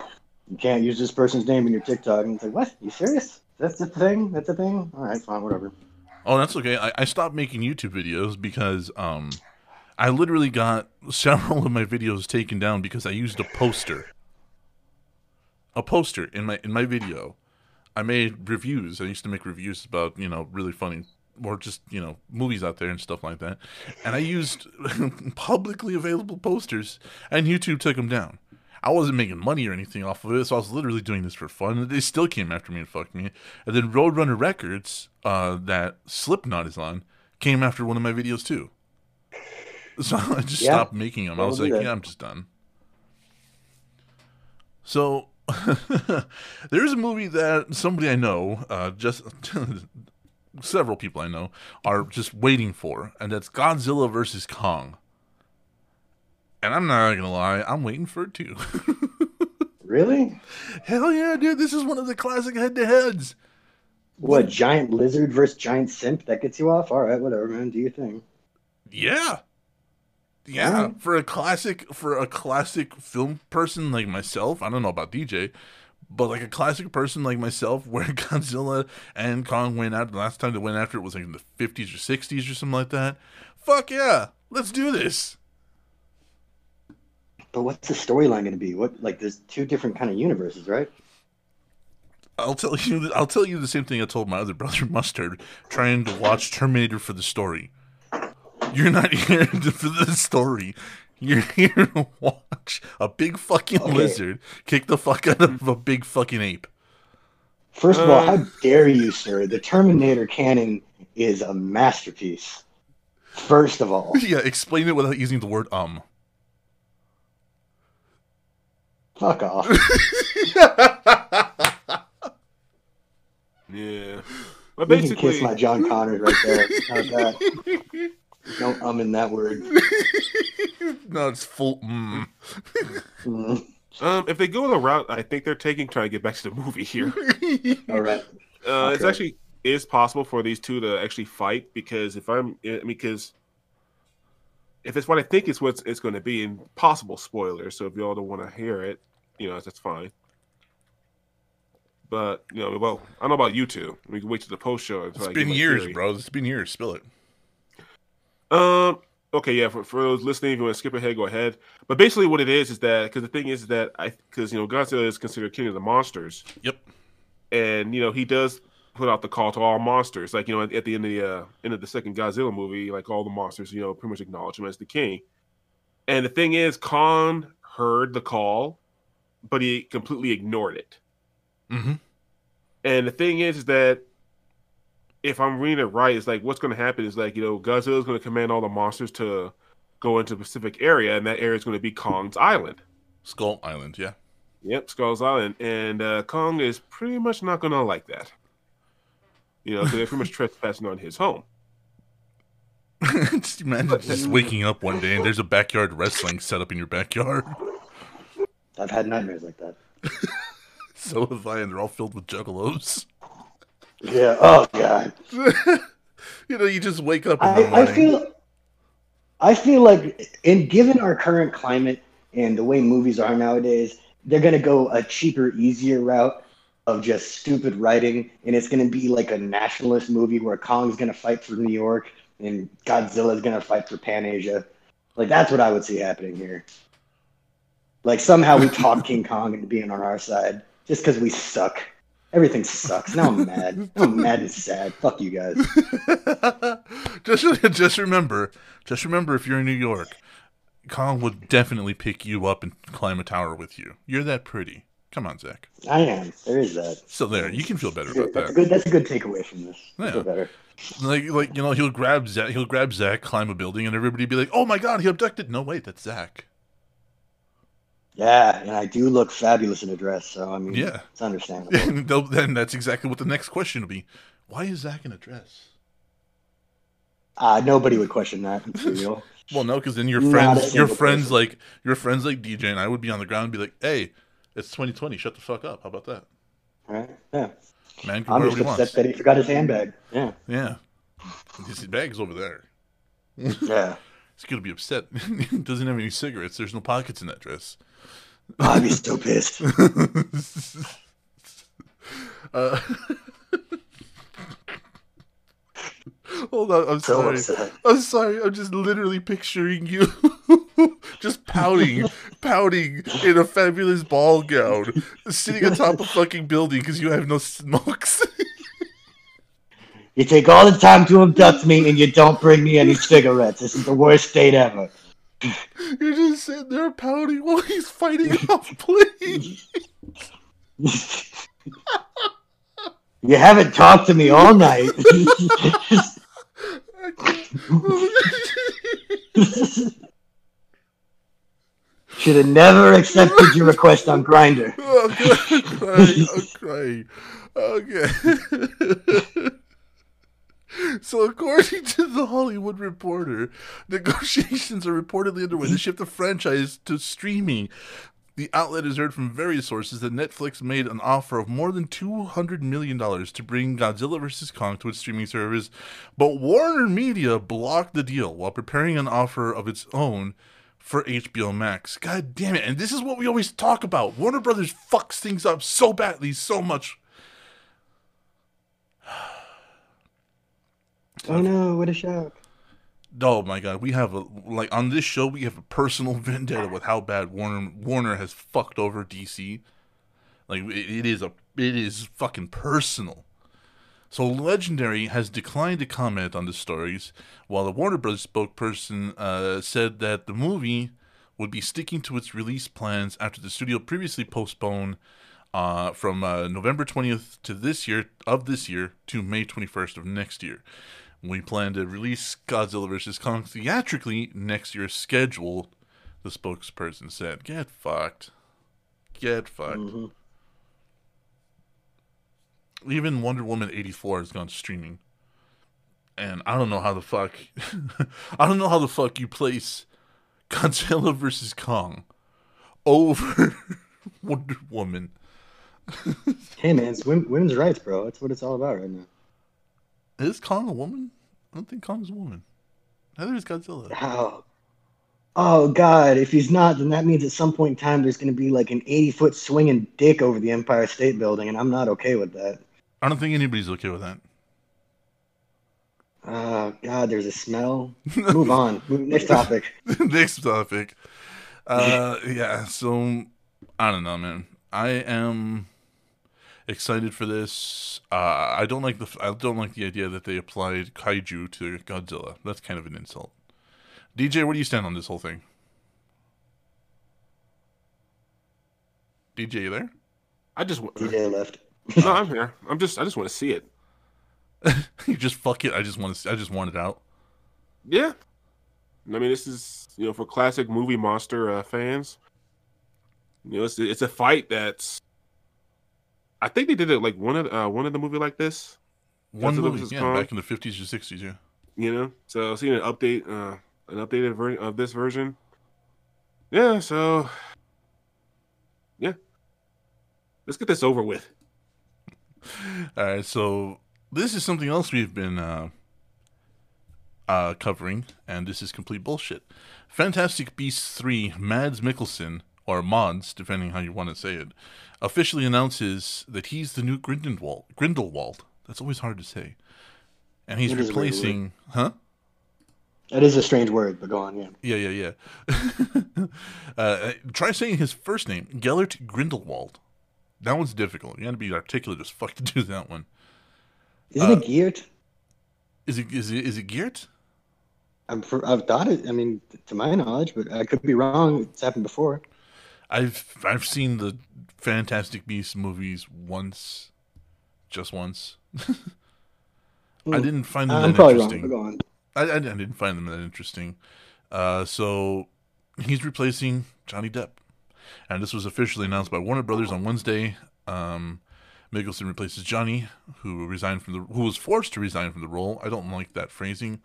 you can't use this person's name in your TikTok." And it's like, "What? You serious? That's the thing? That's the thing? All right, fine, whatever." Oh, that's okay. I, I stopped making YouTube videos because um, I literally got several of my videos taken down because I used a poster. A poster in my in my video. I made reviews. I used to make reviews about you know really funny or just you know movies out there and stuff like that. And I used *laughs* publicly available posters, and YouTube took them down. I wasn't making money or anything off of it, so I was literally doing this for fun. And they still came after me and fucked me. And then Roadrunner Records, uh, that Slipknot is on, came after one of my videos too. So *laughs* I just Yeah. stopped making them. I was like, yeah, I'm just done. So *laughs* there is a movie that somebody I know, uh, just several people I know, are just waiting for, and that's Godzilla versus Kong. And I'm not gonna lie, I'm waiting for it too. *laughs* Really? Hell yeah, dude! This is one of the classic head-to-heads. What giant lizard versus giant simp? That gets you off? All right, whatever, man. Do your thing. Yeah, yeah. Alright. For a classic, for a classic film person like myself, I don't know about DJ, but like a classic person like myself, *laughs* where Godzilla and Kong went out the last time they went after it was like in the fifties or sixties or something like that. Fuck yeah, let's do this. But what's the storyline going to be? What like there's two different kind of universes, right? I'll tell you. *laughs* I'll tell you the same thing I told my other *laughs* brother Mustard, trying to watch Terminator for the story. You're not here for the story. You're here *laughs* to watch a big fucking Okay. lizard kick the fuck out of a big fucking ape. First of all, Uh. how dare you, sir? The Terminator canon is a masterpiece. First of all, *laughs* Yeah, explain it without using the word um. fuck off. *laughs* Yeah. But You can basically, kiss my John Connors right there. How's that? No um in that word. *laughs* No, it's full. Mm. Mm. um, if they go the route I think they're taking, trying to get back to the movie here, *laughs* All right. uh, it's actually is possible for these two to actually fight because if I'm I mean, because if it's what I think it's what it's going to be, and possible spoilers. So if y'all don't want to hear it, you know that's fine. But you know, well, I don't know about you two. We can wait to the post show. until It's I been years, theory. bro. It's been years. Spill it. Um. Okay, yeah. For, for those listening, if you want to skip ahead, go ahead. But basically, what it is is that because the thing is that I because you know Godzilla is considered king of the monsters, Yep. and you know he does put out the call to all monsters. Like you know at, at the end of the uh, end of the second Godzilla movie, like all the monsters, you know, pretty much acknowledge him as the king. And the thing is, Kong heard the call, but he completely ignored it. Mm-hmm. And the thing is, is that if I'm reading it right, it's like what's going to happen is like you know Godzilla's going to command all the monsters to go into a specific area, and that area is going to be Kong's island. Skull Island. Yeah. Yep, Skull's Island, and uh, Kong is pretty much not going to like that. You know, 'cause they're pretty much *laughs* trespassing on his home. *laughs* just imagine just waking up one day and there's a backyard wrestling set up in your backyard. I've had nightmares like that. *laughs* So have I, and they're all filled with juggalos. Yeah. Oh god. *laughs* You know, you just wake up I, I feel I feel like in given our current climate and the way movies are nowadays, they're gonna go a cheaper, easier route of just stupid writing, and it's gonna be like a nationalist movie where Kong's gonna fight for New York and Godzilla's gonna fight for Pan Asia. Like that's what I would see happening here. Like somehow we talk *laughs* King Kong into being on our side just because we suck. Everything sucks. Now I'm mad. Now I'm mad and sad. Fuck you guys. *laughs* just, just remember, just remember, if you're in New York, Kong would definitely pick you up and climb a tower with you. You're that pretty. Come on, Zach. I am. There is that. So there, you can feel better That's, about that's a that. good. That's a good takeaway from this. I Yeah. feel better. Like, like you know, he'll grab Zach, he'll grab Zach, climb a building, and everybody be like, "Oh my god, he abducted!" No, wait, that's Zach. Yeah, and I do look fabulous in a dress, so I mean, Yeah. it's understandable. *laughs* And then that's exactly what the next question will be: Why is Zach in a dress? uh, nobody would question that. It's *laughs* real. Well, no, because then your friends, your friends person. like your friends like DJ and I would be on the ground and be like, "Hey, it's 2020. Shut the fuck up. How about that? Right? Yeah. Man can I'm just upset wants." that he forgot his handbag. Yeah. Yeah, his bag's over there. Yeah. *laughs* He's gonna be upset. he doesn't have any cigarettes. There's no pockets in that dress. I'd be so pissed. *laughs* uh, hold on, I'm So sorry. upset. I'm sorry. I'm just literally picturing you, *laughs* just pouting, pouting in a fabulous ball gown, sitting atop a fucking building because you have no smokes. You take all the time to abduct me, and you don't bring me any cigarettes. This is the worst date ever. You're just sitting there pouting while he's fighting off *laughs* please. you haven't talked to me all night. *laughs* Should have never accepted your request on Grindr. Oh, crying. I'm crying. Okay. *laughs* so, according *laughs* to the Hollywood Reporter, negotiations are reportedly underway to shift the franchise to streaming. The outlet has heard from various sources that Netflix made an offer of more than $200 million to bring Godzilla vs. Kong to its streaming service, but Warner Media blocked the deal while preparing an offer of its own for HBO Max. God damn it. And this is what we always talk about. Warner Brothers fucks things up so badly, so much. *sighs* *sighs* Oh no, what a shock. Oh my god, we have a like on this show we have a personal *laughs* vendetta with how bad Warner Warner has fucked over DC. Like it, it is a it is fucking personal. So Legendary has declined to comment on the stories, while the Warner Bros. spokesperson uh, said that the movie would be sticking to its release plans after the studio previously postponed uh, from uh, November 20th to this year of this year to May 21st of next year. We plan to release Godzilla vs. Kong theatrically next year's schedule, the spokesperson said. Get fucked. Get fucked. Mhm. Even Wonder Woman 84 has gone streaming. And I don't know how the fuck. *laughs* I don't know how the fuck you place Godzilla vs. Kong over *laughs* Wonder Woman. *laughs* Hey man, it's women's rights, bro. That's what it's all about right now. Is Kong a woman? I don't think Kong's a woman. Neither is Godzilla. How? Oh God! If he's not, then that means at some point in time there's going to be like an 80 foot swinging dick over the Empire State Building, and I'm not okay with that. I don't think anybody's okay with that. Oh God! There's a smell. Move on. *laughs* Next topic. *laughs* Next topic. Uh, yeah. So I don't know, man. I am excited for this. Uh, I don't like the I don't like the idea that they applied kaiju to Godzilla. That's kind of an insult. DJ, where do you stand on this whole thing? DJ, you there? I just want. DJ left. No, I'm here. I'm just. I just want to see it. *laughs* you just fuck it. I just want to. I just want it out. Yeah. I mean, this is you know for classic movie monster uh, fans. You know, it's it's a fight that's. I think they did it like one of uh, one of the movie like this. One movie, yeah, Kong. back in the fifties or sixties, yeah. You know, so seeing an update, uh, an updated version of this version. Yeah. So. Yeah. Let's get this over with. *laughs* All right, so this is something else we've been uh, uh, covering, and this is complete bullshit. Fantastic Beasts 3 Mads Mikkelsen, or Mods, depending how you want to say it, officially announces that he's the new Grindelwald. Grindelwald. That's always hard to say. And he's It replacing. Huh? That is a strange word, but go on. Yeah. Yeah, yeah, yeah. *laughs* uh, try saying his first name, Gellert Grindelwald. That one's difficult. You got to be articulate as fuck to do that one. Isn't Uh, it Geert? Is it is it is it Geert? I'm for, I've thought it. I mean, to my knowledge, but I could be wrong. It's happened before. I've I've seen the Fantastic Beasts movies once, just once. *laughs* I didn't find them I'm that interesting. wrong. I, I, I didn't find them that interesting. Uh, so he's replacing Johnny Depp, and this was officially announced by Warner Brothers on Wednesday. Um, Mikkelsen replaces Johnny, who resigned from the who was forced to resign from the role. I don't like that phrasing.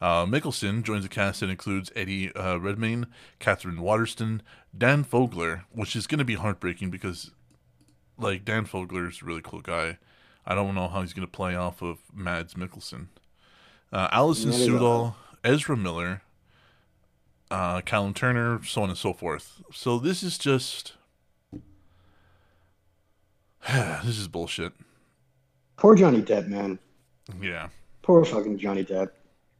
Uh, Mikkelsen joins a cast that includes Eddie uh, Redmayne, Katherine Waterston, Dan Fogler, which is going to be heartbreaking because, like, Dan Fogler is a really cool guy. I don't know how he's going to play off of Mads Mikkelsen. Uh, Alison Sudol, Ezra Miller, uh, Callum Turner, so on and so forth. So this is just. *sighs* this is bullshit. Poor Johnny Depp, man. Yeah. Poor fucking Johnny Depp.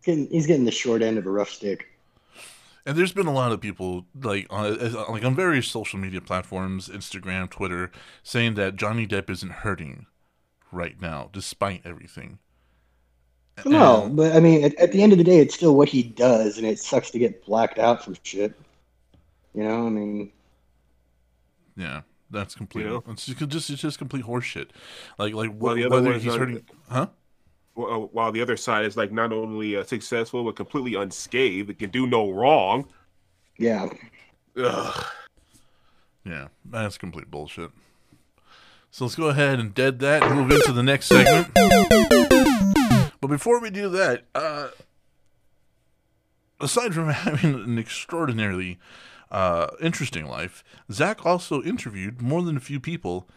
Getting, he's getting the short end of a rough stick. And there's been a lot of people like on like on various social media platforms, Instagram, Twitter, saying that Johnny Depp isn't hurting right now, despite everything. No, And- but I mean, at, at the end of the day, it's still what he does, and it sucks to get blacked out for shit. You know, I mean, yeah, that's complete. You know? It's just, just it's just complete horseshit. Like like Well, wh- the other whether he's not- hurting, huh? Well, uh, While the other side is like not only uh, successful but completely unscathed, it can do no wrong. yeah. Ugh. Yeah, that's complete bullshit. So let's go ahead and dead that and move into the next segment. But before we do that, uh, aside from *laughs* having an extraordinarily uh, interesting life, Zach also interviewed more than a few people.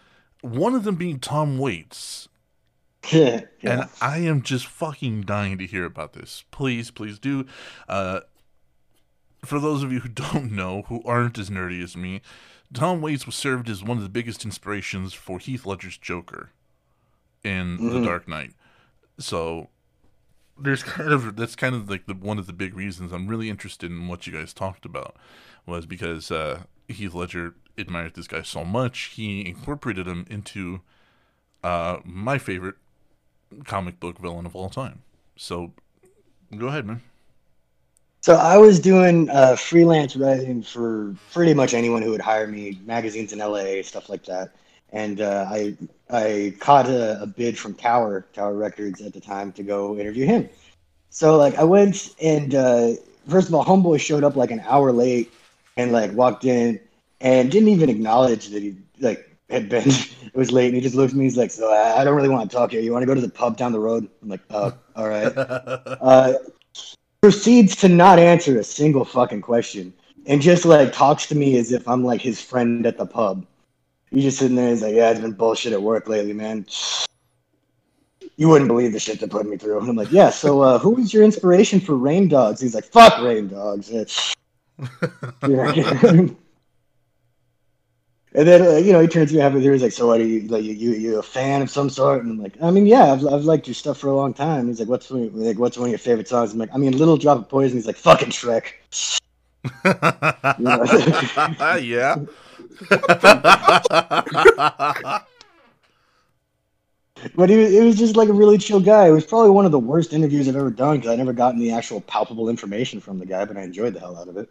One of them being Tom Waits, *laughs* yeah. and I am just fucking dying to hear about this. Please, please do. Uh, for those of you who *laughs* don't know, who aren't as nerdy as me, Tom Waits was served as one of the biggest inspirations for Heath Ledger's Joker in The Mhm. Dark Knight. So there's kind of that's kind of like the one of the big reasons I'm really interested in what you guys talked about was because uh, Heath Ledger admired this guy so much he incorporated him into uh, my favorite comic book villain of all time. So go ahead, man. So I was doing uh, freelance writing for pretty much anyone who would hire me, magazines in LA, stuff like that. And uh, I I caught a, a bid from Tower Tower Records at the time to go interview him. So like I went and uh, first of all, Homeboy showed up like an hour late and like walked in and didn't even acknowledge that he like had been *laughs* it was late and he just looked at me he's like so I, don't really want to talk here you want to go to the pub down the road i'm like oh all right *laughs* uh, proceeds to not answer a single fucking question and just like talks to me as if I'm like his friend at the pub. He's just sitting there. He's like, "Yeah, it's been bullshit at work lately, man. You wouldn't believe the shit they put me through." And I'm like, "Yeah, so uh, who was your inspiration for Rain Dogs?" He's like, "Fuck Rain Dogs." It's... *laughs* And then uh, you know he turns to me halfway through. He's like, "So what are you like? You, you a fan of some sort?" And I'm like, "I mean, yeah, I've, I've liked your stuff for a long time." He's like, "What's one, of- like what's one of your favorite songs?" I'm like, "I mean, Little Drop of Poison." He's like, "Fucking Shrek." *laughs* yeah. *laughs* But he was, it was just like a really chill guy. It was probably one of the worst interviews I've ever done because I never gotten the actual palpable information from the guy, but I enjoyed the hell out of it.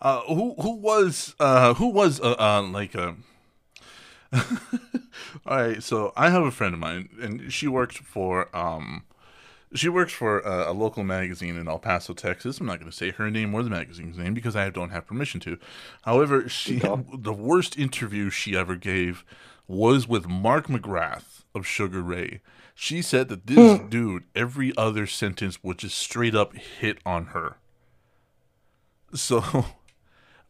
Uh, who who was uh, who was uh, uh, like a. *laughs* All right, so I have a friend of mine, and she worked for um, she works for a, a local magazine in El Paso, Texas. I'm not going to say her name or the magazine's name because I don't have permission to. However, she the worst interview she ever gave was with Mark McGrath of Sugar Ray. She said that this dude, every other sentence would just straight up hit on her. So, *laughs*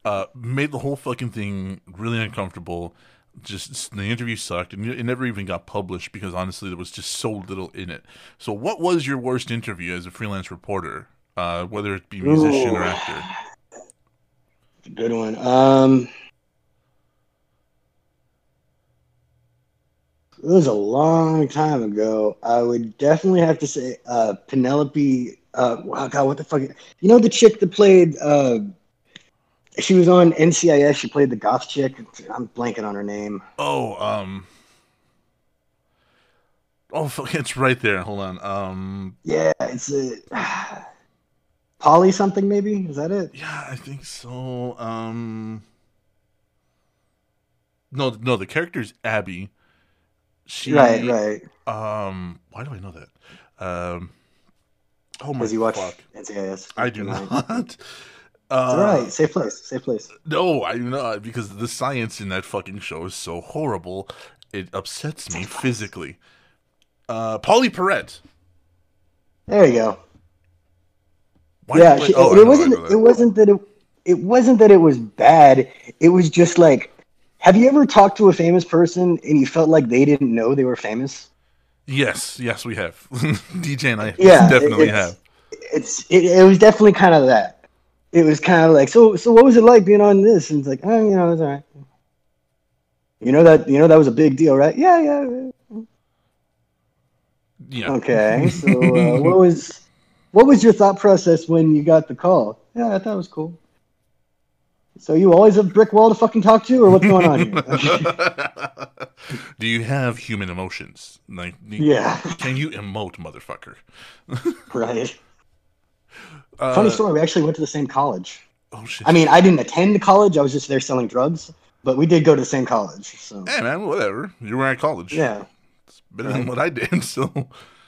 uh, made the whole fucking thing really uncomfortable. Just the interview sucked, and it never even got published because honestly, there was just so little in it. So, what was your worst interview as a freelance reporter, uh, whether it be musician or actor? It's a good one. Um, it was a long time ago. I would definitely have to say uh, Penelope. Uh, wow, God, what the fuck? You know the chick that played. She was on NCIS. She played the goth chick. I'm blanking on her name. Oh, um, oh, *laughs* it's right there. Hold on. Um, Yeah, it's a *sighs* Pauley something maybe. Is that it? yeah, I think so. Um, no, no, the character's Abby. She, right, right. Um, why do I know that? Um, oh my Because you watch fuck! NCIS. I do not. *laughs* It's Uh, all right. Safe place. Safe place. No, I do not because the science in that fucking show is so horrible. It upsets me physically. Uh, Pauley Perrette. There you go. Why yeah, she- oh, I it wasn't. It wasn't that it. It wasn't that it was bad. It was just like, have you ever talked to a famous person and you felt like they didn't know they were famous? Yes, yes, we have. *laughs* DJ and I Yeah, definitely it's- have. It's. It, it was definitely kind of that. It was kind of like, so. So what was it like being on this? And it's like, oh, you know, it's all right. You know that. You know that was a big deal, right? Yeah, yeah. Yeah. Okay. So uh, what was what was your thought process when you got the call? Yeah, I thought it was cool. So you always have brick wall to fucking talk to, or what's going on here? *laughs* Do you have human emotions? Like, yeah, Can you emote, motherfucker? *laughs* right. Uh, Funny story. We actually went to the same college. Oh shit. I mean, I didn't attend college. I was just there selling drugs, but we did go to the same college. So hey man, whatever. You were at college. yeah, It's better than what I did. *laughs* So,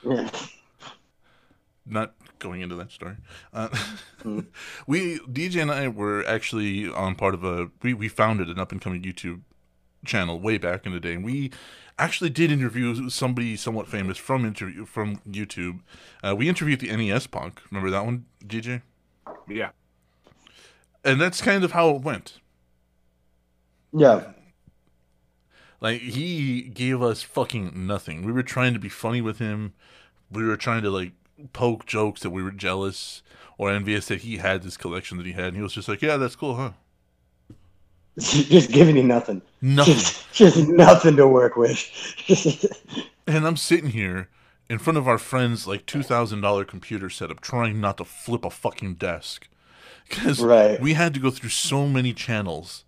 yeah. not going into that story. Uh, Hmm. *laughs* we DJ and I were actually on part of a we we founded an up and coming YouTube channel way back in the day. And we actually did interview somebody somewhat famous from interview from YouTube. Uh, we interviewed the NES Punk. Remember that one, DJ? Yeah. And that's kind of how it went. Yeah. Like he gave us fucking nothing. We were trying to be funny with him. We were trying to like poke jokes that we were jealous or envious that he had this collection that he had. And he was just like, "Yeah, that's cool, huh?" Just giving you nothing. Nothing. Just, just nothing to work with. *laughs* And I'm sitting here in front of our friend's like two thousand dollar computer setup, trying not to flip a fucking desk because Right. we had to go through so many channels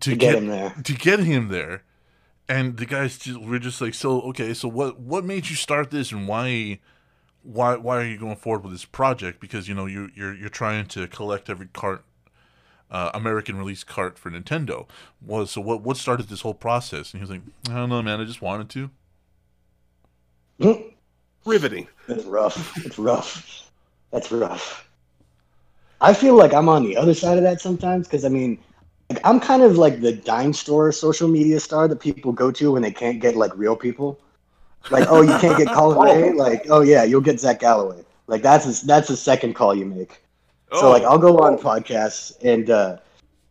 to, To get him there. To get him there, and the guys just, we're just like, so okay, so what what made you start this, and why why why are you going forward with this project? Because you know you you're you're trying to collect every cart. Uh, American release cart for Nintendo was so what what started this whole process and he was like I don't know man I just wanted to *laughs* Riveting. It's rough. It's rough. That's rough. I feel like I'm on the other side of that sometimes because I mean, like, I'm kind of like the dime store social media star that people go to when they can't get like real people. Like, oh, you can't get Colin Ray? *laughs* Like, oh yeah, you'll get Zach Galloway. Like that's a, that's the second call you make. So Oh, like I'll go on podcasts and uh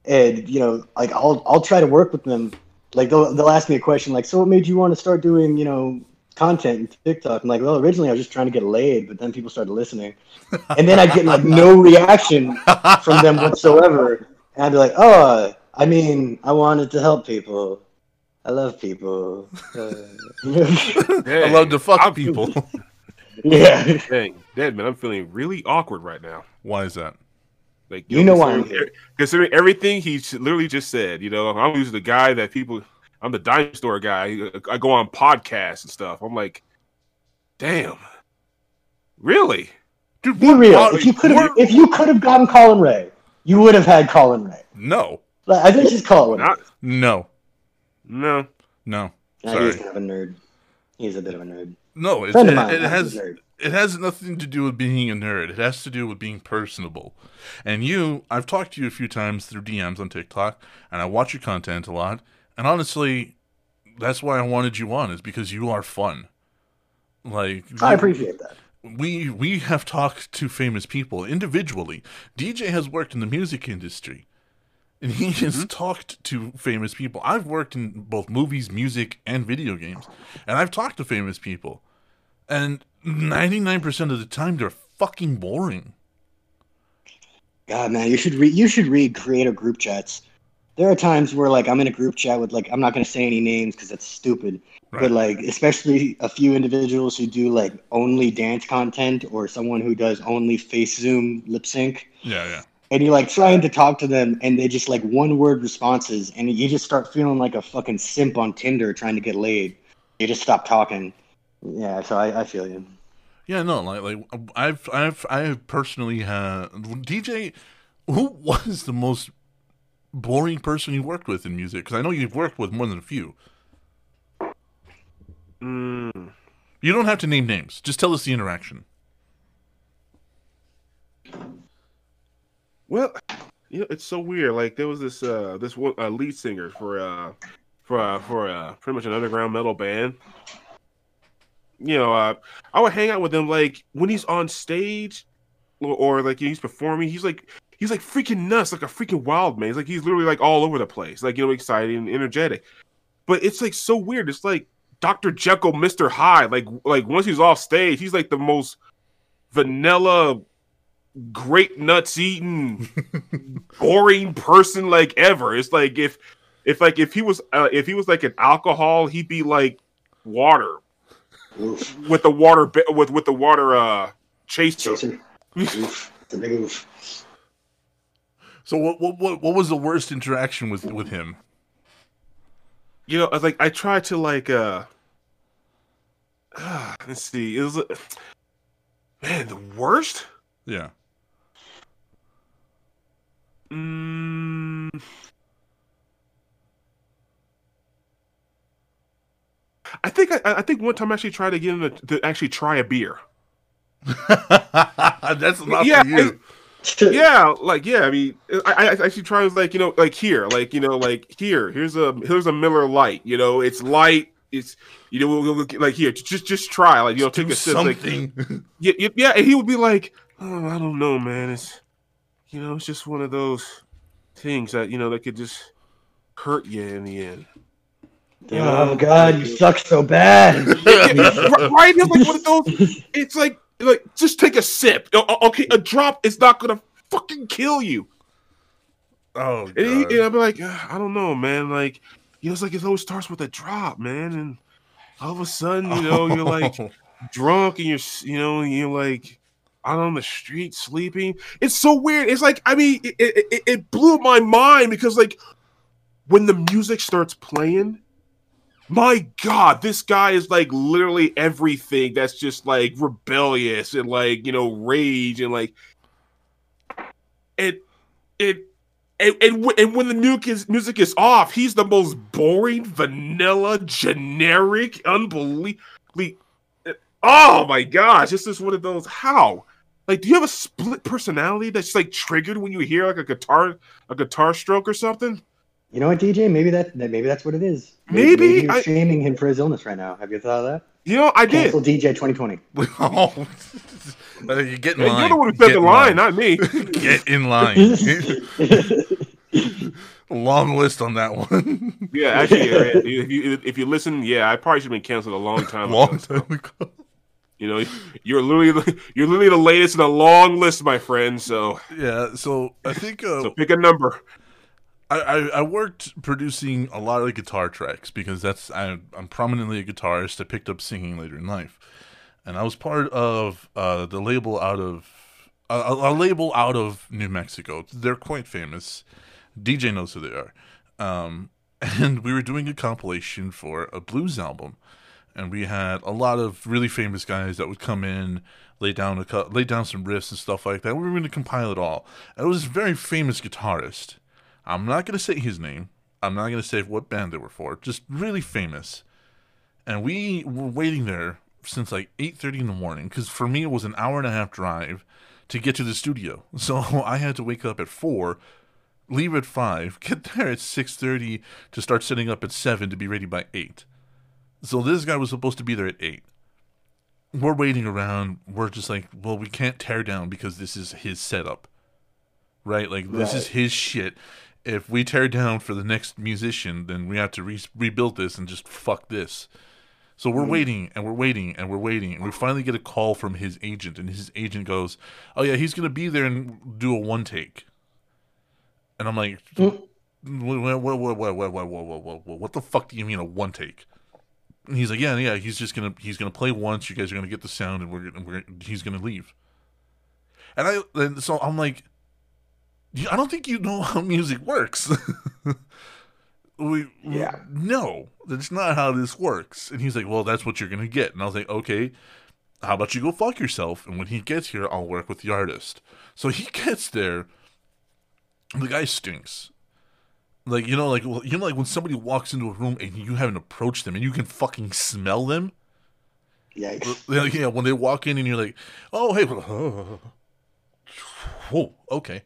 and you know like I'll I'll try to work with them. Like they'll they'll ask me a question like, so what made you want to start doing you know content and TikTok? I'm like, well, originally I was just trying to get laid, but then people started listening, *laughs* and then I get like no reaction from them whatsoever, and I'd be like, oh, I mean, I wanted to help people. I love people. *laughs* Uh, *laughs* I love to fuck people. Yeah. *laughs* Dang, dead man, I'm feeling really awkward right now. Why is that? Like You know why I'm considering, considering everything he literally just said. You know, I'm usually the guy that people. I'm the dime store guy. Uh, I go on podcasts and stuff. I'm like, damn, really? Dude, Be real. what- If you could have, what- if you could have gotten Colin Ray, you would have had Colin Ray. No, Like, I think just call it Not, no, no. no. Nah, Sorry. he's kind of a nerd. He's a bit of a nerd. No, it, it has it has nothing to do with being a nerd. It has to do with being personable. And you, I've talked to you a few times through DMs on TikTok, and I watch your content a lot. And honestly, that's why I wanted you on is because you are fun. Like I appreciate that. we we have talked to famous people individually. DJ has worked in the music industry. And he has mm-hmm. talked to famous people. I've worked in both movies, music, and video games. And I've talked to famous people. And 99% of the time they're fucking boring. God, man, you should read. You should read creator group chats. There are times where, like, I'm in a group chat with, like, I'm not gonna say any names because that's stupid. Right. But like, especially a few individuals who do like only dance content, or someone who does only face zoom lip sync. Yeah, yeah. And you're like trying to talk to them and they just like one word responses and you just start feeling like a fucking simp on tinder trying to get laid you just stop talking yeah so i, I feel you Yeah, no, like like I've I've I've personally had DJ who was the most boring person you worked with in music? Because I know you've worked with more than a few. Mm. You don't have to name names. Just tell us the interaction. Well, you know, it's so weird. Like there was this uh this one uh, lead singer for uh for uh, for uh pretty much an underground metal band. You know, uh, I would hang out with him like when he's on stage or, or like he's performing. He's like he's like freaking nuts, like a freaking wild man. He's like he's literally like all over the place, like you know, exciting and energetic. But it's like so weird. It's like Dr. Jekyll, Mr. Hyde. Like like once he's off stage, he's like the most vanilla great nuts eating *laughs* boring person like ever it's like if if like if he was uh, if he was like an alcohol he'd be like water Oof. with the water bi- with with the water uh chaser, Chaser. Oof. It's a big oof. So what what what, what was the worst interaction with with him? you know I was like i tried to like uh *sighs* let's see it was uh, man the worst Yeah. Mm. I think I, I think one time I actually tried to get him to, to actually try a beer. *laughs* That's not Yeah, for you. Yeah, like yeah. I mean, I, I actually tried like you know like here, like you know like here. Here's a here's a Miller Lite. You know, it's light. It's you know we'll, we'll, like here. Just just try like you know take a sip. Like, something. yeah, yeah, yeah, and he would be like, oh, I don't know, man. It's you know it's just one of those things that you know that could just hurt you in the end. Oh God, you suck so bad. *laughs* right, right? It's like one of those. It's like like just take a sip. O- o- Okay, a drop is not gonna fucking kill you. oh, And, he, God. and I'd be like, I don't know, man. Like, you know, it's like it always starts with a drop, man, and all of a sudden, you know, you're like *laughs* drunk and you're, you know, and you're like out on the street sleeping. It's so weird. It's like, I mean, it, it, it- blew my mind because like when the music starts playing, my God, this guy is like literally everything that's just like rebellious and like you know rage and like it it. And, and, and when the music is, music is off, he's the most boring, vanilla, generic, unbelievably Oh my gosh, this is one of those. How? Like, do you have a split personality that's like triggered when you hear like a guitar, a guitar stroke or something? You know what, DJ? Maybe that that- maybe that's what it is. Maybe, maybe you're I- shaming him for his illness right now. Have you thought of that? You know, I did. Cancel DJ 2020. oh. You get in Hey, line. you're the one who said the in line, not me. *laughs* Get in line. *laughs* Long list on that one. yeah, actually, *laughs* yeah, if you if you listen, yeah, I probably should have been canceled a long time ago. Long time ago. You know, you're literally the, you're literally the latest in a long list, my friend. So, Yeah, so I think uh, so pick a number. I, I, I worked producing a lot of guitar tracks because that's I, I'm prominently a guitarist. I picked up singing later in life, and I was part of uh, the label out of a, a label out of New Mexico. They're quite famous. DJ knows who they are, um, *laughs* and we were doing a compilation for a blues album, and we had a lot of really famous guys that would come in, lay down a cut, lay down some riffs and stuff like that. We were going to compile it all. And it was a very famous guitarist. I'm not going to say his name. I'm not going to say what band they were for. Just really famous. And we were waiting there since like 8:30 in the morning cuz for me it was an hour and a half drive to get to the studio. *laughs* So I had to wake up at 4, leave at 5, *laughs* get there at 6:30 to start setting up at 7 to be ready by 8. So this guy was supposed to be there at 8. We're waiting around. We're just like, well, we can't tear down because this is his setup. Right? Like this is his shit. If we tear down for the next musician, then we have to re- rebuild this and just fuck this. So we're mm. waiting and we're waiting and we're waiting and we finally get a call from his agent and his agent goes, "Oh yeah, he's gonna be there and do a one take." And I'm like, mm. "What? What? What? What? What? What? What? What? What? What? What the fuck do you mean a one take?" And he's like, "Yeah, yeah, he's just gonna he's gonna play once. You guys are gonna get the sound and we're, gonna- we're he's gonna leave." And I and so I'm like, I don't think you know *laughs* how music works. *laughs* we Yeah. no, that's not how this works. And he's like, well, that's what you're gonna get. And I was like, okay, how about you go fuck yourself? And when he gets here, I'll work with the artist. So he gets there. The guy stinks. Like you know, like you know, like when somebody walks into a room and you haven't approached them and you can fucking smell them. Yikes. Like, yeah, when they walk in and you're like, oh hey, Oh. okay,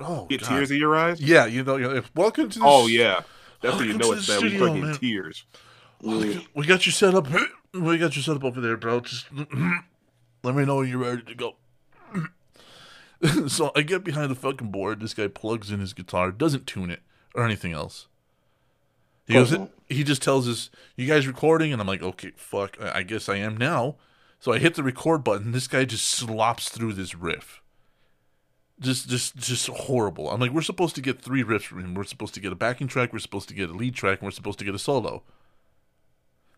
oh Get God. tears in your eyes. Yeah, you know, you're like, welcome to. This, Oh yeah, that's when you know it's bad. We studio, start getting man. tears. Mm. We got you set up. *clears throat* We got you set up over there, bro. Just *clears throat* let me know when you're ready to go. *clears throat* so I get behind the fucking board. This guy plugs in his guitar, doesn't tune it or anything else. He goes. He just tells us, "You guys recording?" And I'm like, "Okay, fuck. I I guess I am now." So I hit the record button. This guy just slops through this riff. Just, just, just horrible. I'm like, we're supposed to get three riffs from him. We're supposed to get a backing track. We're supposed to get a lead track. And we're supposed to get a solo.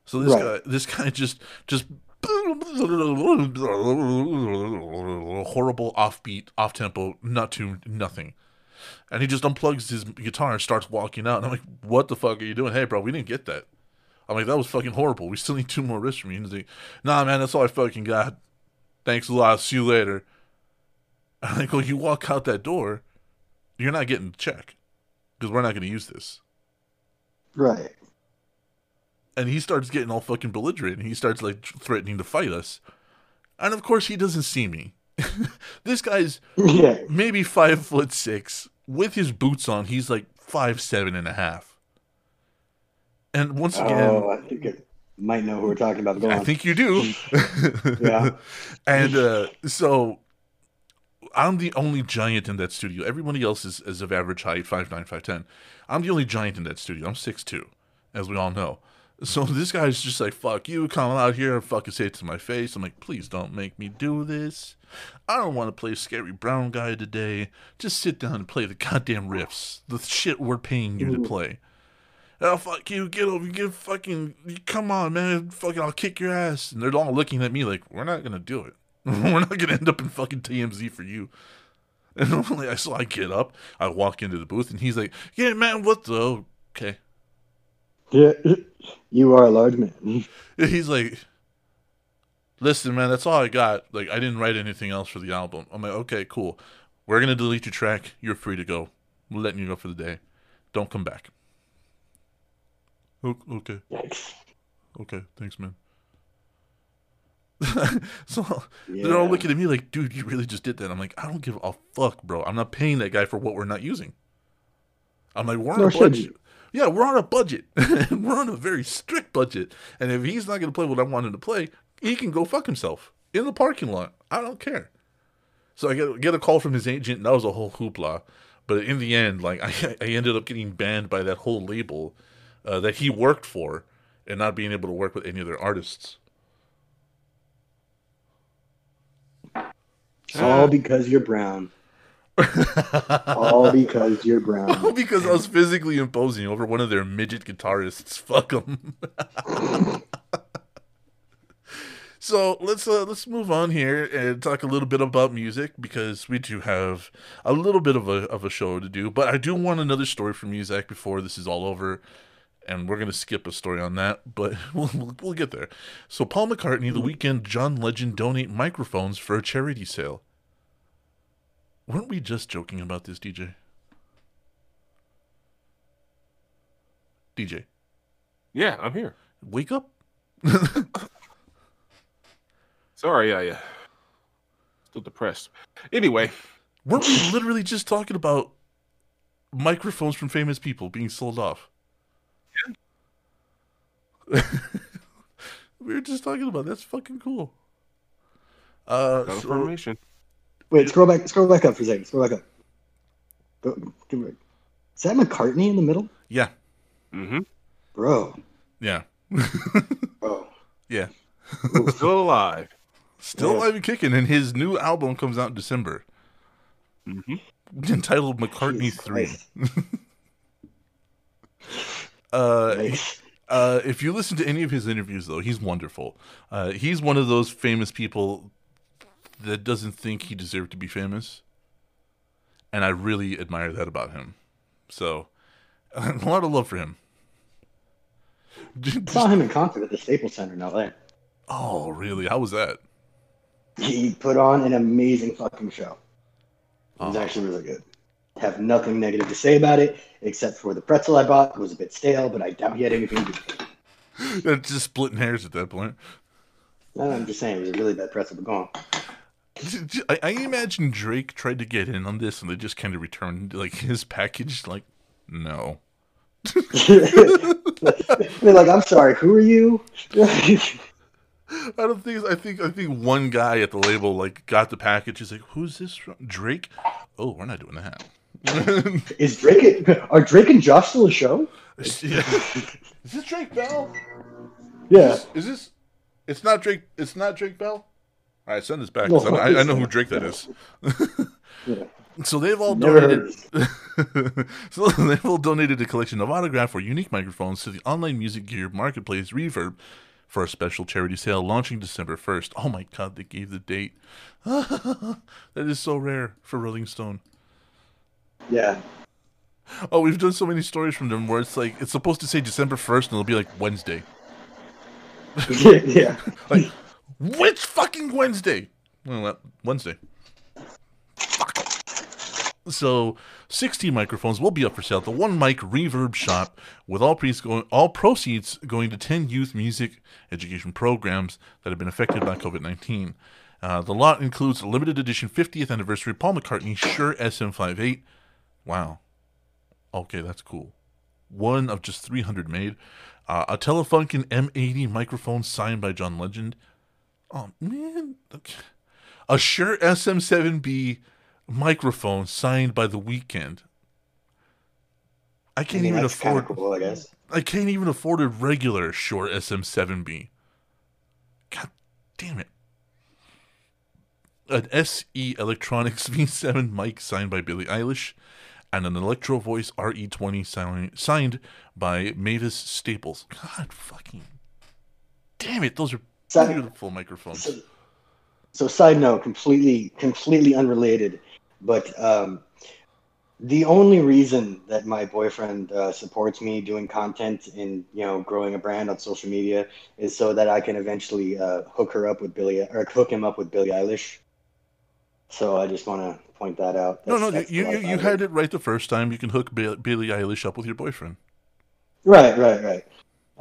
So this Right. guy, this guy just, just *laughs* horrible offbeat, off tempo, not tuned, nothing. And he just unplugs his guitar and starts walking out. And I'm like, what the fuck are you doing? Hey, bro, we didn't get that. I'm like, that was fucking horrible. We still need two more riffs from you. And he's like, nah, man, that's all I fucking got. Thanks a lot. See you later. *laughs* I'm like, well, you walk out that door, you're not getting the check because we're not going to use this. Right. and he starts getting all fucking belligerent and he starts like threatening to fight us and of course he doesn't see me *laughs* this guy's Yeah. maybe five foot six with his boots on he's like five seven and a half and once again Oh, I think it might know who we're talking about. Go I on. think you do. *laughs* Yeah. *laughs* And uh, so I'm the only giant in that studio. Everybody else is, is of average height, five nine, five ten. I'm the only giant in that studio. I'm 6'2", as we all know. So *laughs* this guy's just like, fuck you, come out here and fucking say it to my face. I'm like, please don't make me do this. I don't want to play scary brown guy today. Just sit down and play the goddamn riffs. The shit we're paying you to play. Oh fuck you! Get over! Get fucking! Come on, man! Fucking! I'll kick your ass! And they're all looking at me like, "We're not gonna do it. *laughs* We're not gonna end up in fucking TMZ for you." *laughs* And normally, I so I get up, I walk into the booth, and he's like, "Yeah, man, what the? Okay." Yeah. You are a large man. *laughs* He's like, "Listen, man, that's all I got. Like, I didn't write anything else for the album." I'm like, "Okay, cool. We're gonna delete your track. You're free to go. We're letting you go for the day. Don't come back." Okay. Yikes. Okay, thanks, man. *laughs* so they're all looking at me like, dude, you really just did that. I'm like, I don't give a fuck, bro. I'm not paying that guy for what we're not using. I'm like, we're on Nor you. Yeah, we're on a budget. *laughs* we're on a very strict budget. And if he's not going to play what I want him to play, he can go fuck himself in the parking lot. I don't care. So I get get a call from his agent, and that was a whole hoopla. But in the end, like I, *laughs* I ended up getting banned by that whole label uh, that he worked for, and not being able to work with any of their artists. All because you're brown. *laughs* all because you're brown. All because I was physically imposing over one of their midget guitarists. *laughs* Fuck them. *laughs* so let's uh, let's move on here and talk a little bit about music because we do have a little bit of a of a show to do. But I do want another story from you, Zach, before this is all over. And we're gonna skip a story on that, but we'll, we'll, we'll get there. So Paul McCartney, the Weeknd John Legend donate microphones for a charity sale. Weren't we just joking about this, DJ? DJ, Yeah, I'm here. wake up. *laughs* Sorry, I uh, still depressed. Anyway, Weren't we literally just talking about microphones from famous people being sold off? Yeah. *laughs* we were just talking about that's fucking cool. Uh, so- information. Wait, scroll back. Scroll back up for a second. Scroll back up. Go, give me- Is that McCartney in the middle, yeah, Mm-hmm. bro? yeah, Bro. *laughs* yeah. *laughs* Still alive. Still Yeah. alive and kicking, and his new album comes out in December, Mm-hmm. entitled McCartney Jesus Three. *laughs* Uh, Yikes. Uh, if you listen to any of his interviews, though, he's wonderful. Uh, he's one of those famous people that doesn't think he deserved to be famous, and I really admire that about him. So, *laughs* a lot of love for him. Saw him in concert at the Staples Center in LA. oh, really? How was that? He put on an amazing fucking show. It was Oh. actually really good. have nothing negative to say about it, except for the pretzel I bought. It was a bit stale, but I doubt he had anything to do with it. *laughs* They're just splitting hairs at that point. No, I'm just saying, it was a really bad pretzel, but go on. *laughs* I, I imagine Drake tried to get in on this, and they just kind of returned like his package. Like, no. *laughs* They're like, I'm sorry, who are you? I don't think. I think. I think one guy at the label like got the package. He's like, "Who's this from? Drake? Oh, we're not doing that." *laughs* Is Drake? Are Drake and Josh still a show? yeah. Is this Drake Bell? Yeah. Is, is this? It's not Drake. It's not Drake Bell. All right, send this back. 'cause I, I know who Drake that is. Yeah. So they've all donated. *laughs* so they've all donated a collection of autographed or unique microphones to the online music gear marketplace Reverb for a special charity sale launching December first. Oh my God, they gave the date. *laughs* that is so rare for Rolling Stone. Yeah. Oh, we've done so many stories from them where it's like it's supposed to say December first and it'll be like Wednesday. *laughs* yeah. Like which fucking Wednesday? Well, Wednesday. Fuck. So, 16 microphones will be up for sale at the One Mic Reverb Shop, with all, pre- going, all proceeds going to 10 youth music education programs that have been affected by COVID 19. Uh, the lot includes a limited edition 50th anniversary Paul McCartney Shure SM58. Wow. Okay, that's cool. One of just 300 made. Uh, a Telefunken M80 microphone signed by John Legend. Oh man, a Shure SM7B microphone signed by The Weeknd. I I can't mean, even afford. cool, I guess. I can't even afford a regular Shure SM7B. God damn it. An SE Electronics *laughs* V7 mic signed by Billie Eilish, and an Electro Voice RE20 signed by Mavis Staples. God fucking damn it, those are So- beautiful microphones. So, so side note, completely, completely unrelated, but um, the only reason that my boyfriend uh, supports me doing content and you know, growing a brand on social media is so that I can eventually uh, hook her up with Billy or hook him up with Billie Eilish. So I just want to point that out. No, That's- no, that's you, you, you had it right the first time. You can hook Bi- Billie Eilish up with your boyfriend. Right, right, right.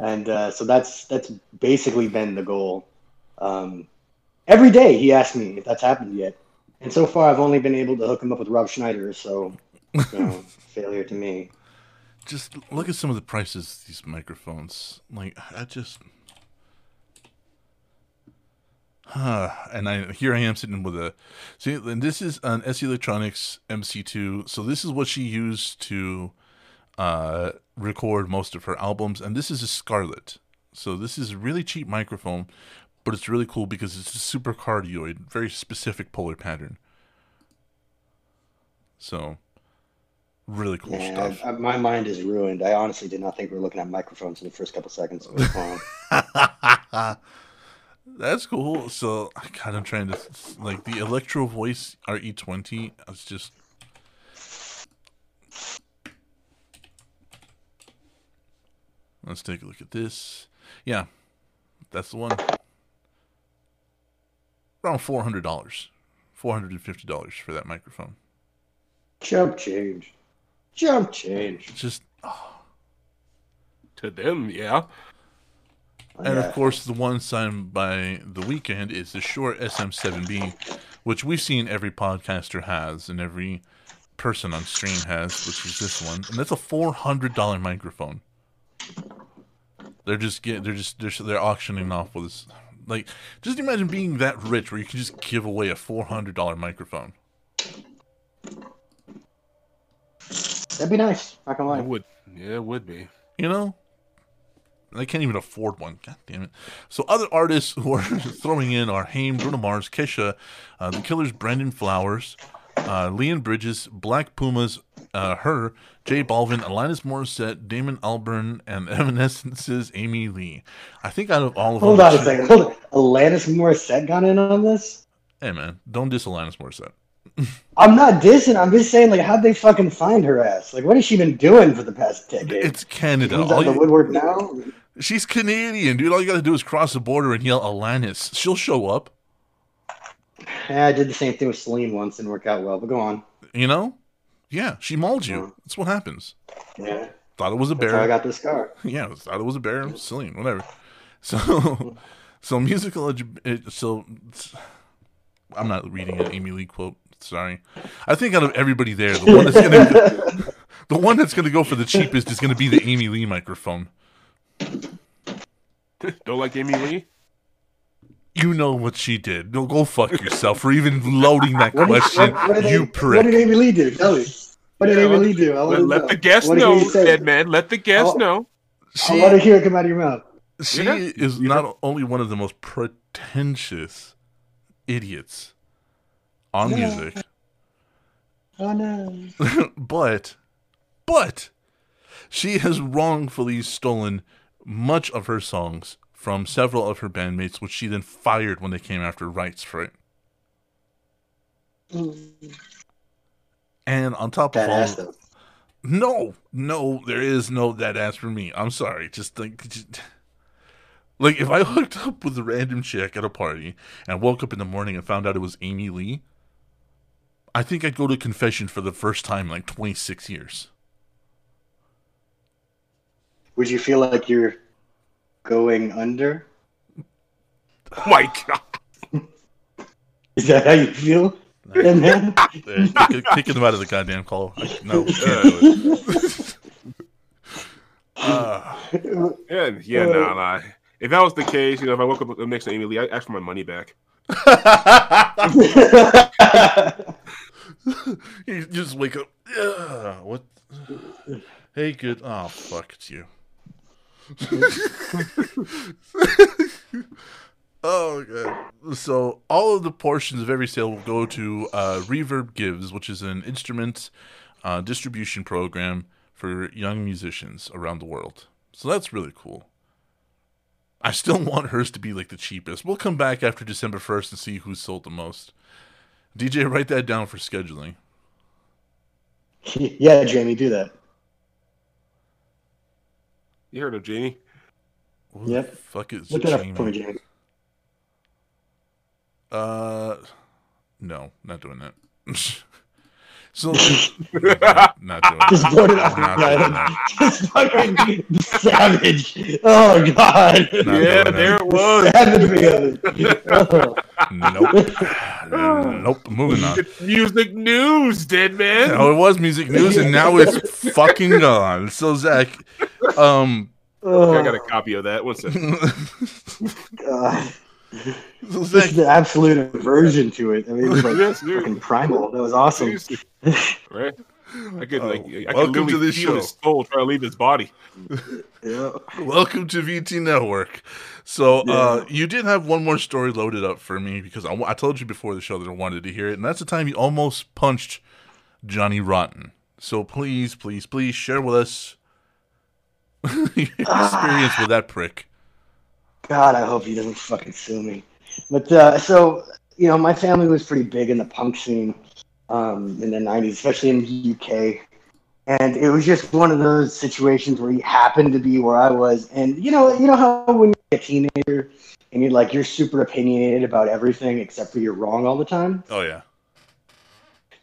And uh, so that's that's basically been the goal. Um, every day he asks me if that's happened yet, and so far I've only been able to hook him up with Rob Schneider. So, you *laughs* know, failure to me. Just look at some of the prices these microphones. Like I just Huh. And I here I am sitting with a see and this is an SE Electronics MC2. So this is what she used to uh record most of her albums and this is a Scarlett. So this is a really cheap microphone, but it's really cool because it's a super cardioid, very specific polar pattern. So really cool Yeah, stuff. I, I, my mind is ruined. I honestly did not think we were looking at microphones in the first couple seconds. It was fine. That's cool. So, God, I'm trying to like the Electro Voice RE20. It's just. Let's take a look at this. Yeah, that's the one. Around four hundred dollars, four hundred and fifty dollars for that microphone. Jump change, jump change. It's just, oh. To them, yeah. Oh, and Yeah. of course, the one signed by the Weeknd is the Shure SM7B, which we've seen every podcaster has and every person on stream has, which is this one, and that's a four hundred dollar microphone. They're just get, they're just they're, they're auctioning off with this. Like, just imagine being that rich where you can just give away a four hundred dollar microphone. That'd be nice. Not gonna It would. Yeah, it would be. You know, I can't even afford one. God damn it! So other artists who are *laughs* throwing in are Haim, Bruno Mars, Kesha, uh, The Killers, Brandon Flowers, uh, Leon Bridges, Black Pumas, uh, Her, J Balvin, Alanis Morissette, Damon Albarn, and *laughs* Evanescence's Amy Lee. I think out of all of them, Hold them, on a second. Hold on. Alanis Morissette got in on this. Hey man, don't diss Alanis Morissette. *laughs* I'm not dissing. I'm just saying, like, how'd they fucking find her ass? Like, what has she been doing for the past decade? It's Canada. All out the woodwork now. she's Canadian, dude. All you gotta do is cross the border and yell Alanis. She'll show up. *laughs* Yeah, I did the same thing with Celine once. Didn't work out well. But go on. You know? Yeah, she mauled you. Mm. That's what happens. Yeah, Thought it was a that's how I got this scar. *laughs* Yeah, thought it was a bear. Silly, whatever. So, *laughs* so musical. edu- So, I'm not reading an Amy Lee quote. Sorry. I think out of everybody there, the one that's gonna, the one that's gonna go for the cheapest is gonna be the Amy Lee microphone. Don't like Amy Lee? You know what she did. No, go fuck yourself for even loading that What did, question. what, what did you Amy- prick. What did Amy Lee do? Tell me. What did Yeah, Amy let- Lee do? Let, let the guest I know, dead man. Let the guest know. I want to she hear it come out of your mouth. she Yeah. is not only one of the most pretentious idiots on Yeah. music, Oh no. *laughs* but but she has wrongfully stolen much of her songs from several of her bandmates, which she then fired when they came after rights for it. Mm. And on top of That all, though. no, no, there is no that ass for me. I'm sorry. Just like, just, like if I hooked up with a random chick at a party and woke up in the morning and found out it was Amy Lee, I think I'd go to confession for the first time in like 26 years. Would you feel like you're going under? Oh my God. *laughs* Is that how you feel? Yeah, man. *laughs* They're kick- kicking them out of the goddamn call. I- No, *laughs* can't do it. Uh, Yeah, yeah, Uh, nah, nah. If that was the case, you know, if I woke up next to Amy Lee, I'd ask for my money back. you just wake up. Ugh, what? Hey, good. Oh, fuck, it's you. *laughs* oh, god. So, all of the portions of every sale will go to uh, Reverb Gives, which is an instrument uh, distribution program for young musicians around the world. So, that's really cool. I still *laughs* want hers to be like the cheapest. We'll come back after December 1st and see who sold the most. DJ, write that down for scheduling. *laughs* yeah, Jamie, do that. You heard of Jamie? Who the Yep. fuck is Look that up for me, Jamie. Uh, no, not doing that. *laughs* so, *laughs* not, not doing Just that. blurt it out. Not doing that. Just fucking savage. Oh god. Not yeah, doing there that. it was. Savagery of it. Oh. Nope. *laughs* nope. Moving on. It's *laughs* music news, dead man. No, it was music news, and now it's fucking gone. So, Zach, um, Oh, I got a copy of that. One second. God. So Zach, Just the absolute aversion to it. I mean, it was *laughs* like Yes, dude. fucking primal. That was awesome. *laughs* Right? I could Oh, like I could welcome to this feel show. his soul trying to leave his body. *laughs* Yeah. welcome to VT Network. So, uh, you did have one more story loaded up for me because I, I told you before the show that I wanted to hear it, and that's the time you almost punched Johnny Rotten. So, please, please, please share with us your experience with that prick. God, I hope he doesn't fucking sue me. But uh, so you know, my family was pretty big in the punk scene um, in the '90s, especially in the UK. And it was just one of those situations where you happened to be where I was, and you know, you know how when you're a teenager and you're like you're super opinionated about everything except for you're wrong all the time. Oh, yeah.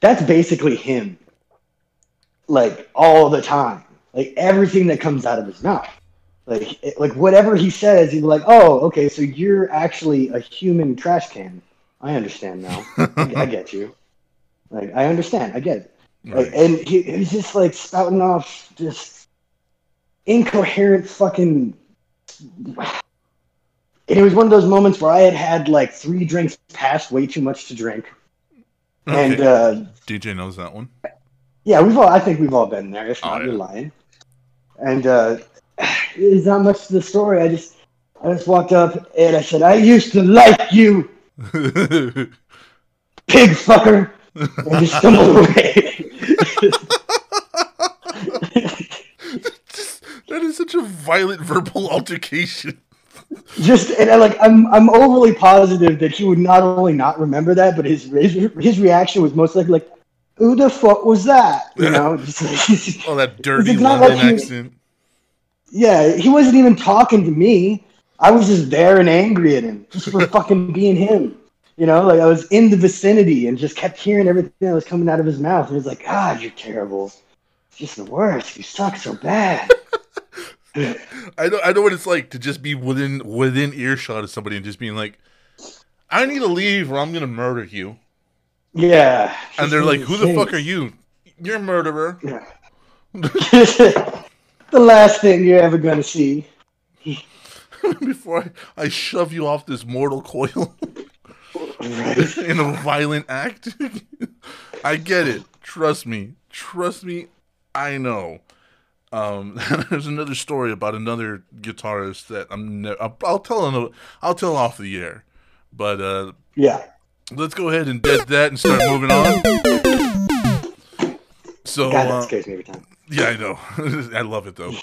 That's basically him, like all the time, like everything that comes out of his mouth. Like, it- like whatever he says, he's like, "Oh, okay, so you're actually a human trash can." I understand now. I, I *laughs* get you. Like, I understand. I get it. Like, and he, he was just like spouting off just incoherent fucking. *sighs* And it was one of those moments where I had had like three drinks past, way too much to drink, and uh, DJ knows that one. yeah, we've all. I think we've all been there. If Oh, not, yeah. you're lying. And uh, there's not much to the story. I just, I just walked up and I said, "I used to like you, pig fucker," and just stumbled *laughs* away. that is such a violent verbal altercation. just and I like, I'm, I'm overly positive that he would not only not remember that, but his his, his reaction was most likely like, "Who the fuck was that?" You know, just like, *laughs* Oh, that dirty London like accent. Yeah, he wasn't even talking to me. I was just there and angry at him just for *laughs* fucking being him. You know, like I was in the vicinity and just kept hearing everything that was coming out of his mouth. And it was like, God, you're terrible. It's just the worst. You suck so bad. *laughs* *laughs* I know I know what it's like to just be within within earshot of somebody and just being like, I need to leave or I'm gonna murder you. Yeah. And they're like, Who the fuck are you? You're a murderer. Yeah. The last thing you're ever gonna see. *laughs* Before I, I shove you off this mortal coil *laughs* in a violent act. *laughs* I get it. Trust me. Trust me. I know. Um, there's another story about another guitarist that I'm. Ne- I'll, I'll tell. Another, I'll tell off the air, but uh, yeah. Let's go ahead and dead that and start moving on. So God, that uh, scares me every time. Yeah, I know. *laughs* I love it though.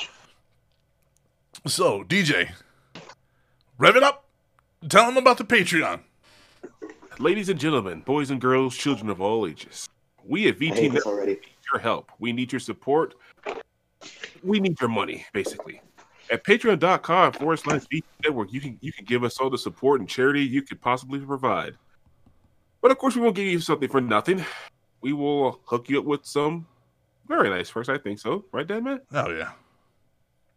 So DJ, rev it up. Tell them about the Patreon. Ladies and gentlemen, boys and girls, children of all ages, we at VT Network need your help. We need your support we need your money, basically. At patreon.com forward slash VT network, you can you can give us all the support and charity you could possibly provide. But of course, we won't give you something for nothing. We will hook you up with some very nice perks, I think so. Right, Dan man? Oh yeah.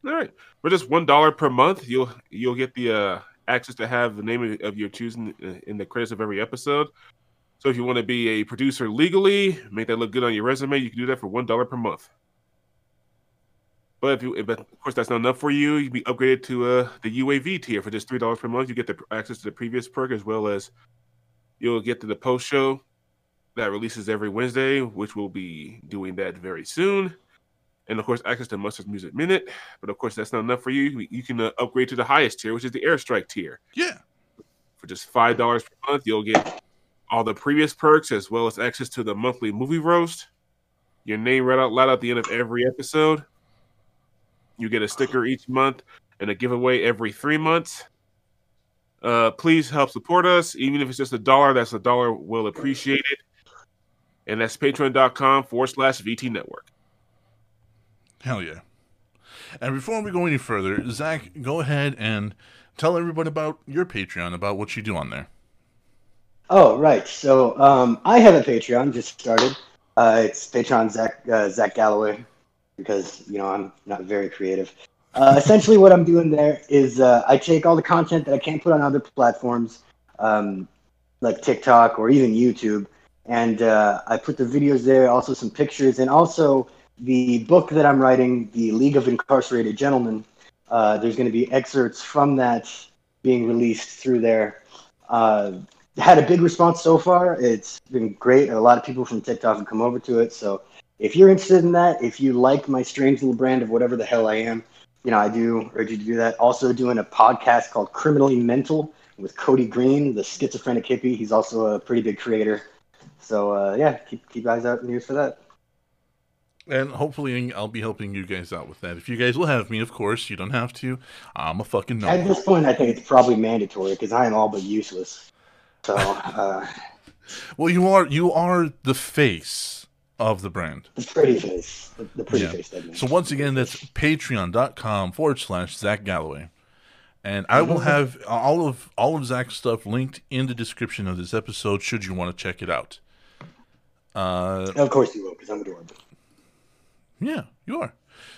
All right. For just one dollar per month, you'll you'll get the uh, access to have the name of your choosing in the credits of every episode. So if you want to be a producer legally, make that look good on your resume, you can do that for one dollar per month. But if you, but of course, that's not enough for you, You'd be upgraded to uh, the UAV tier for just three dollars per month. You get the access to the previous perk as well as you'll get to the post show that releases every Wednesday, which we'll be doing that very soon. And of course, access to Mustard's Music Minute. But of course, that's not enough for you. You can uh, upgrade to the highest tier, which is the Airstrike tier. Yeah. For just five dollars per month, you'll get all the previous perks as well as access to the monthly movie roast. Your name read out loud at the end of every episode you get a sticker each month and a giveaway every three months. Uh, please help support us. Even if it's just a dollar, that's a dollar. We'll appreciate it. And that's patreon.com forward slash VT network. Hell yeah. And before we go any further, Zach, go ahead and tell everybody about your Patreon, about what you do on there. Oh, right. So um, I have a Patreon, just started. Uh, it's Patreon Zach, uh, Zach Galloway because you know I'm not very creative. Uh, essentially, what I'm doing there is uh, I take all the content that I can't put on other platforms, um, like TikTok or even YouTube, and uh, I put the videos there, also some pictures, and also the book that I'm writing, The League of Incarcerated Gentlemen. Uh, there's going to be excerpts from that being released through there. Uh, had a big response so far. It's been great. A lot of people from TikTok have come over to it, so if you're interested in that, if you like my strange little brand of whatever the hell I am, you know, I do urge you to do that. Also, doing a podcast called Criminally Mental with Cody Green, the schizophrenic hippie. He's also a pretty big creator. So, uh, yeah, keep, keep eyes out news for that. And hopefully, I'll be helping you guys out with that. If you guys will have me, of course, you don't have to. I'm a fucking no. At this point, I think it's probably mandatory because I am all but useless. So, *laughs* uh, well, you are you are the face of the brand. The pretty face. The, the pretty yeah. face. So once again, that's patreon.com forward slash Zach Galloway. And I will have all of all of Zach's stuff linked in the description of this episode should you want to check it out. Uh, of course you will, because I'm adorable. Yeah, you are.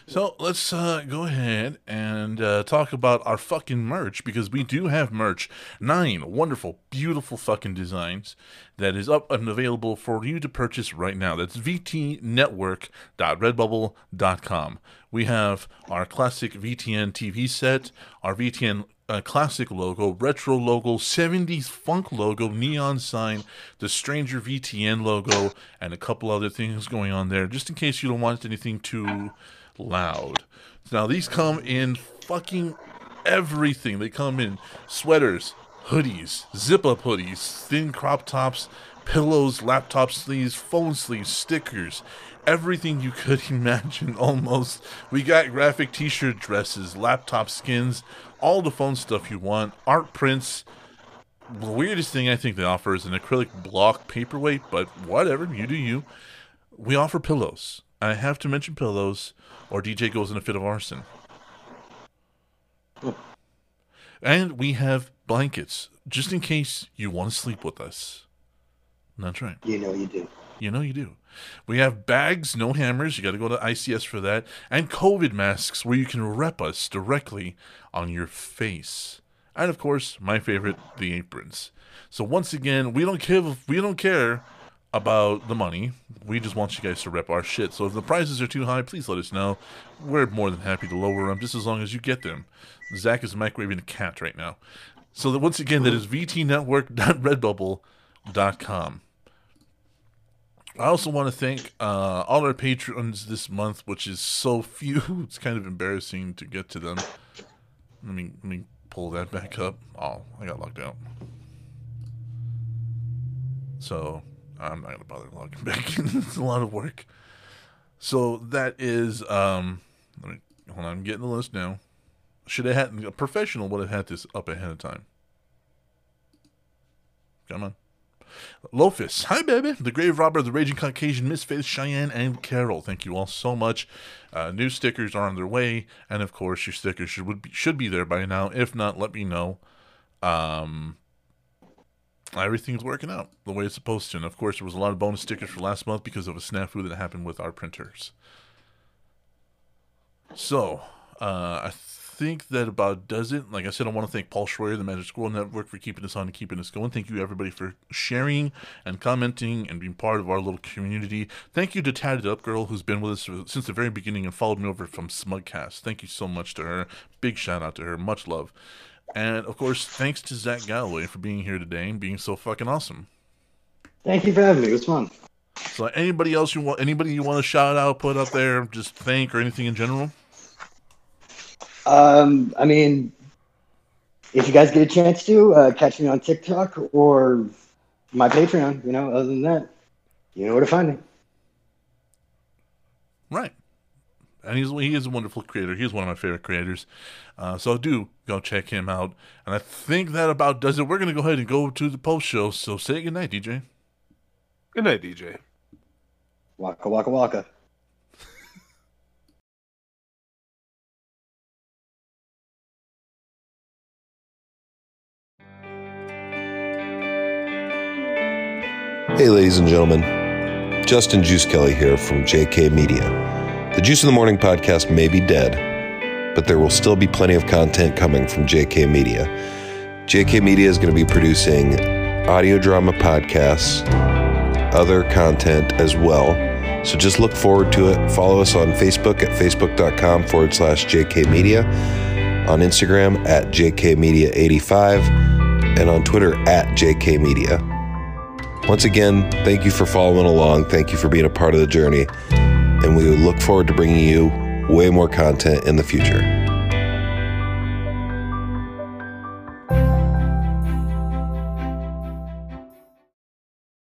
So let's uh, go ahead and uh, talk about our fucking merch because we do have merch. Nine wonderful, beautiful fucking designs that is up and available for you to purchase right now. That's vtnetwork.redbubble.com. We have our classic VTN TV set, our VTN classic logo, retro logo, 70s funk logo, neon sign, the Stranger VTN logo, and a couple other things going on there, just in case you don't want anything too loud. Now these come in fucking everything. They come in sweaters, hoodies, zip up hoodies, thin crop tops, pillows, laptop sleeves, phone sleeves, stickers, everything you could *laughs* imagine almost. We got graphic t shirt dresses, laptop skins, all the phone stuff you want, art prints. The weirdest thing I think they offer is an acrylic block paperweight, but whatever, you do you. We offer pillows. I have to mention pillows or DJ goes in a fit of arson. And we have blankets, just in case you want to sleep with us. That's right. You know you do. You know you do. We have bags, no hammers. You got to go to ICS for that. And COVID masks where you can rep us directly on your face. And of course, my favorite, the aprons. So once again, we don't care. We don't care about the money. We just want you guys to rep our shit. So if the prices are too high, please let us know. We're more than happy to lower them, just as long as you get them. Zach is microwaving a cat right now. So that once again, that is vtnetwork.redbubble.com. I also want to thank uh, all our patrons this month, which is so few. *laughs* It's kind of embarrassing to get to them. Let me let me pull that back up. Oh, I got locked out. So I'm not gonna bother logging *laughs* back in. it's a lot of work. So that is um. Let me hold on. I'm getting the list now. Should have had a professional would have had this up ahead of time. Come on. Lofus, hi baby, the Grave Robber, the Raging Caucasian, Misfits, Cheyenne, and Carol. Thank you all so much. Uh, new stickers are on their way, and of course, your stickers should be, should be there by now. If not, let me know. Um, everything's working out the way it's supposed to. And of course, there was a lot of bonus stickers for last month because of a snafu that happened with our printers. So, uh, I think that about does it. Like I said, I want to thank Paul Schroyer, the Magic Squirrel Network, for keeping us on and keeping us going. Thank you, everybody, for sharing and commenting and being part of our little community. Thank you to Tatted Up Girl, who's been with us since the very beginning and followed me over from Smugcast. Thank you so much to her. Big shout out to her. Much love. And of course, thanks to Zach Galloway for being here today and being so fucking awesome. Thank you for having me. It was fun. So, anybody else you want? Anybody you want to shout out, put up there, just thank or anything in general? Um, I mean, if you guys get a chance to uh, catch me on TikTok or my Patreon, you know, other than that, you know where to find me. Right. And he's he is a wonderful creator. He's one of my favorite creators. Uh, so do go check him out. And I think that about does it. We're gonna go ahead and go to the post show. So say good night, DJ. Good night, DJ. Waka waka waka. Hey, ladies and gentlemen. Justin Juice Kelly here from JK Media. The Juice in the Morning podcast may be dead, but there will still be plenty of content coming from JK Media. JK Media is going to be producing audio drama podcasts, other content as well. So just look forward to it. Follow us on Facebook at facebook.com forward slash JK Media, on Instagram at JK Media 85, and on Twitter at JK Media. Once again, thank you for following along. Thank you for being a part of the journey. And we look forward to bringing you way more content in the future.